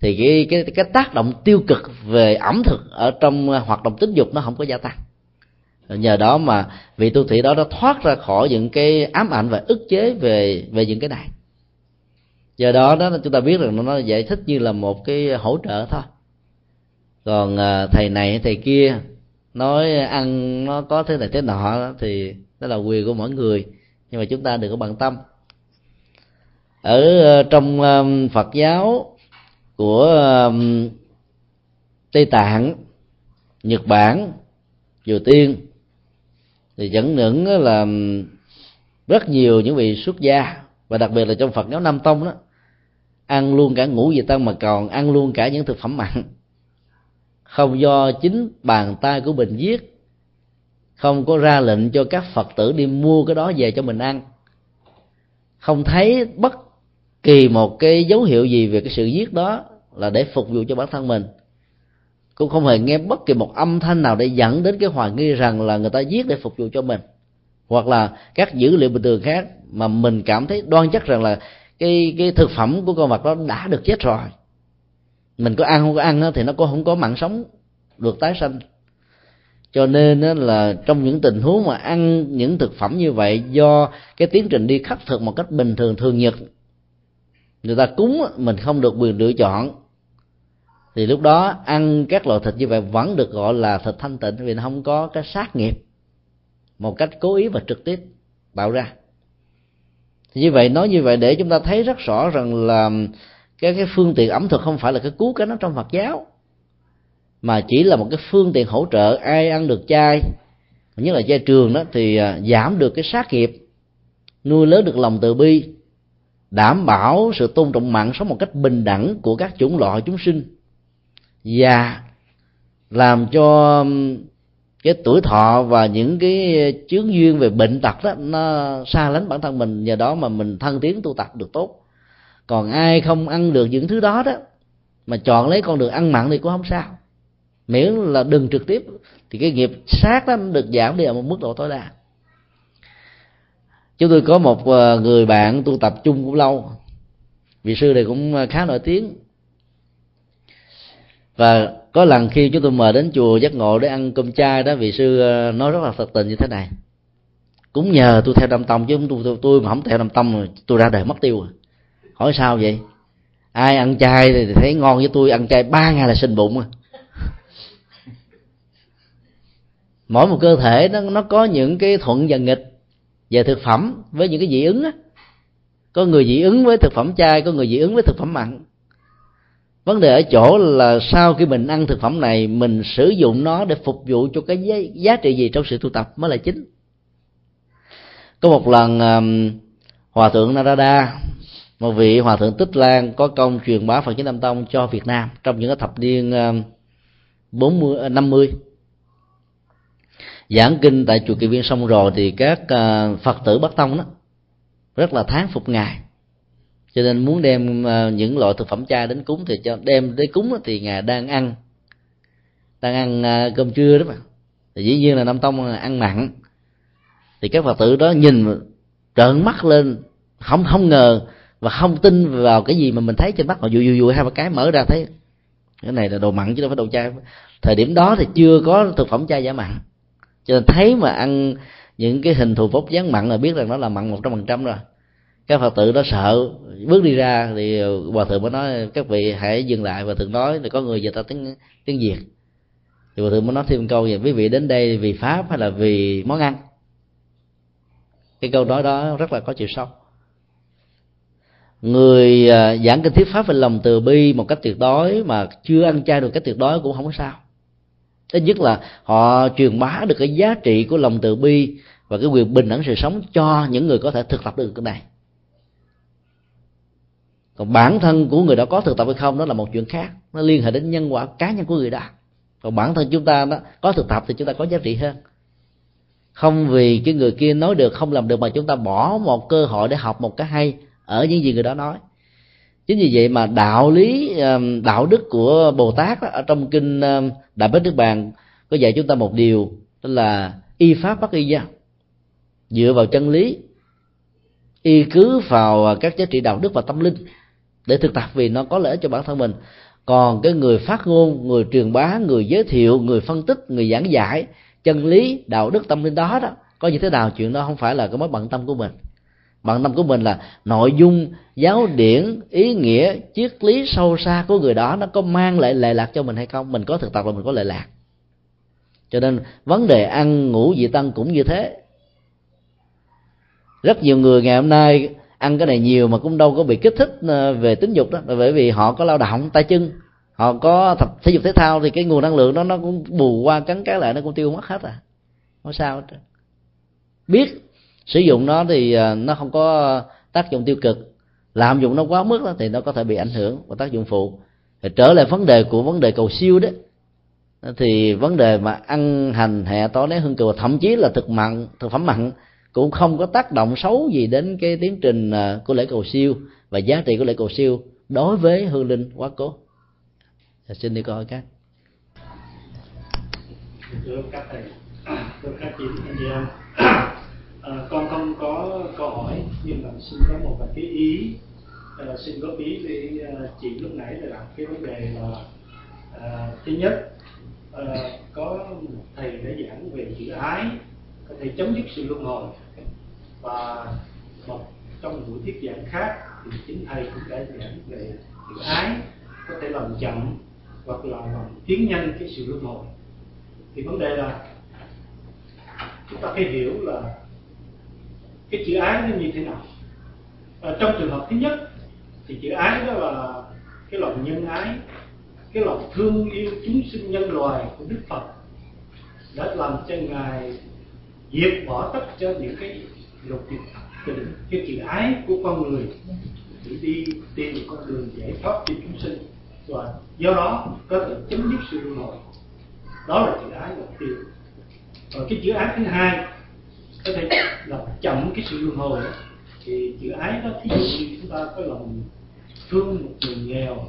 thì cái cái cái tác động tiêu cực về ẩm thực ở trong hoạt động tính dục nó không có gia tăng nhờ đó mà vị tu sĩ đó nó thoát ra khỏi những cái ám ảnh và ức chế về về những cái này. Do đó đó chúng ta biết rằng nó giải thích như là một cái hỗ trợ thôi. Còn à, thầy này, thầy kia nói ăn nó có thế này thế nọ thì đó là quyền của mỗi người, nhưng mà chúng ta đừng có bận tâm. Ở à, trong à, phật giáo của tây tạng, nhật bản, triều tiên thì dẫn những là rất nhiều những vị xuất gia, và đặc biệt là trong phật giáo nam tông đó, ăn luôn cả ngũ vị tăng mà còn ăn luôn cả những thực phẩm mặn. Không do chính bàn tay của mình giết không có ra lệnh cho các phật tử đi mua cái đó về cho mình ăn. Không thấy bất kỳ một cái dấu hiệu gì về cái sự giết đó là để phục vụ cho bản thân mình cũng không hề nghe bất kỳ một âm thanh nào để dẫn đến cái hoài nghi rằng là người ta giết để phục vụ cho mình. Hoặc là các dữ liệu bình thường khác mà mình cảm thấy đoan chắc rằng là cái cái thực phẩm của con vật đó đã được chết rồi. Mình có ăn không có ăn thì nó cũng không có mạng sống được tái sanh. Cho nên là trong những tình huống mà ăn những thực phẩm như vậy do cái tiến trình đi khắc thực một cách bình thường thường nhật, người ta cúng mình không được quyền lựa chọn thì lúc đó ăn các loại thịt như vậy vẫn được gọi là thịt thanh tịnh, vì nó không có cái sát nghiệp. Một cách cố ý và trực tiếp tạo ra. Thì như vậy, nói như vậy để chúng ta thấy rất rõ rằng là cái cái phương tiện ẩm thực không phải là cái cứu cánh ở trong Phật giáo, mà chỉ là một cái phương tiện hỗ trợ ai ăn được chay, nhất là chay trường đó, thì à, giảm được cái sát nghiệp, nuôi lớn được lòng từ bi, đảm bảo sự tôn trọng mạng sống một cách bình đẳng của các chủng loại chúng sinh và làm cho um, cái tuổi thọ và những cái chướng duyên về bệnh tật đó, nó xa lánh bản thân mình. Nhờ đó mà mình thân tiến tu tập được tốt. Còn ai không ăn được những thứ đó đó, mà chọn lấy con đường ăn mặn thì cũng không sao. Miễn là đừng trực tiếp, thì cái nghiệp sát đó được giảm đi ở một mức độ tối đa. Chúng tôi có một ờ, người bạn tu tập chung cũng lâu. Vị sư này cũng ờ, khá nổi tiếng và có lần khi chúng tôi mời đến chùa giác ngộ để ăn cơm chay đó vị sư ờ, nói rất là thật tình như thế này. Cũng nhờ tôi theo đâm tông chứ tôi, tôi, tôi mà không theo đâm tông tôi ra đời mất tiêu rồi hỏi sao vậy? Ai ăn chay thì thấy ngon với tôi ăn chay ba ngày là sinh bụng à. [laughs] Mỗi một cơ thể nó nó có những cái thuận và nghịch về thực phẩm với những cái dị ứng á. Có người dị ứng với thực phẩm chay có người dị ứng với thực phẩm mặn vấn đề ở chỗ là sau khi mình ăn thực phẩm này mình sử dụng nó để phục vụ cho cái giá, giá trị gì trong sự tu tập mới là chính. Có một lần um, hòa thượng narada một vị hòa thượng tích lan có công truyền bá phật chính nam tông cho việt nam trong những cái thập niên um, bốn mươi à, năm mươi. Giảng kinh tại chùa kỳ viên xong rồi thì các uh, phật tử bắc tông đó rất là thán phục ngài cho nên muốn đem à, những loại thực phẩm chay đến cúng thì cho, đem đến cúng thì ngài đang ăn. Đang ăn à, cơm trưa đó mà. Thì dĩ nhiên là nam tông ăn mặn. Thì các phật tử đó nhìn trợn mắt lên, không không ngờ và không tin vào cái gì mà mình thấy trên mắt. Họ vui vui vui hai ba cái mở ra thấy, cái này là đồ mặn chứ đâu phải đồ chay. Thời điểm đó thì chưa có thực phẩm chay giả mặn. Cho nên thấy mà ăn những cái hình thù vóc dáng mặn là biết rằng nó là mặn một trăm phần trăm rồi các phật tử đó sợ. Bước đi ra thì hòa thượng mới nói, các vị hãy dừng lại. Và thượng nói là có người dịch ta tiếng tiếng việt. Thì hòa thượng mới nói thêm câu gì quý vị đến đây vì pháp hay là vì món ăn? Cái câu nói đó rất là có chiều sâu. Người à, giảng kinh thuyết pháp về lòng từ bi một cách tuyệt đối mà chưa ăn chay được cách tuyệt đối cũng không có sao. Ít nhất là họ truyền bá được cái giá trị của lòng từ bi và cái quyền bình đẳng sự sống cho những người có thể thực tập được cái này còn bản thân của người đó có thực tập hay không, đó là một chuyện khác. Nó liên hệ đến nhân quả cá nhân của người đó còn bản thân chúng ta đó, có thực tập thì chúng ta có giá trị hơn. Không vì cái người kia nói được, không làm được mà chúng ta bỏ một cơ hội để học một cái hay ở những gì người đó nói. Chính vì vậy mà đạo lý đạo đức của bồ tát ở trong kinh đại bích nước bàn có dạy chúng ta một điều, đó là y pháp bất y gia dựa vào chân lý, y cứ vào các giá trị đạo đức và tâm linh để thực tập vì nó có lợi cho bản thân mình. Còn cái người phát ngôn, người truyền bá, người giới thiệu, người phân tích, người giảng giải, chân lý, đạo đức, tâm linh đó đó, có như thế nào chuyện đó không phải là cái mối bận tâm của mình. Bận tâm của mình là nội dung, giáo điển, ý nghĩa, triết lý sâu xa của người đó nó có mang lại lệ lạc cho mình hay không? Mình có thực tập là mình có lệ lạc. Cho nên vấn đề ăn, ngủ, dị tăng cũng như thế. Rất nhiều người ngày hôm nay ăn cái này nhiều mà cũng đâu có bị kích thích ờ, về tính dục đó. Bởi vì họ có lao động tay chân họ có tập thể dục thể thao thì cái nguồn năng lượng đó nó cũng bù qua cắn cái lại nó cũng tiêu mất hết à. Không sao hết biết sử dụng nó thì ờ, nó không có tác dụng tiêu cực. Làm dụng nó quá mức đó, thì nó có thể bị ảnh hưởng và tác dụng phụ. Thì trở lại vấn đề của vấn đề cầu siêu đó thì vấn đề mà ăn hành hẹ tối nấy hương cừu thậm chí là thực mặn thực phẩm mặn cũng không có tác động xấu gì đến cái tiến trình à, của lễ cầu siêu và giá trị của lễ cầu siêu đối với hương linh quá cố. Dạ, xin đi câu hỏi các thưa các thầy à, thưa các chị anh chị em. À, con không có câu hỏi nhưng mà xin có một vài cái ý à, xin góp ý với à, chị lúc nãy là cái vấn đề là à, thứ nhất à, có một thầy đã giảng về chữ ái có thể chấm dứt sự luân hồi và một trong buổi thuyết giảng khác thì chính thầy cũng đã giảng về chữ ái có thể làm chậm hoặc là làm tiến nhanh cái sự luân hồi. Thì vấn đề là chúng ta phải hiểu là cái chữ ái nó như thế nào. À, trong trường hợp thứ nhất thì chữ ái đó là cái lòng nhân ái cái lòng thương yêu chúng sinh nhân loài của đức phật đã làm cho ngài diệt bỏ tất cho những cái lục dục tình cái chữ ái của con người để đi tìm một con đường giải thoát cho chúng sinh. Và do đó có thể chấm dứt sự luân hồi. Đó là chữ ái đầu tiên. Và cái chữ ái thứ hai có thể làm chậm cái sự luân hồi thì chữ ái đó, thí dụ như chúng ta có lòng thương một người nghèo,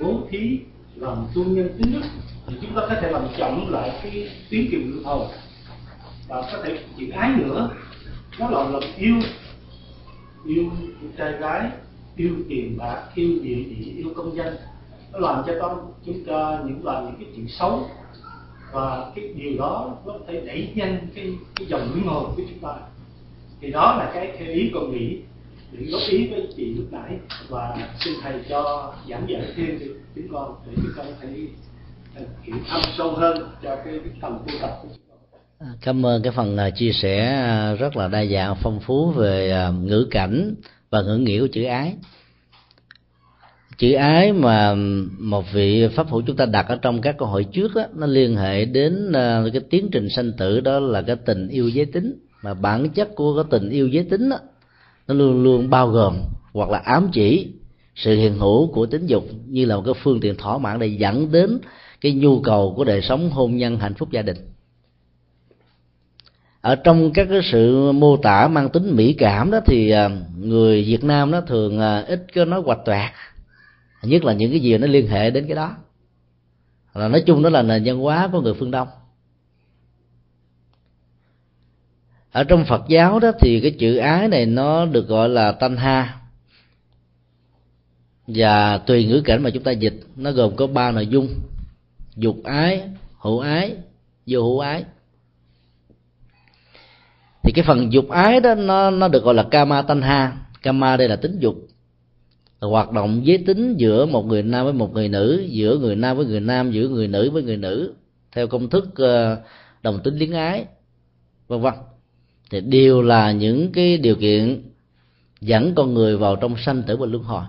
bố thí làm tu nhân tính đức thì chúng ta có thể làm chậm lại cái tiến trình luân hồi. Và có thể chữ ái nữa nó là lòng yêu yêu trai gái yêu tiền bạc yêu địa vị yêu công danh. Nó làm cho con chúng ta những làm những cái chuyện xấu. Và cái điều đó nó có thể đẩy nhanh cái cái dòng luân hồi của chúng ta. Thì đó là cái theo ý con nghĩ. Để góp ý với chị lúc nãy. Và xin thầy cho giảng dạy thêm cho chúng con để chúng con thể hiểu thâm sâu hơn cho cái, cái tầm tu tập của chúng con cảm ơn cái phần à, chia sẻ à, rất là đa dạng phong phú về à, ngữ cảnh và ngữ nghĩa của chữ ái. Chữ ái mà một vị pháp hữu chúng ta đặt ở trong các câu hỏi trước đó, nó liên hệ đến cái tiến trình sanh tử đó là cái tình yêu giới tính. Mà bản chất của cái tình yêu giới tính đó, nó luôn luôn bao gồm hoặc là ám chỉ sự hiện hữu của tính dục như là một cái phương tiện thỏa mãn để dẫn đến cái nhu cầu của đời sống hôn nhân hạnh phúc gia đình ở trong các cái sự mô tả mang tính mỹ cảm đó thì à, người Việt Nam nó thường à, ít có nói hoạch toạc nhất là những cái gì nó liên hệ đến cái đó. Là nói chung đó là nền văn hóa của người phương đông. Ở trong phật giáo đó thì cái chữ ái này nó được gọi là tanh ha. Và tùy ngữ cảnh mà chúng ta dịch, nó gồm có ba nội dung. Dục ái, hữu ái, vô hữu ái thì cái phần dục ái đó, nó nó được gọi là kama tanha. Kama đây là tính dục. Hoạt động giới tính giữa một người nam với một người nữ, giữa người nam với người nam, giữa người nữ với người nữ, theo công thức ờ, đồng tính liên ái, vân vân. Thì đều là những cái điều kiện dẫn con người vào trong sanh tử và luân hồi.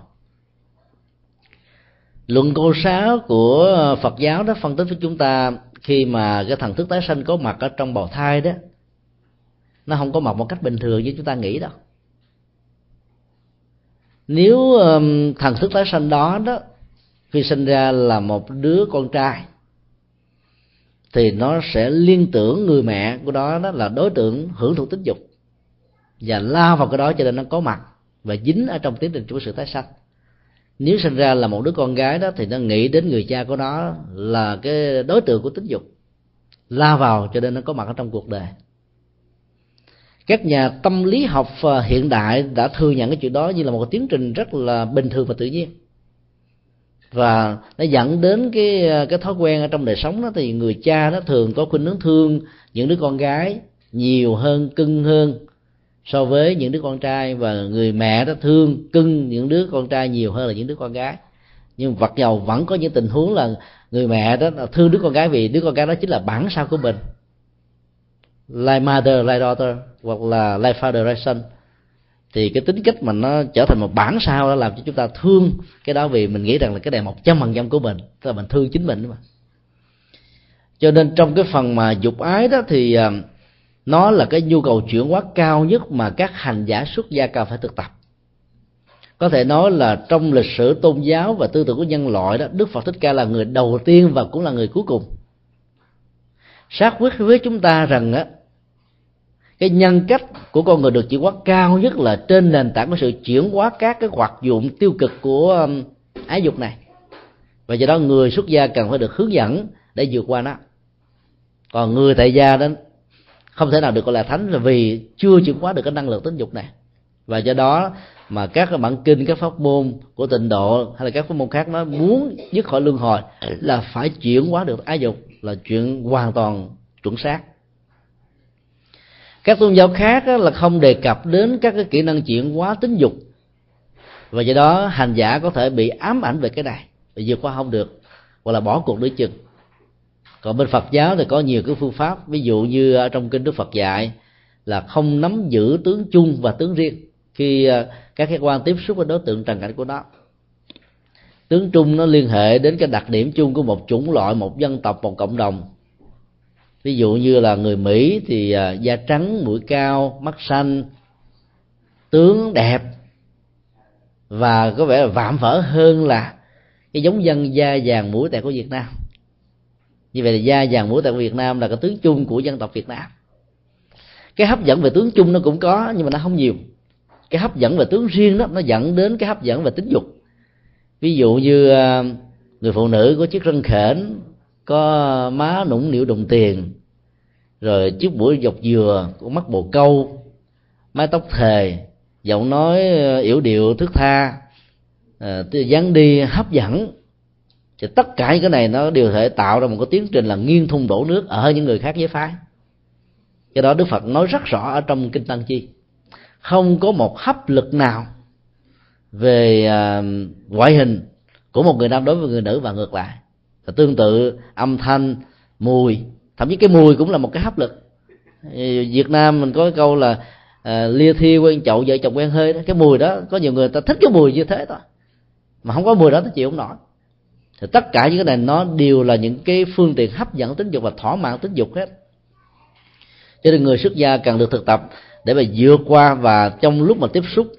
Luận câu sáu của phật giáo đó phân tích với chúng ta khi mà cái thần thức tái sanh có mặt ở trong bào thai đó nó không có mặt một cách bình thường như chúng ta nghĩ đâu nếu um, thần thức tái sanh đó đó khi sinh ra là một đứa con trai thì nó sẽ liên tưởng người mẹ của đó đó là đối tượng hưởng thụ tính dục và lao vào cái đó cho nên nó có mặt và dính ở trong tiến trình của sự tái sanh. Nếu sinh ra là một đứa con gái đó thì nó nghĩ đến người cha của nó là cái đối tượng của tính dục la vào cho nên nó có mặt ở trong cuộc đời các nhà tâm lý học ờ, hiện đại đã thừa nhận cái chuyện đó như là một tiến trình rất là bình thường và tự nhiên. Và nó dẫn đến cái ờ, cái thói quen ở trong đời sống đó, thì người cha nó thường có khuynh hướng thương những đứa con gái nhiều hơn, cưng hơn so với những đứa con trai, và người mẹ đó thương, cưng những đứa con trai nhiều hơn là những đứa con gái. Nhưng vật dầu vẫn có những tình huống là người mẹ đó thương đứa con gái vì đứa con gái đó chính là bản sao của mình like mother, like daughter, hoặc là like father, like son. Thì cái tính cách mà nó trở thành một bản sao đó làm cho chúng ta thương cái đó vì mình nghĩ rằng là cái này một trăm phần trăm của mình, tức là mình thương chính mình mà. Cho nên trong cái phần mà dục ái đó thì à, nó là cái nhu cầu chuyển hóa cao nhất mà các hành giả xuất gia cần phải thực tập. Có thể nói là trong lịch sử tôn giáo và tư tưởng của nhân loại đó, đức phật thích ca là người đầu tiên và cũng là người cuối cùng xác quyết với chúng ta rằng á, cái nhân cách của con người được chuyển hóa cao nhất là trên nền tảng của sự chuyển hóa các cái hoạt dụng tiêu cực của um, ái dục này. Và do đó người xuất gia cần phải được hướng dẫn để vượt qua nó. Còn người tại gia đó không thể nào được gọi là thánh là vì chưa chuyển hóa được cái năng lượng tính dục này. Và do đó mà các cái bản kinh, các pháp môn của tịnh độ hay là các pháp môn khác nó muốn dứt khỏi luân hồi là phải chuyển hóa được ái dục là chuyện hoàn toàn chuẩn xác. Các tôn giáo khác là không đề cập đến các cái kỹ năng chuyển hóa tính dục. Và do đó, hành giả có thể bị ám ảnh về cái này và vượt qua không được, hoặc là bỏ cuộc đối chừng. Còn bên Phật giáo thì có nhiều cái phương pháp, ví dụ như ở trong kinh Đức Phật dạy là không nắm giữ tướng chung và tướng riêng khi à, các cái quan tiếp xúc với đối tượng trần cảnh của nó tướng chung nó liên hệ đến cái đặc điểm chung của một chủng loại, một dân tộc, một cộng đồng. Ví dụ như là người mỹ thì à, da trắng, mũi cao, mắt xanh, tướng đẹp, và có vẻ là vạm vỡ hơn là cái giống dân da vàng mũi tẹt của việt nam. Như vậy là da vàng mũi tẹt của việt nam là cái tướng chung của dân tộc việt nam. Cái hấp dẫn về tướng chung nó cũng có, nhưng mà nó không nhiều. Cái hấp dẫn về tướng riêng đó, nó dẫn đến cái hấp dẫn về tính dục ví dụ như ờ, người phụ nữ có chiếc răng khểnh có má nũng nịu đồng tiền rồi chiếc mũi dọc dừa có mắt bồ câu mái tóc thề giọng nói ờ, yểu điệu thức tha à, dáng đi hấp dẫn. Thì tất cả những cái này nó đều thể tạo ra một cái tiến trình là nghiêng thung đổ nước ở những người khác giới phái. Cái đó đức phật nói rất rõ ở trong kinh tăng chi không có một hấp lực nào về à, ngoại hình của một người nam đối với người nữ và ngược lại. Và tương tự âm thanh mùi thậm chí cái mùi cũng là một cái hấp lực. Việt nam mình có cái câu là à, lia thi quen chậu vợ chồng quen hơi đó. Cái mùi đó có nhiều người ta thích cái mùi như thế thôi. Mà không có mùi đó thì chịu không nổi. Thì tất cả những cái này nó đều là những cái phương tiện hấp dẫn tính dục và thỏa mãn tính dục hết. Cho nên người xuất gia cần được thực tập để mà vượt qua và trong lúc mà tiếp xúc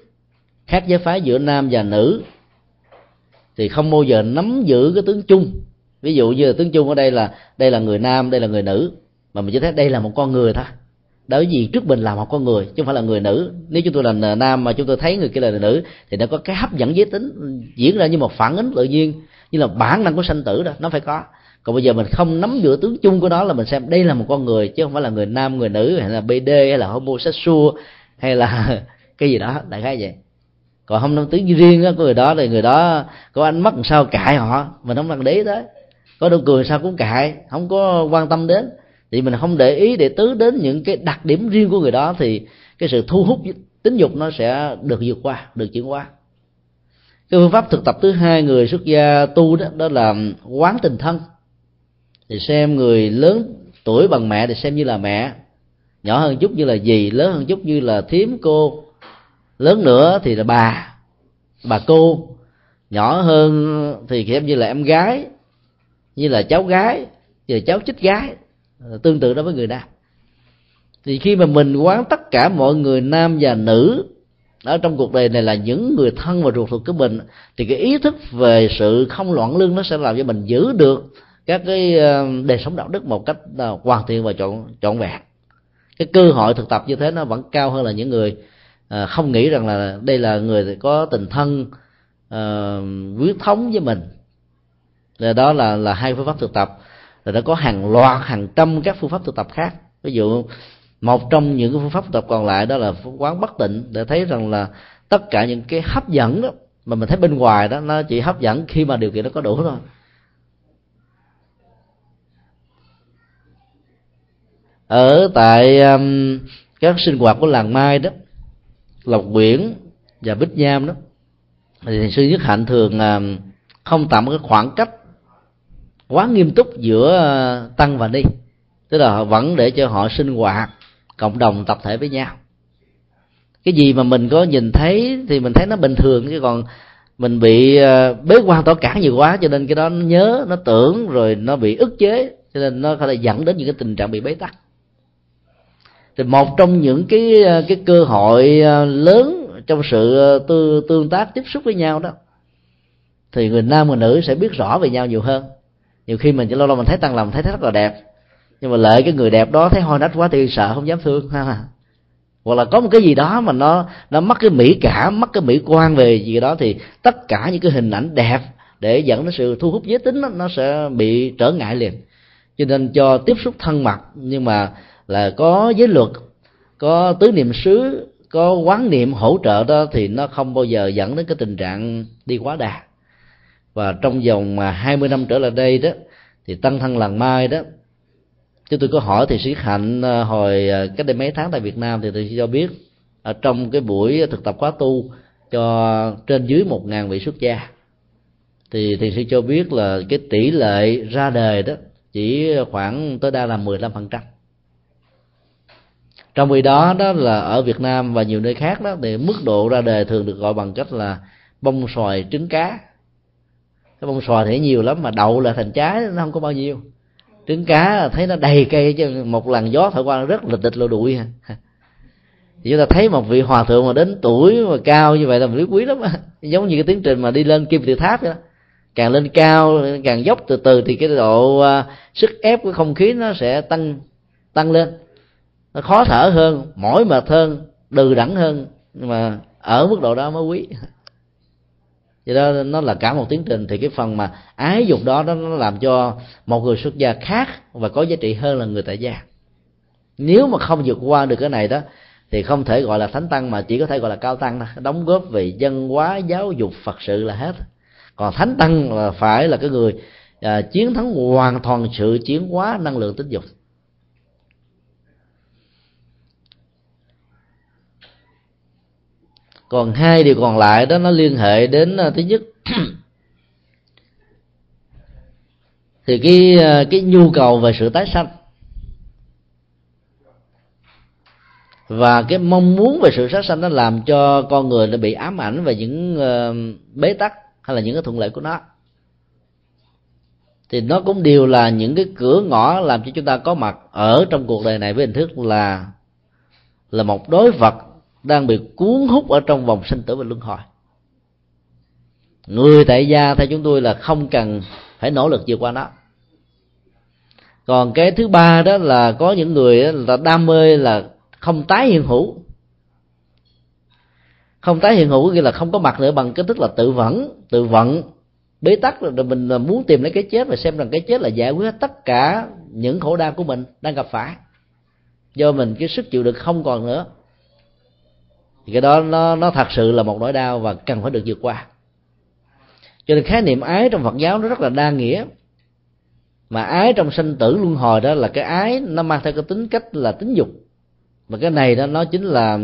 khác giới phái giữa nam và nữ, thì không bao giờ nắm giữ cái tướng chung. Ví dụ như là tướng chung ở đây là đây là người nam, đây là người nữ, mà mình chỉ thấy đây là một con người thôi. Đối gì? Trước mình là một con người, chứ không phải là người nữ. Nếu chúng tôi là nam mà chúng tôi thấy người kia là nữ, thì nó có cái hấp dẫn giới tính, diễn ra như một phản ứng tự nhiên, như là bản năng của sanh tử đó, nó phải có. Còn bây giờ mình không nắm giữ tướng chung của nó là mình xem đây là một con người, chứ không phải là người nam, người nữ, hay là bd hay là homosexual, hay là [laughs] cái gì đó, đại khái vậy còn không nắm tướng riêng của người đó thì người đó có ánh mắt sao cãi họ. Mình không cần để ý tới. Có nụ cười sao cũng cãi. Không có quan tâm đến. Thì mình không để ý để tứ đến những cái đặc điểm riêng của người đó thì cái sự thu hút tính dục nó sẽ được vượt qua, được chuyển qua cái phương pháp thực tập thứ hai người xuất gia tu đó đó là quán tình thân. Thì xem người lớn tuổi bằng mẹ thì xem như là mẹ. Nhỏ hơn chút như là dì, lớn hơn chút như là thím, cô lớn nữa thì là bà. Bà cô. Nhỏ hơn thì em như là em gái. Như là cháu gái. Như là cháu chích gái. Tương tự đó với người nam. Thì khi mà mình quán tất cả mọi người nam và nữ ở trong cuộc đời này là những người thân và ruột thuộc của mình, thì cái ý thức về sự không loạn lương nó sẽ làm cho mình giữ được các cái ờ, đời sống đạo đức một cách ờ, hoàn thiện và trọn trọn vẹn. Cái cơ hội thực tập như thế nó vẫn cao hơn là những người Ờ, không nghĩ rằng là đây là người có tình thân uh, thống với mình. Rồi đó là là hai phương pháp thực tập. Rồi đã có hàng loạt hàng trăm các phương pháp thực tập khác. Ví dụ một trong những cái phương pháp thực tập còn lại đó là quán bất tịnh. Để thấy rằng là tất cả những cái hấp dẫn đó mà mình thấy bên ngoài đó nó chỉ hấp dẫn khi mà điều kiện nó có đủ thôi. Ở tại um, các sinh hoạt của làng mai đó lộc nguyễn và bích nham đó. Thì sư nhất hạnh thường à, không tạo một cái khoảng cách quá nghiêm túc giữa à, tăng và ni. Tức là vẫn để cho họ sinh hoạt, cộng đồng tập thể với nhau. Cái gì mà mình có nhìn thấy thì mình thấy nó bình thường, chứ còn mình bị à, bế quan tỏ cản nhiều quá, cho nên cái đó nó nhớ, nó tưởng, rồi nó bị ức chế, cho nên nó có thể dẫn đến những cái tình trạng bị bế tắc thì một trong những cái ờ, cái cơ hội ờ, lớn trong sự ờ, tư, tương tác tiếp xúc với nhau đó thì người nam người nữ sẽ biết rõ về nhau nhiều hơn. Nhiều khi mình chỉ lâu lâu mình thấy tăng lòng thấy rất là đẹp nhưng mà lợi cái người đẹp đó thấy hôi nách quá thì sợ không dám thương ha hoặc là có một cái gì đó mà nó nó mất cái mỹ cảm mất cái mỹ quan về gì đó thì tất cả những cái hình ảnh đẹp để dẫn đến sự thu hút giới tính đó, nó sẽ bị trở ngại liền. Cho nên cho tiếp xúc thân mật nhưng mà là có giới luật, có tứ niệm xứ, có quán niệm hỗ trợ đó thì nó không bao giờ dẫn đến cái tình trạng đi quá đà. Và trong vòng mà 20 năm trở lại đây đó, thì tăng thân làng mai đó, chứ tôi có hỏi thì sĩ hạnh à, hồi à, cách đây mấy tháng tại việt nam thì tôi cho biết, ở trong cái buổi thực tập khóa tu cho trên dưới một ngàn vị xuất gia, thì thì sư cho biết là cái tỷ lệ ra đời đó chỉ khoảng tối đa là 15% trong khi đó đó là ở Việt Nam và nhiều nơi khác đó thì mức độ ra đề thường được gọi bằng cách là bông xoài trứng cá. Cái bông xoài thì nhiều lắm mà đậu là thành trái nó không có bao nhiêu. Trứng cá thấy nó đầy cây chứ một lần gió thổi qua rất là tịch lộ đuổi [laughs] thì chúng ta thấy một vị hòa thượng mà đến tuổi mà cao như vậy là mình quý lắm giống như cái tiến trình mà đi lên kim tự tháp đó. Càng lên cao càng dốc từ từ thì cái độ uh, sức ép của không khí nó sẽ tăng tăng lên nó khó thở hơn mỏi mệt hơn đừ đẳng hơn. Nhưng mà ở mức độ đó mới quý. Vậy đó nó là cả một tiến trình. Thì cái phần mà ái dục đó nó làm cho một người xuất gia khác và có giá trị hơn là người tại gia. Nếu mà không vượt qua được cái này đó thì không thể gọi là thánh tăng mà chỉ có thể gọi là cao tăng thôi. Đóng góp về dân hóa giáo dục phật sự là hết. Còn thánh tăng là phải là cái người à, chiến thắng hoàn toàn sự chiến hóa năng lượng tính dục. Còn hai điều còn lại đó nó liên hệ đến uh, thứ nhất. [clears throat] Thì cái uh, cái nhu cầu về sự tái sanh và cái mong muốn về sự sát sanh nó làm cho con người nó bị ám ảnh về những uh, bế tắc hay là những cái thuận lợi của nó. Thì nó cũng đều là những cái cửa ngõ làm cho chúng ta có mặt ở trong cuộc đời này với hình thức là là một đối vật đang bị cuốn hút ở trong vòng sinh tử và luân hồi. Người tại gia theo chúng tôi là không cần phải nỗ lực vượt qua nó. Còn cái thứ ba đó là có những người là đam mê là không tái hiện hữu. Không tái hiện hữu nghĩa là không có mặt nữa, bằng cái tức là tự vẫn, tự vận, bế tắc rồi mình muốn tìm lấy cái chết và xem rằng cái chết là giải quyết tất cả những khổ đau của mình đang gặp phải. Do mình cái sức chịu đựng không còn nữa thì cái đó nó nó thật sự là một nỗi đau và cần phải được vượt qua. Cho nên khái niệm ái trong phật giáo nó rất là đa nghĩa. Mà ái trong sinh tử luân hồi đó là cái ái nó mang theo cái tính cách là tính dục. Và cái này đó, nó chính là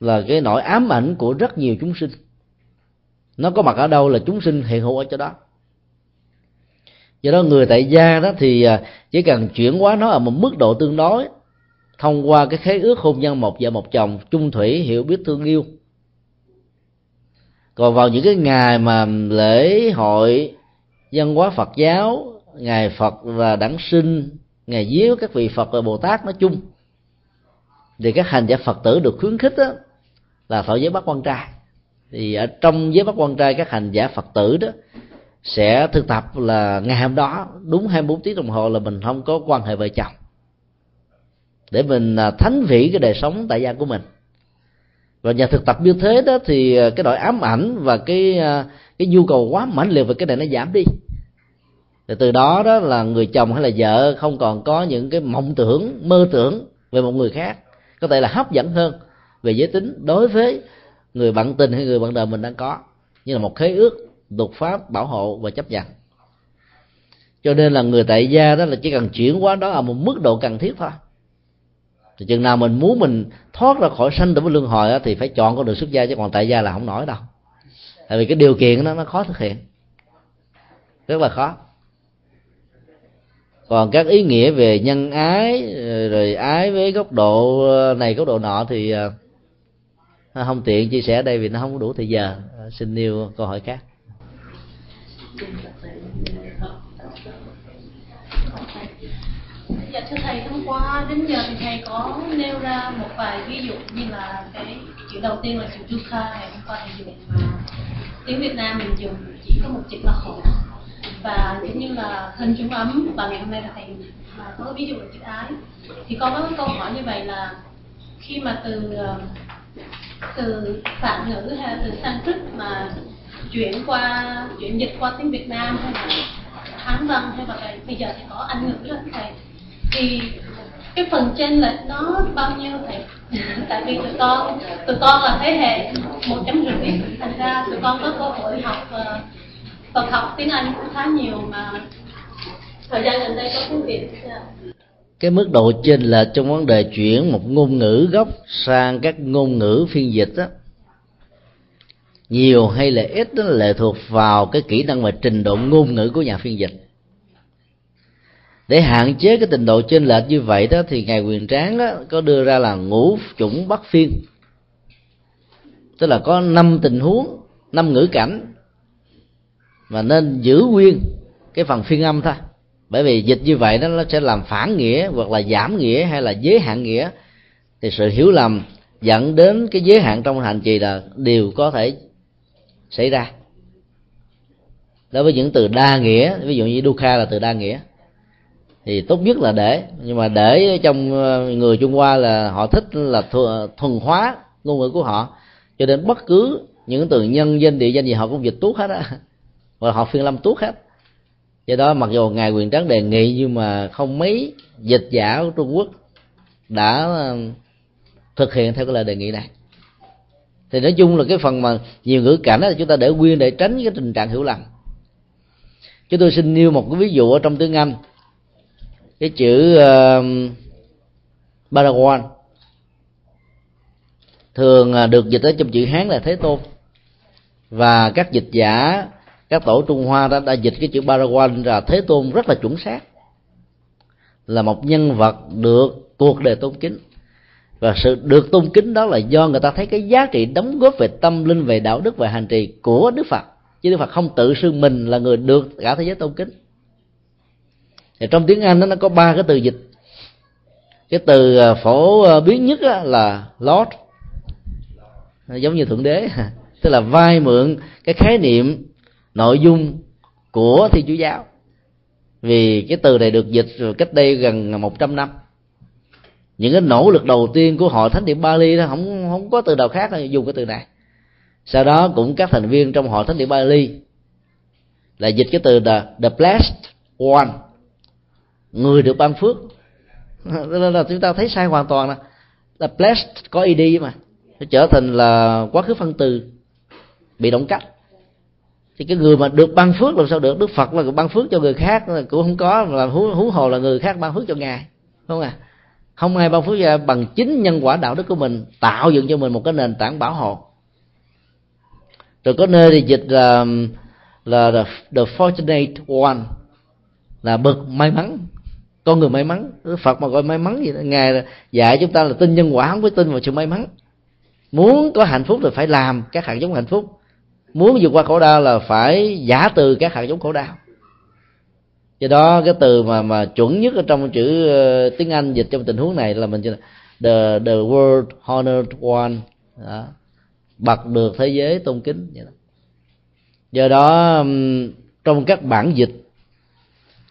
là cái nỗi ám ảnh của rất nhiều chúng sinh. Nó có mặt ở đâu là chúng sinh hiện hữu ở chỗ đó. Do đó người tại gia đó thì à, chỉ cần chuyển hóa nó ở một mức độ tương đối thông qua cái khế ước hôn nhân một vợ một chồng chung thủy hiểu biết thương yêu. Còn vào những cái ngày mà lễ hội văn hóa phật giáo ngày phật và đản sinh ngày viếng các vị phật và bồ tát nói chung thì các hành giả phật tử được khuyến khích đó, là thọ giới bắt quan trai. Thì ở trong giới bắt quan trai các hành giả phật tử đó sẽ thực tập là ngày hôm đó đúng 24 tiếng đồng hồ là mình không có quan hệ vợ chồng để mình à, thánh vĩ cái đời sống tại gia của mình. Và nhà thực tập như thế đó thì à, cái đội ám ảnh và cái à, cái nhu cầu quá mãnh liệt về cái này nó giảm đi. Thì từ đó đó là người chồng hay là vợ không còn có những cái mộng tưởng, mơ tưởng về một người khác. Có thể là hấp dẫn hơn về giới tính đối với người bạn tình hay người bạn đời mình đang có. Như là một khế ước, luật pháp, bảo hộ và chấp nhận. Cho nên là người tại gia đó là chỉ cần chuyển qua đó ở một mức độ cần thiết thôi thì chừng nào mình muốn mình thoát ra khỏi sanh tử với luân hồi thì phải chọn con đường xuất gia, chứ còn tại gia là không nổi đâu. Tại vì cái điều kiện đó, nó khó thực hiện. Rất là khó. Còn các ý nghĩa về nhân ái, rồi ái với góc độ này, góc độ nọ thì à, không tiện chia sẻ ở đây vì nó không đủ thời giờ. À, xin nêu câu hỏi khác dạ thưa thầy, hôm qua đến giờ thì thầy có nêu ra một vài ví dụ như là cái chữ đầu tiên là chữ dukkha, ngày hôm qua thầy dùng mà tiếng việt nam mình dùng chỉ có một chữ là khổ và cũng như là thân chúng ấm và ngày hôm nay là thầy mà có ví dụ là chữ ái, thì con có câu hỏi như vậy là khi mà từ ờ, từ phản ngữ hay là từ Sanskrit mà chuyển qua, chuyển dịch qua tiếng Việt Nam hay là Hán văn hay là bây giờ thì có Anh ngữ đó thầy thì cái phần trên lệch nó bao nhiêu thầy? [laughs] Tại vì tụi con tụi con là thế hệ một chấm rưỡi thành ra tụi con có cơ hội học uh, Phật học tiếng Anh cũng khá nhiều mà thời gian gần đây có tiếng Việt cái mức độ trên là trong vấn đề chuyển một ngôn ngữ gốc sang các ngôn ngữ phiên dịch đó nhiều hay là ít đó lệ thuộc vào cái kỹ năng và trình độ ngôn ngữ của nhà phiên dịch để hạn chế cái tình độ trên lệch như vậy đó, thì ngài quyền tráng đó có đưa ra là ngũ chủng bắt phiên. Tức là có năm tình huống, năm ngữ cảnh, mà nên giữ nguyên cái phần phiên âm thôi. Bởi vì dịch như vậy đó, nó sẽ làm phản nghĩa hoặc là giảm nghĩa hay là giới hạn nghĩa. Thì sự hiểu lầm dẫn đến cái giới hạn trong hành trì là đều có thể xảy ra. Đối với những từ đa nghĩa, ví dụ như dukkha là từ đa nghĩa thì tốt nhất là để. Nhưng mà để trong ờ, người trung hoa là họ thích là thuần hóa ngôn ngữ của họ. Cho nên bất cứ những từ nhân danh, địa danh gì họ cũng dịch tuốt hết á. Và họ phiên lâm tuốt hết. Do đó mặc dù ngài quyền trắng đề nghị nhưng mà không mấy dịch giả của trung quốc đã ờ, thực hiện theo cái lời đề nghị này. Thì nói chung là cái phần mà nhiều ngữ cảnh là chúng ta để nguyên để tránh cái tình trạng hiểu lầm. Chúng tôi xin nêu một cái ví dụ ở trong tiếng anh cái chữ um, uh, Paraguay thường à, được dịch ở trong chữ hán là thế tôn. Và các dịch giả các tổ trung hoa đã, đã dịch cái chữ Paraguay là thế tôn rất là chuẩn xác. Là một nhân vật được cuộc đời tôn kính. Và sự được tôn kính đó là do người ta thấy cái giá trị đóng góp về tâm linh về đạo đức về hành trì của đức phật. Chứ đức phật không tự xưng mình là người được cả thế giới tôn kính thì trong tiếng anh đó, nó có ba cái từ dịch. Cái từ à, phổ à, biến nhất là lord. Giống như thượng đế. [laughs] Tức là vai mượn cái khái niệm nội dung của thiên chúa giáo. Vì cái từ này được dịch cách đây gần 100 năm. Những cái nỗ lực đầu tiên của hội thánh địa Bali đó không không có từ nào khác là dùng cái từ này. Sau đó cũng các thành viên trong hội thánh địa Bali là dịch cái từ the, the blessed one người được ban phước. Nên là chúng ta thấy sai hoàn toàn là là blessed có id mà. Nó trở thành là quá khứ phân từ. Bị động cách. Thì cái người mà được ban phước làm sao được? Đức phật là ban phước cho người khác cũng không có là hú, hú hồ là người khác ban phước cho ngài. Không à không ai ban phước ra bằng chính nhân quả đạo đức của mình tạo dựng cho mình một cái nền tảng bảo hộ. Rồi có nơi thì dịch là là the, the fortunate one là bậc may mắn con người may mắn phật mà gọi may mắn gì đó ngài dạy chúng ta là tin nhân quả không có tin vào sự may mắn muốn có hạnh phúc thì phải làm các hạt giống hạnh phúc muốn vượt qua khổ đau là phải giả từ các hạt giống khổ đau do đó cái từ mà mà chuẩn nhất ở trong chữ uh, tiếng anh dịch trong tình huống này là mình the the world honored one đó. bật được thế giới tôn kính vậy đó. do đó trong các bản dịch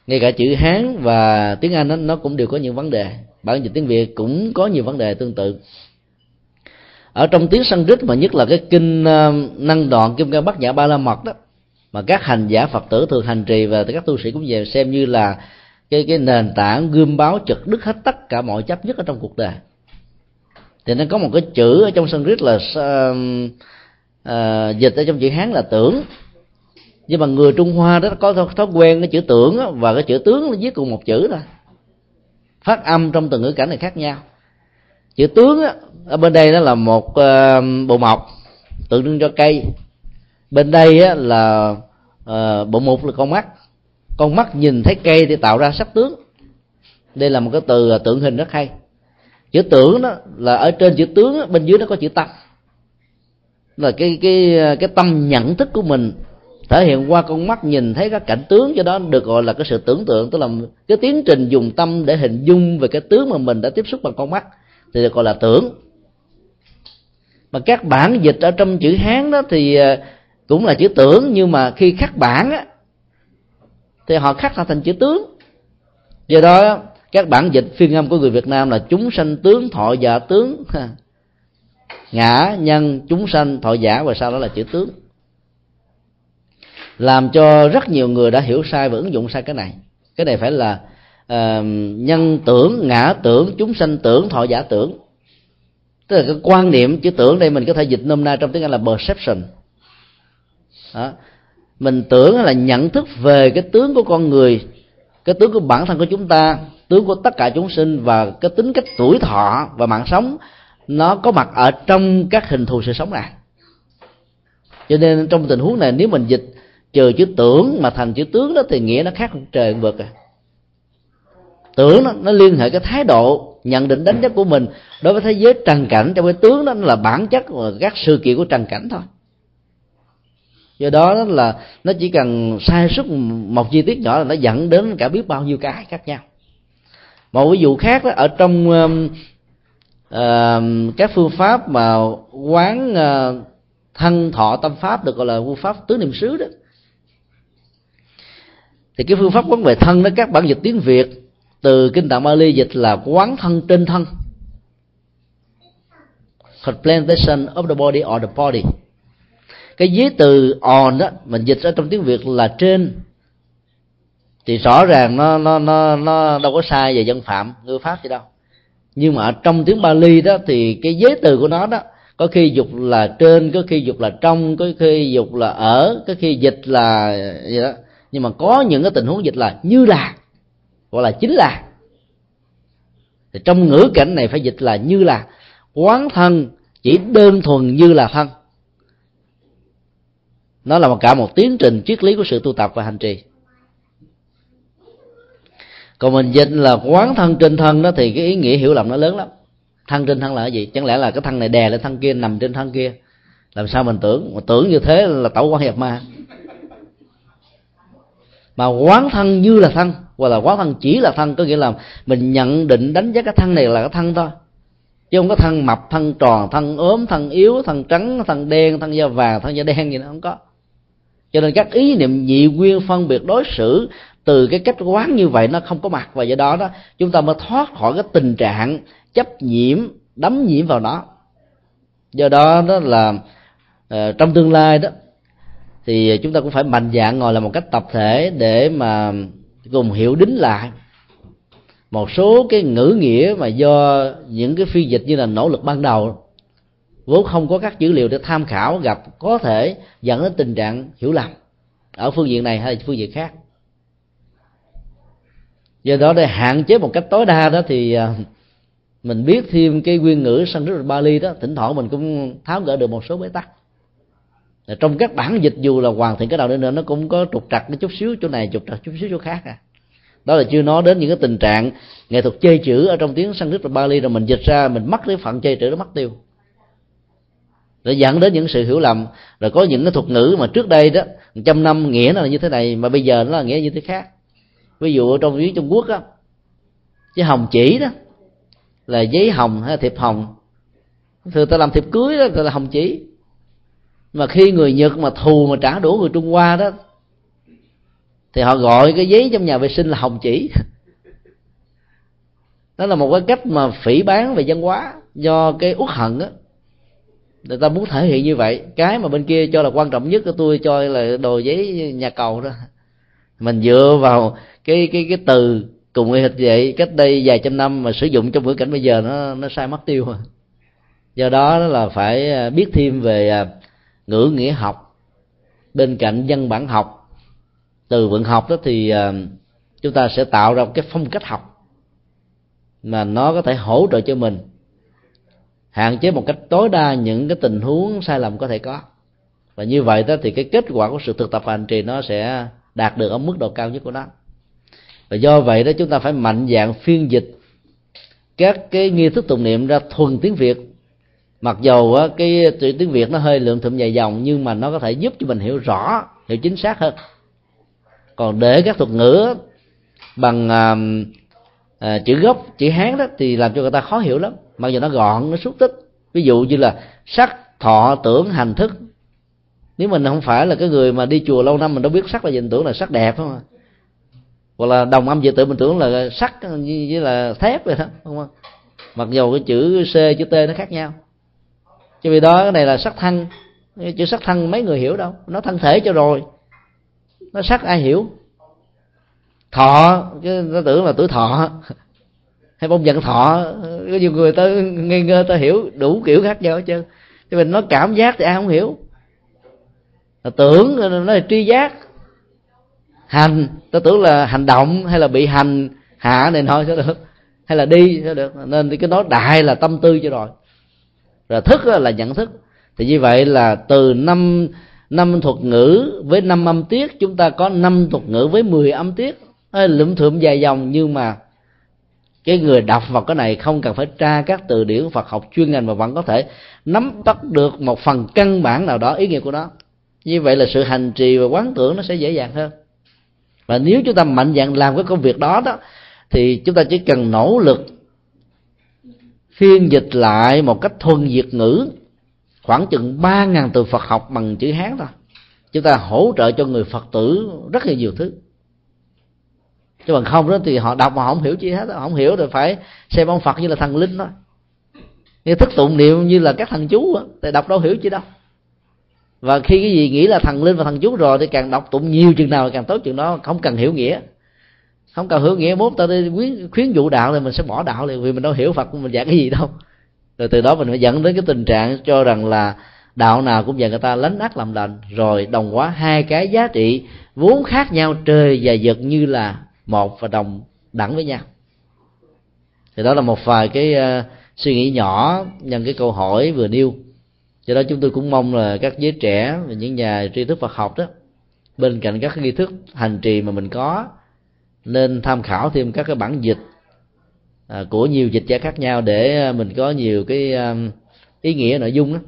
ngay cả chữ hán và tiếng anh đó, nó cũng đều có những vấn đề. Bản dịch tiếng việt cũng có nhiều vấn đề tương tự. Ở trong tiếng Sanskrit mà nhất là cái kinh ờ, năng đoạn kim cang bát nhã ba la mật đó mà các hành giả phật tử thường hành trì và các tu sĩ cũng về xem như là cái cái nền tảng gươm báo trực đức hết tất cả mọi chấp nhất ở trong cuộc đời. Thì nó có một cái chữ ở trong Sanskrit là uh, uh, dịch ở trong chữ hán là tưởng nhưng mà người trung hoa đó có thói quen cái chữ tưởng và cái chữ tướng nó viết cùng một chữ thôi. Phát âm trong từng ngữ cảnh này khác nhau. Chữ tướng ở bên đây nó là một ờ, bộ mộc tượng trưng cho cây. Bên đây á, là ờ, bộ mục là con mắt. Con mắt nhìn thấy cây thì tạo ra sắc tướng. Đây là một cái từ ờ, tượng hình rất hay. Chữ tưởng đó là ở trên chữ tướng bên dưới nó có chữ tâm. Là cái cái cái tâm nhận thức của mình thể hiện qua con mắt nhìn thấy các cảnh tướng cho đó được gọi là cái sự tưởng tượng, tức là cái tiến trình dùng tâm để hình dung về cái tướng mà mình đã tiếp xúc bằng con mắt, thì được gọi là tưởng. Mà các bản dịch ở trong chữ hán đó thì à, cũng là chữ tưởng, nhưng mà khi khắc bản á, thì họ khắc ra thành chữ tướng. Do đó, các bản dịch phiên âm của người Việt Nam là chúng sanh tướng, thọ giả tướng. [laughs] Ngã, nhân, chúng sanh, thọ giả, và sau đó là chữ tướng làm cho rất nhiều người đã hiểu sai và ứng dụng sai cái này. Cái này phải là uh, nhân tưởng ngã tưởng chúng sanh tưởng thọ giả tưởng. Tức là cái quan niệm chữ tưởng đây mình có thể dịch nôm na trong tiếng anh là perception. Đó. mình tưởng là nhận thức về cái tướng của con người cái tướng của bản thân của chúng ta tướng của tất cả chúng sinh và cái tính cách tuổi thọ và mạng sống nó có mặt ở trong các hình thù sự sống này. Cho nên trong tình huống này nếu mình dịch trừ chữ tưởng mà thành chữ tướng đó thì nghĩa nó khác trời vực à. Tưởng nó, nó liên hệ cái thái độ nhận định đánh giá của mình. Đối với thế giới trần cảnh trong cái tướng đó là bản chất và các sự kiện của trần cảnh thôi. Do đó là nó chỉ cần sai suất một chi tiết nhỏ là nó dẫn đến cả biết bao nhiêu cái khác nhau. Một ví dụ khác đó, ở trong uh, uh, các phương pháp mà quán uh, thân thọ tâm pháp được gọi là phương pháp tứ niệm xứ đó thì cái phương pháp quán về thân đó các bản dịch tiếng việt từ kinh tạng Bali dịch là quán thân trên thân. Contemplation of the body or the body. Cái dưới từ on đó mình dịch ra trong tiếng việt là trên. Thì rõ ràng nó nó nó nó đâu có sai về dân phạm ngữ pháp gì đâu. Nhưng mà trong tiếng Bali đó thì cái giới từ của nó đó, có khi dục là trên, có khi dục là trong, có khi dục là ở, có khi dịch là gì đó nhưng mà có những cái tình huống dịch là như là, gọi là chính là. Thì trong ngữ cảnh này phải dịch là như là. Quán thân chỉ đơn thuần như là thân. Nó là một cả một tiến trình triết lý của sự tu tập và hành trì. Còn mình dịch là quán thân trên thân đó thì cái ý nghĩa hiểu lầm nó lớn lắm. Thân trên thân là cái gì? Chẳng lẽ là cái thân này đè lên thân kia, nằm trên thân kia? Làm sao mình tưởng? Mà tưởng như thế là tẩu quan hiệp ma mà quán thân như là thân hoặc là quán thân chỉ là thân có nghĩa là mình nhận định đánh giá cái thân này là cái thân thôi. Chứ không có thân mập thân tròn thân ốm thân yếu thân trắng thân đen thân da vàng thân da đen gì nó không có. Cho nên các ý niệm nhị nguyên phân biệt đối xử từ cái cách quán như vậy nó không có mặt. Và do đó đó chúng ta mới thoát khỏi cái tình trạng chấp nhiễm đắm nhiễm vào nó. Do đó đó là uh, trong tương lai đó thì à, chúng ta cũng phải mạnh dạng ngồi là một cách tập thể để mà cùng hiểu đính lại một số cái ngữ nghĩa mà do những cái phiên dịch như là nỗ lực ban đầu. Vốn không có các dữ liệu để tham khảo, gặp có thể dẫn đến tình trạng hiểu lầm ở phương diện này hay phương diện khác. Do đó để hạn chế một cách tối đa đó thì à, mình biết thêm cái nguyên ngữ Sanskrit Bali đó, thỉnh thoảng mình cũng tháo gỡ được một số bế tắc trong các bản dịch dù là hoàn thiện cái nào đi nữa, nó cũng có trục trặc cái chút xíu chỗ này, trục trặc chút xíu chỗ khác à. Đó là chưa nói đến những cái tình trạng nghệ thuật chơi chữ ở trong tiếng Sanskrit và Bali, rồi mình dịch ra, mình mất cái phần chơi chữ nó mất tiêu. Để dẫn đến những sự hiểu lầm. Rồi có những cái thuật ngữ mà trước đây đó, trăm năm nghĩa nó là như thế này, mà bây giờ nó là nghĩa như thế khác. Ví dụ ở trong tiếng Trung Quốc á, cái hồng chỉ đó, là giấy hồng hay thiệp hồng. Thường ta làm thiệp cưới đó là hồng chỉ mà khi người nhật mà thù mà trả đũa người trung hoa đó, thì họ gọi cái giấy trong nhà vệ sinh là hồng chỉ. [laughs] Đó là một cái cách mà phỉ bán về văn hóa do cái uất hận á. Người ta muốn thể hiện như vậy. Cái mà bên kia cho là quan trọng nhất của tôi cho là đồ giấy nhà cầu đó. Mình dựa vào cái cái cái từ cùng y hệt vậy, cách đây vài trăm năm mà sử dụng trong bối cảnh bây giờ nó nó sai mất tiêu. Rồi do đó là phải à, biết thêm về à, ngữ nghĩa học. Bên cạnh văn bản học, từ vựng học đó thì ờ, chúng ta sẽ tạo ra một cái phong cách học mà nó có thể hỗ trợ cho mình, hạn chế một cách tối đa những cái tình huống sai lầm có thể có. Và như vậy đó thì cái kết quả của sự thực tập hành trì nó sẽ đạt được ở mức độ cao nhất của nó. Và do vậy đó, chúng ta phải mạnh dạng phiên dịch các cái nghi thức tụng niệm ra thuần tiếng việt mặc dù á, cái ờ, tiếng việt nó hơi lượng thụm dài dòng nhưng mà nó có thể giúp cho mình hiểu rõ hiểu chính xác hơn. Còn để các thuật ngữ bằng à, à, chữ gốc chữ hán đó thì làm cho người ta khó hiểu lắm. Mặc dù nó gọn nó xúc tích. Ví dụ như là sắc thọ tưởng hành thức. Nếu mình không phải là cái người mà đi chùa lâu năm mình đâu biết sắc là gì tưởng là sắc đẹp không à hoặc là đồng âm dị tự mình tưởng là sắt với là thép vậy đó không không mặc dù cái chữ c chữ t nó khác nhau cho vì đó, cái này là sắc thân. Chữ sắc thân mấy người hiểu đâu. Nó thân thể cho rồi. Nó sắc ai hiểu? Thọ. Chứ nó tưởng là tuổi thọ. Hay bông dần thọ. Có nhiều người ta ngây ngơ ta hiểu đủ kiểu khác nhau hết trơn. Cho mình nó cảm giác thì ai không hiểu? Tưởng nó là tri giác. Hành. Tôi tưởng là hành động hay là bị hành hạ này thôi sẽ được? Hay là đi sẽ được? Nên cái nói đại là tâm tư cho rồi rồi thức là nhận thức. Thì như vậy là từ năm năm thuật ngữ với năm âm tiết, chúng ta có năm thuật ngữ với 10 âm tiết. Lượm thượm dài dòng nhưng mà cái người đọc vào cái này không cần phải tra các từ điển Phật học chuyên ngành mà vẫn có thể nắm bắt được một phần căn bản nào đó, ý nghĩa của nó. Như vậy là sự hành trì và quán tưởng nó sẽ dễ dàng hơn. Và nếu chúng ta mạnh dạn làm cái công việc đó đó, thì chúng ta chỉ cần nỗ lực phiên dịch lại một cách thuần việt ngữ. Khoảng chừng ba ngàn từ Phật học bằng chữ Hán thôi. Chúng ta hỗ trợ cho người Phật tử rất là nhiều thứ. Chứ bằng không đó thì họ đọc mà họ không hiểu chi hết họ không hiểu rồi phải xem ông Phật như là thần linh thôi. Như thức tụng niệm như là các thần chú á, thì đọc đâu hiểu chi đâu. Và khi cái gì nghĩ là thần linh và thần chú rồi thì càng đọc tụng nhiều chừng nào càng tốt chừng đó, không cần hiểu nghĩa không cần hiểu nghĩa mốt ta đi khuyến, khuyến dụ đạo thì mình sẽ bỏ đạo liền vì mình đâu hiểu phật mình giảng cái gì đâu. Rồi từ đó mình phải dẫn đến cái tình trạng cho rằng là đạo nào cũng dạy người ta lánh ác làm lành rồi đồng hóa hai cái giá trị vốn khác nhau trời và vật như là một và đồng đẳng với nhau. Thì đó là một vài cái uh, suy nghĩ nhỏ nhân cái câu hỏi vừa nêu. Do đó chúng tôi cũng mong là các giới trẻ và những nhà tri thức Phật học đó bên cạnh các nghi thức hành trì mà mình có nên tham khảo thêm các cái bản dịch à, của nhiều dịch giả khác nhau để à, mình có nhiều cái à, ý nghĩa nội dung đó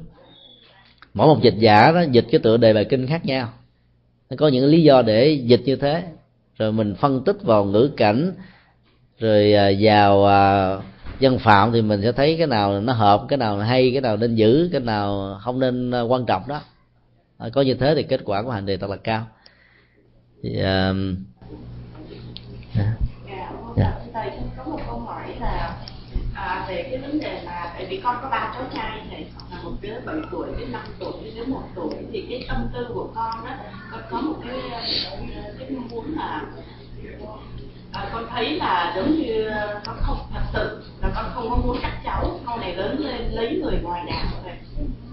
mỗi một dịch giả đó dịch cái tựa đề bài kinh khác nhau. Nó có những lý do để dịch như thế. Rồi mình phân tích vào ngữ cảnh rồi vào dân phạm thì mình sẽ thấy cái nào nó hợp cái nào hay cái nào nên giữ cái nào không nên quan trọng đó. Có như thế thì kết quả của hành đề thật là cao. Thì uh, yeah. Yeah. thầy có một câu hỏi là à, về cái vấn đề là tại vì con có ba cháu trai này là một đứa 7 tuổi đứa 5 tuổi đứa một tuổi thì cái tâm tư của con á con có một cái cái mong muốn là à, con thấy là giống như con không thật sự là con không có muốn các cháu sau này lớn lên lấy người ngoài đạo này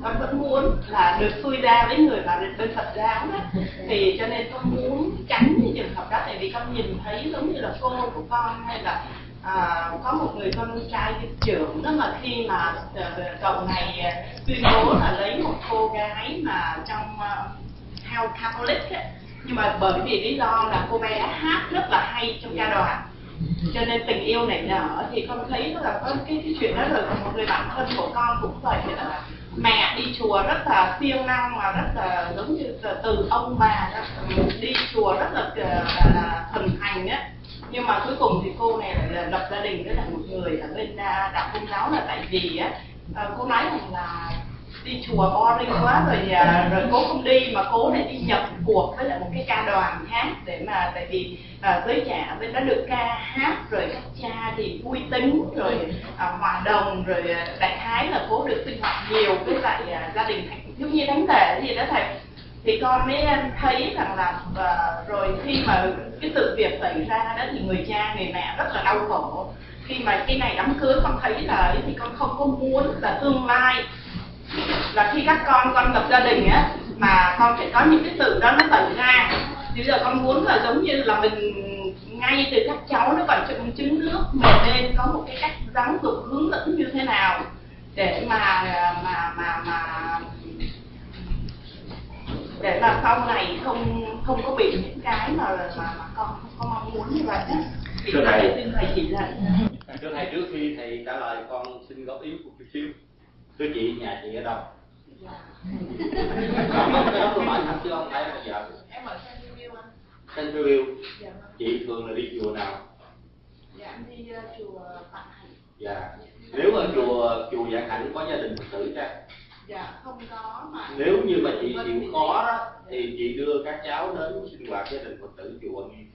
con vẫn muốn là được xui ra với người mà bên Phật giáo đó. Thì cho nên con muốn tránh những trường hợp đó tại vì con nhìn thấy giống như là cô của con hay là à, có một người con trai trưởng đó mà khi mà ờ, cậu này ờ, tuyên bố là lấy một cô gái mà trong uh, Catholic ấy, nhưng mà bởi vì lý do là cô bé hát rất là hay trong ca đoàn. Cho nên tình yêu này nở thì con thấy là có cái, cái chuyện đó rồi. Một người bạn thân của con cũng vậy là mẹ đi chùa rất là siêng năng mà rất là giống như là từ ông bà đó, đi chùa rất là, ờ, là, là thần thành á. Nhưng mà cuối cùng thì cô này lại là lập gia đình với là một người ở bên à, đạo công giáo là tại vì á ờ, cô nói rằng là đi chùa boring quá rồi à, rồi cố không đi mà cố lại đi nhập cuộc với lại một cái ca đoàn hát để mà tại vì à, giới trẻ bên đó được ca hát rồi các cha thì vui tính rồi à, hòa đồng rồi à, đại khái là cố được sinh hoạt nhiều với lại à, gia đình thành thiếu nhi đánh tệ gì đó thầy thì con mới à, thấy rằng là uh, rồi khi mà cái sự việc xảy ra đó thì người cha người mẹ rất là đau khổ. Khi mà cái này đám cưới con thấy là thì con không có muốn là tương lai là khi các con con lập gia đình á mà con phải có những cái sự đó nó xảy ra. Thì giờ con muốn là giống như là mình ngay từ các cháu nó còn trứng trứng nước mà nên có một cái cách giáo dục hướng dẫn như thế nào để mà mà mà mà để mà sau này không không có bị những cái mà mà, mà con không có mong muốn như vậy thì thưa thầy. xin thầy chỉ lại thưa thầy trước khi thầy trả lời con xin góp ý một chút xíu thưa chị nhà chị ở đâu? [laughs] Không cái đó tôi hỏi thật chứ không phải là vợ. Em ở Centerville anh Centerville dạ vâng. chị thường là đi chùa nào? Dạ em đi uh, chùa Tạng Hành dạ. Nếu ở chùa chùa Vạn Hạnh có gia đình Phật tử ra dạ không có mà nếu như mà chị chịu khó đó thì chị đưa các cháu đến sinh hoạt gia đình Phật tử chùa Nghiêm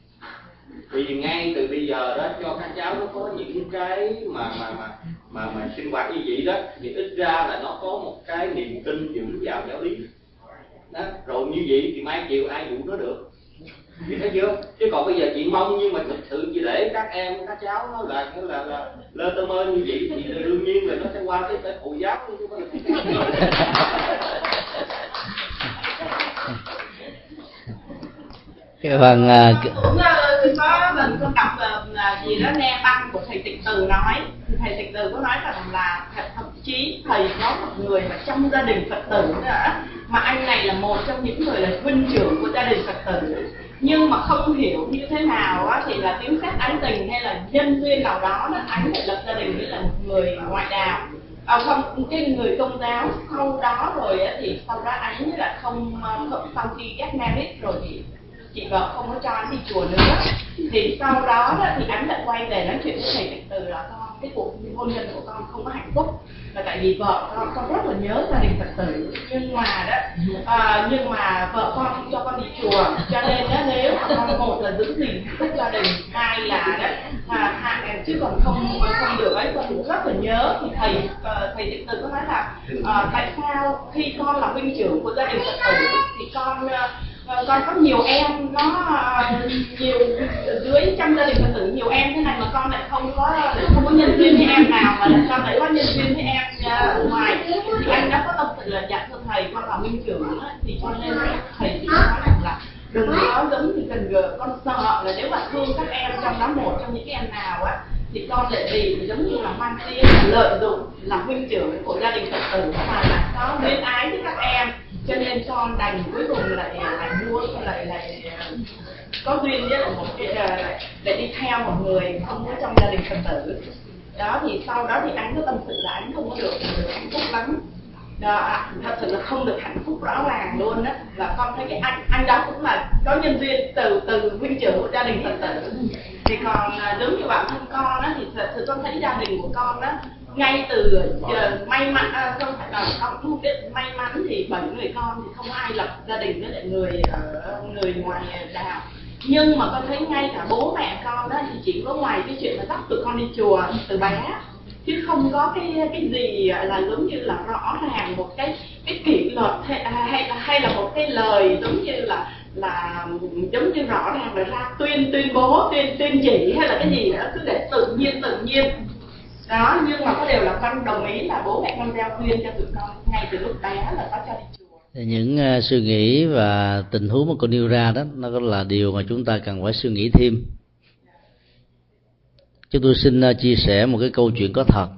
vì ngay từ bây giờ đó cho các cháu nó có những cái mà mà mà mà mà sinh hoạt như vậy đó thì ít ra là nó có một cái niềm tin vững vào giáo lý. Đó rồi như vậy thì mai chiều ai dụ nó được. Chị thấy chưa? Chứ còn bây giờ chị mong nhưng mà thực sự chị để các em các cháu nó là là là, là lơ tơ mơ như vậy thì đương nhiên là nó sẽ qua cái cái phụ giáo chứ không cái phần uh, cũng có lần con đọc là gì đó nghe băng của thầy tịnh từ nói. Thì thầy tịnh từ có nói rằng là thậm chí thầy có một người mà trong gia đình phật tử nữa mà anh này là một trong những người là huynh trưởng của gia đình phật tử. Nhưng mà không hiểu như thế nào á, thì là tiếng xét ái tình hay là nhân duyên nào đó là anh lại lập gia đình với là một người ngoại đạo. À, không cái người công giáo sau đó rồi á, thì sau đó anh là không, ờ, không sau khi get married rồi thì chị vợ không có cho anh đi chùa nữa. Thì sau đó, đó thì anh lại quay về nói chuyện với thầy Trạch từ là con cái cuộc hôn nhân của con không có hạnh phúc. Là tại vì vợ con con rất là nhớ gia đình phật tử. Nhưng mà đó à, nhưng mà vợ con không cho con đi chùa. Cho nên đó nếu mà con một là giữ gìn hạnh phúc gia đình hai là đó à, hai chứ còn không không được ấy con cũng rất là nhớ. Thì thầy uh, thầy điện từ có nói là uh, tại sao khi con là huynh trưởng của gia đình phật tử thì con ờ, Vâng, con có nhiều em nó ờ, nhiều dưới trong gia đình phật tử, nhiều em thế này mà con lại không có không có nhân duyên với em nào, mà lại con lại có nhân duyên với em ở ngoài. Thì anh đã có tâm sự là dạ dặn cho thầy, con là minh trưởng thì cho nên thầy chỉ nói rằng là đừng có giống như cần gờ con sợ là nếu mà thương các em trong đó một trong những cái em nào á thì con lại vì giống như là hoan tiếng lợi dụng là huynh trưởng của gia đình phật tử mà là có mến ái với các em. Cho nên con đành cuối cùng lại lại mua lại lại có duyên với là một cái à, lại, lại đi theo một người không có trong gia đình phật tử. Đó thì sau đó thì anh có tâm sự là anh không có được, được hạnh phúc lắm. Đó, thật sự là không được hạnh phúc rõ ràng luôn á. Là con thấy cái anh anh đó cũng là có nhân duyên từ từ huynh trưởng của gia đình phật tử thì còn à, giống như bản thân con đó thì thật sự con thấy gia đình của con đó ngay từ giờ may mắn à, không phải là con không biết may mắn thì bảy người con thì không ai lập gia đình với lại người ở người ngoài đạo nhưng mà con thấy ngay cả bố mẹ con đó thì chỉ có ngoài cái chuyện là dắt tụi con đi chùa từ bé. Chứ không có cái cái gì à, là giống như là rõ ràng một cái cái kỷ luật hay, à, hay hay là một cái lời giống như là là giống như rõ ràng là ra tuyên tuyên bố tuyên tuyên chỉ hay là cái gì đó cứ để tự nhiên tự nhiên. Đó nhưng mà có điều là con đồng ý là bố mẹ con gieo khuyên cho tụi con ngay từ lúc bé là có cho đi chùa. Những uh, suy nghĩ và tình huống mà con nêu ra đó nó là điều mà chúng ta cần phải suy nghĩ thêm. Chúng tôi xin uh, chia sẻ một cái câu chuyện có thật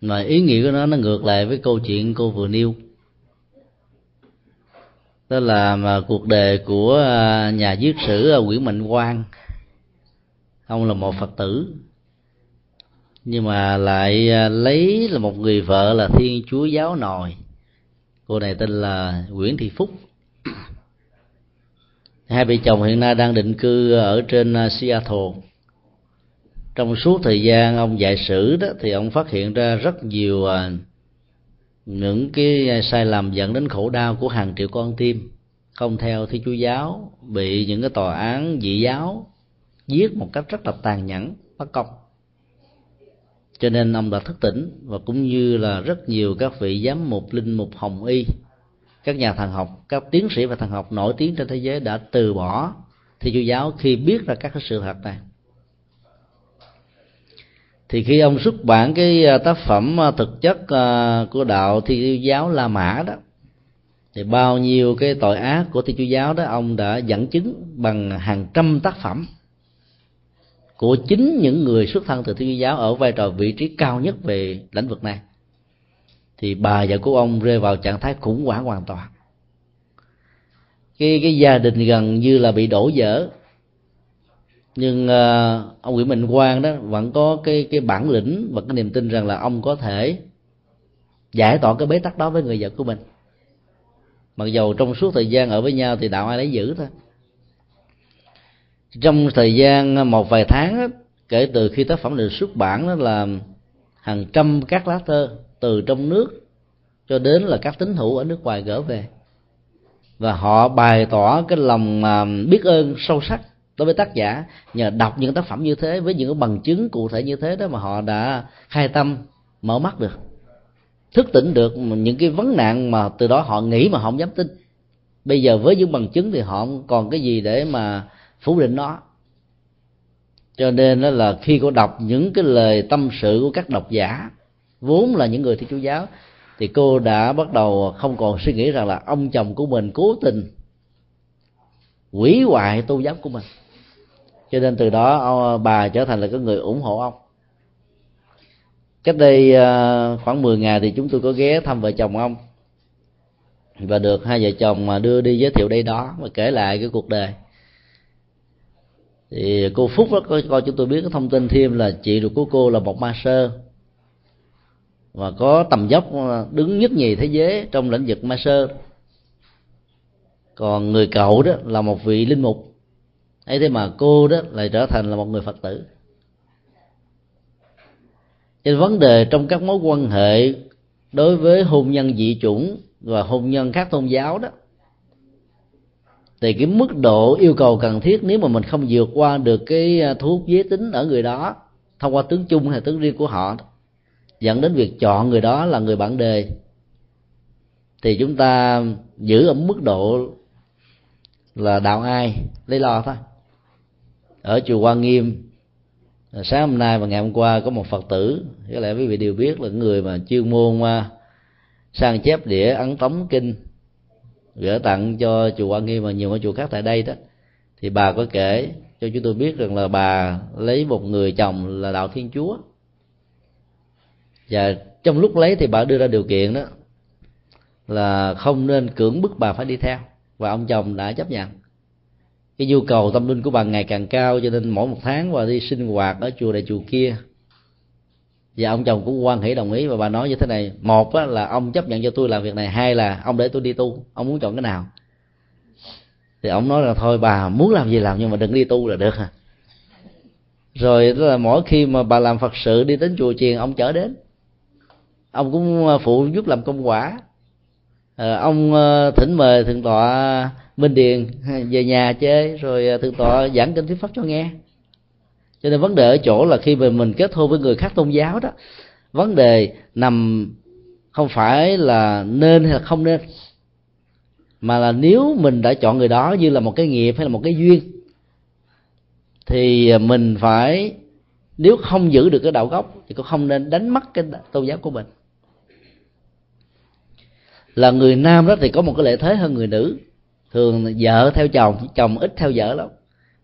mà ý nghĩa của nó nó ngược lại với câu chuyện cô vừa nêu đó là mà cuộc đời của uh, nhà viết sử Nguyễn Mạnh Quang. Ông là một phật tử. Nhưng mà lại lấy là một người vợ là thiên chúa giáo nòi. Cô này tên là Nguyễn Thị Phúc. Hai vợ chồng hiện nay đang định cư ở trên Seattle. Trong suốt thời gian ông dạy sử đó thì ông phát hiện ra rất nhiều những cái sai lầm dẫn đến khổ đau của hàng triệu con tim, không theo thi chúa giáo, bị những cái tòa án dị giáo giết một cách rất là tàn nhẫn bất công cho nên ông đã thức tỉnh và cũng như là rất nhiều các vị giám mục, linh mục, hồng y, các nhà thần học, các tiến sĩ và thần học nổi tiếng trên thế giới đã từ bỏ thi chúa giáo khi biết ra các cái sự thật này thì khi ông xuất bản cái à, tác phẩm à, thực chất à, của đạo thi chúa giáo la mã đó, thì bao nhiêu cái tội ác của thi chúa giáo đó ông đã dẫn chứng bằng hàng trăm tác phẩm của chính những người xuất thân từ thiên chúa giáo ở vai trò vị trí cao nhất về lĩnh vực này. Thì bà và của ông rơi vào trạng thái khủng hoảng hoàn toàn. Cái cái gia đình gần như là bị đổ vỡ nhưng uh, ông Nguyễn Minh Quang đó vẫn có cái cái bản lĩnh và cái niềm tin rằng là ông có thể giải tỏa cái bế tắc đó với người vợ của mình. Mặc dầu trong suốt thời gian ở với nhau thì đạo ai lấy giữ thôi. Trong thời gian ờ, một vài tháng kể từ khi tác phẩm được xuất bản đó là hàng trăm các lá thơ từ trong nước cho đến là các tín hữu ở nước ngoài gỡ về. Và họ bày tỏ cái lòng ờ, biết ơn sâu sắc đối với tác giả, nhờ đọc những tác phẩm như thế với những bằng chứng cụ thể như thế đó mà họ đã khai tâm, mở mắt được. Thức tỉnh được những cái vấn nạn mà từ đó họ nghĩ mà họ không dám tin. Bây giờ với những bằng chứng thì họ không còn cái gì để mà phủ định nó. Cho nên đó là khi cô đọc những cái lời tâm sự của các độc giả, vốn là những người thi chúa giáo, thì cô đã bắt đầu không còn suy nghĩ rằng là ông chồng của mình cố tình hủy hoại tu giáo của mình cho nên từ đó ờ, bà trở thành là cái người ủng hộ ông. Cách đây ờ, khoảng 10 ngày thì chúng tôi có ghé thăm vợ chồng ông. Và được hai vợ chồng mà đưa đi giới thiệu đây đó và kể lại cái cuộc đời. Thì cô phúc đó có cho chúng tôi biết cái thông tin thêm là chị ruột của cô là một ma sơ. Và có tầm dốc ờ, đứng nhất nhì thế giới trong lĩnh vực ma sơ. Còn người cậu đó là một vị linh mục ấy thế mà cô đó lại trở thành là một người phật tử. Trên vấn đề trong các mối quan hệ đối với hôn nhân dị chủng và hôn nhân khác tôn giáo đó, thì cái mức độ yêu cầu cần thiết nếu mà mình không vượt qua được cái à, thu hút giới tính ở người đó thông qua tướng chung hay tướng riêng của họ, dẫn đến việc chọn người đó là người bạn đề thì chúng ta giữ ở mức độ là đạo ai lấy lo thôi ở chùa Quan Nghiêm. À, sáng hôm nay và ngày hôm qua có một phật tử, có lẽ quý vị đều biết là người mà chuyên môn à, sang chép đĩa ấn tống kinh, gửi tặng cho chùa Quan Nghiêm và nhiều ở chùa khác tại đây đó. Thì bà có kể cho chúng tôi biết rằng là bà lấy một người chồng là đạo Thiên Chúa. Và trong lúc lấy thì bà đưa ra điều kiện đó là không nên cưỡng bức bà phải đi theo. Và ông chồng đã chấp nhận cái nhu cầu tâm linh của bà ngày càng cao cho nên mỗi một tháng bà đi sinh hoạt ở chùa này chùa kia. Và ông chồng cũng quan hệ đồng ý và bà nói như thế này một á, là ông chấp nhận cho tôi làm việc này hai là ông để tôi đi tu ông muốn chọn cái nào? Thì ông nói là thôi bà muốn làm gì làm nhưng mà đừng đi tu là được. À rồi đó là mỗi khi mà bà làm phật sự đi đến chùa chiền ông chở đến. Ông cũng à, phụ giúp làm công quả. Ờ, ông ờ, thỉnh mời thượng tọa minh điền về nhà chơi rồi ờ, thượng tọa giảng kinh thuyết pháp cho nghe. Cho nên vấn đề ở chỗ là khi mà mình kết hôn với người khác tôn giáo đó, vấn đề nằm không phải là nên hay là không nên, mà là nếu mình đã chọn người đó như là một cái nghiệp hay là một cái duyên, thì mình phải, nếu không giữ được cái đạo gốc thì cũng không nên đánh mất cái tôn giáo của mình là người nam đó thì có một cái lợi thế hơn người nữ. Thường vợ theo chồng chồng ít theo vợ lắm.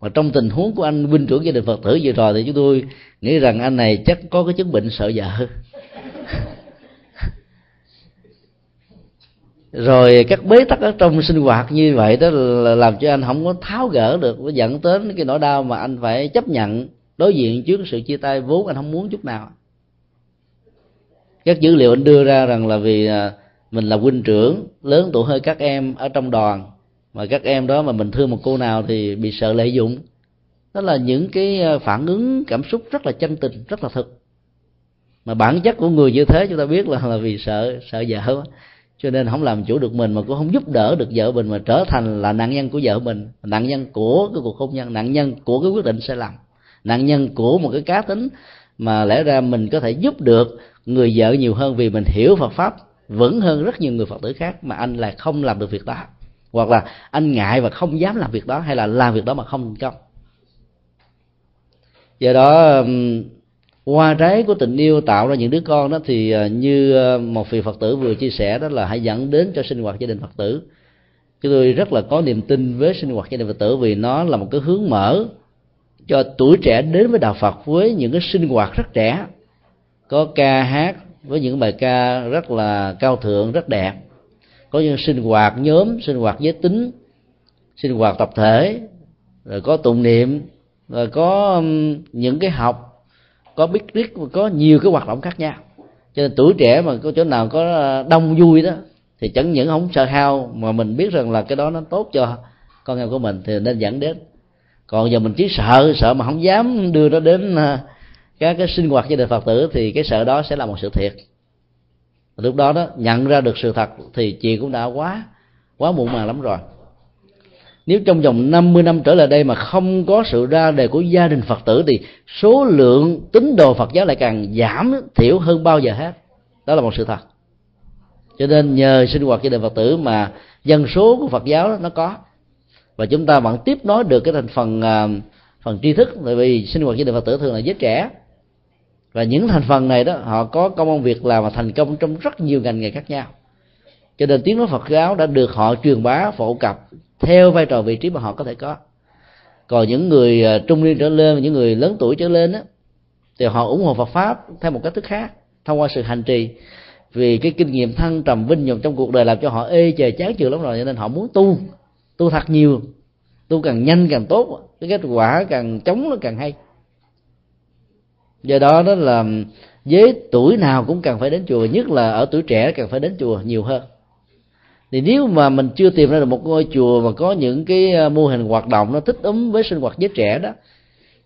Mà trong tình huống của anh huynh trưởng gia đình phật tử vừa rồi thì chúng tôi nghĩ rằng anh này chắc có cái chứng bệnh sợ vợ. [laughs] Rồi các bế tắc ở trong sinh hoạt như vậy đó là làm cho anh không có tháo gỡ được, nó dẫn đến cái nỗi đau mà anh phải chấp nhận đối diện trước sự chia tay vốn anh không muốn chút nào. Các dữ liệu anh đưa ra rằng là vì à, mình là huynh trưởng, lớn tuổi hơn các em ở trong đoàn. Mà các em đó mà mình thương một cô nào thì bị sợ lợi dụng. Đó là những cái ờ, phản ứng, cảm xúc rất là chân tình, rất là thực. Mà bản chất của người như thế chúng ta biết là là vì sợ sợ vợ cho nên không làm chủ được mình mà cũng không giúp đỡ được vợ mình mà trở thành là nạn nhân của vợ mình. Nạn nhân của cái cuộc hôn nhân, nạn nhân của cái quyết định sai lầm. Nạn nhân của một cái cá tính mà lẽ ra mình có thể giúp được người vợ nhiều hơn vì mình hiểu Phật pháp vững hơn rất nhiều người Phật tử khác mà anh lại không làm được việc đó. Hoặc là anh ngại và không dám làm việc đó, hay là làm việc đó mà không thành công. Do đó hoa trái của tình yêu tạo ra những đứa con đó thì ờ, như ờ, một vị phật tử vừa chia sẻ đó là hãy dẫn đến cho sinh hoạt gia đình phật tử. Chúng tôi rất là có niềm tin với sinh hoạt gia đình phật tử vì nó là một cái hướng mở cho tuổi trẻ đến với đạo phật với những cái sinh hoạt rất trẻ, có ca hát với những bài ca rất là cao thượng, rất đẹp. Có những sinh hoạt nhóm, sinh hoạt giới tính, sinh hoạt tập thể, rồi có tụng niệm, rồi có những cái học, có biết riết, có nhiều cái hoạt động khác nhau. Cho nên tuổi trẻ mà có chỗ nào có ờ, đông vui đó, thì chẳng những không sợ hao, mà mình biết rằng là cái đó nó tốt cho con em của mình, thì nên dẫn đến. Còn giờ mình chỉ sợ sợ mà không dám đưa nó đến ờ, các cái sinh hoạt gia đình phật tử thì cái sợ đó sẽ là một sự thiệt. Lúc đó đó, nhận ra được sự thật thì chị cũng đã quá quá muộn màng lắm rồi. Nếu trong vòng 50 năm trở lại đây mà không có sự ra đề của gia đình Phật tử thì số lượng tín đồ Phật giáo lại càng giảm thiểu hơn bao giờ hết. Đó là một sự thật. Cho nên nhờ sinh hoạt gia đình Phật tử mà dân số của Phật giáo nó có. Và chúng ta vẫn tiếp nối được cái thành phần à, phần tri thức. Bởi vì sinh hoạt gia đình Phật tử thường là giới trẻ và những thành phần này đó, họ có công an việc làm và thành công trong rất nhiều ngành nghề khác nhau. Cho nên tiếng nói Phật giáo đã được họ truyền bá, phổ cập theo vai trò vị trí mà họ có thể có. Còn những người à, trung niên trở lên, những người lớn tuổi trở lên á, thì họ ủng hộ Phật pháp theo một cách thức khác, thông qua sự hành trì. Vì cái kinh nghiệm thăng trầm vinh nhục trong cuộc đời làm cho họ ê chề chán chường lắm rồi, cho nên họ muốn tu tu thật nhiều, tu càng nhanh càng tốt, cái kết quả càng chống nó càng hay do đó đó là với tuổi nào cũng cần phải đến chùa, nhất là ở tuổi trẻ cần phải đến chùa nhiều hơn. Thì nếu mà mình chưa tìm ra được một ngôi chùa mà có những cái ờ, mô hình hoạt động nó thích ứng với sinh hoạt giới trẻ đó,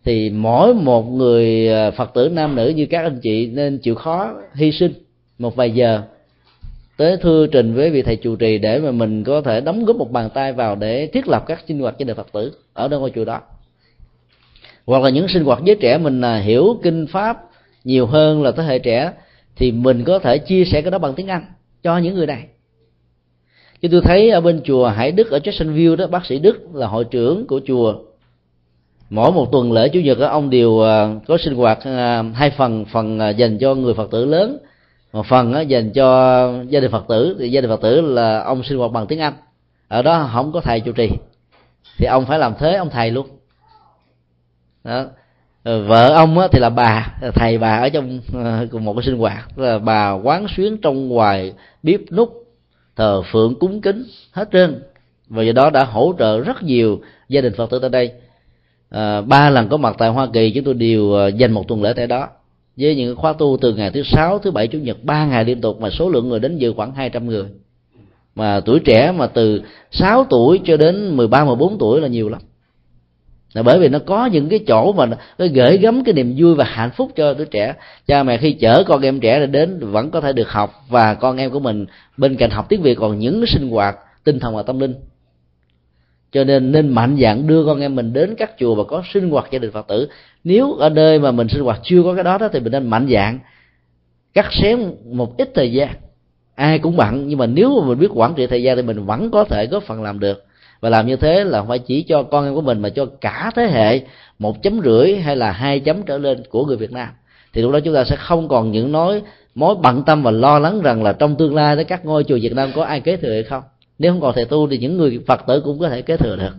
thì mỗi một người ờ, phật tử nam nữ như các anh chị nên chịu khó hy sinh một vài giờ tới thưa trình với vị thầy chủ trì để mà mình có thể đóng góp một bàn tay vào để thiết lập các sinh hoạt gia đình phật tử ở nơi ngôi chùa đó hoặc là những sinh hoạt giới trẻ mình là hiểu kinh pháp nhiều hơn là thế hệ trẻ thì mình có thể chia sẻ cái đó bằng tiếng anh cho những người này. Chứ tôi thấy ở bên chùa Hải Đức ở Jacksonville đó bác sĩ Đức là hội trưởng của chùa. Mỗi một tuần lễ chủ nhật đó, ông đều à, có sinh hoạt à, hai phần phần à, dành cho người phật tử lớn một phần dành cho gia đình phật tử. Thì gia đình phật tử là ông sinh hoạt bằng tiếng anh. Ở đó không có thầy chủ trì. Thì ông phải làm thế ông thầy luôn đó. Ờ, vợ ông thì là bà thầy bà ở trong ờ, cùng một cái sinh hoạt. Là bà quán xuyến trong ngoài bếp nút thờ phượng cúng kính hết trơn. Và do đó đã hỗ trợ rất nhiều gia đình phật tử tại đây. À, ba lần có mặt tại hoa kỳ chúng tôi đều dành một tuần lễ tại đó. Với những khóa tu từ ngày thứ sáu thứ bảy chủ nhật ba ngày liên tục mà số lượng người đến dự khoảng 200 người. Mà tuổi trẻ mà từ 6 tuổi cho đến 13 14 tuổi là nhiều lắm là bởi vì nó có những cái chỗ mà nó gửi gắm cái niềm vui và hạnh phúc cho đứa trẻ. Cha mẹ khi chở con em trẻ đến vẫn có thể được học và con em của mình bên cạnh học tiếng việt còn những cái sinh hoạt tinh thần và tâm linh. Cho nên nên mạnh dạn đưa con em mình đến các chùa và có sinh hoạt gia đình phật tử. Nếu ở nơi mà mình sinh hoạt chưa có cái đó, đó thì mình nên mạnh dạn cắt xén một ít thời gian. Ai cũng bận nhưng mà nếu mà mình biết quản trị thời gian thì mình vẫn có thể góp phần làm được và làm như thế là không phải chỉ cho con em của mình mà cho cả thế hệ một chấm rưỡi hay là hai chấm trở lên của người Việt Nam. Thì lúc đó chúng ta sẽ không còn những nói, mối bận tâm và lo lắng rằng là trong tương lai tới các ngôi chùa Việt Nam có ai kế thừa hay không. Nếu không còn thầy tu thì những người Phật tử cũng có thể kế thừa được.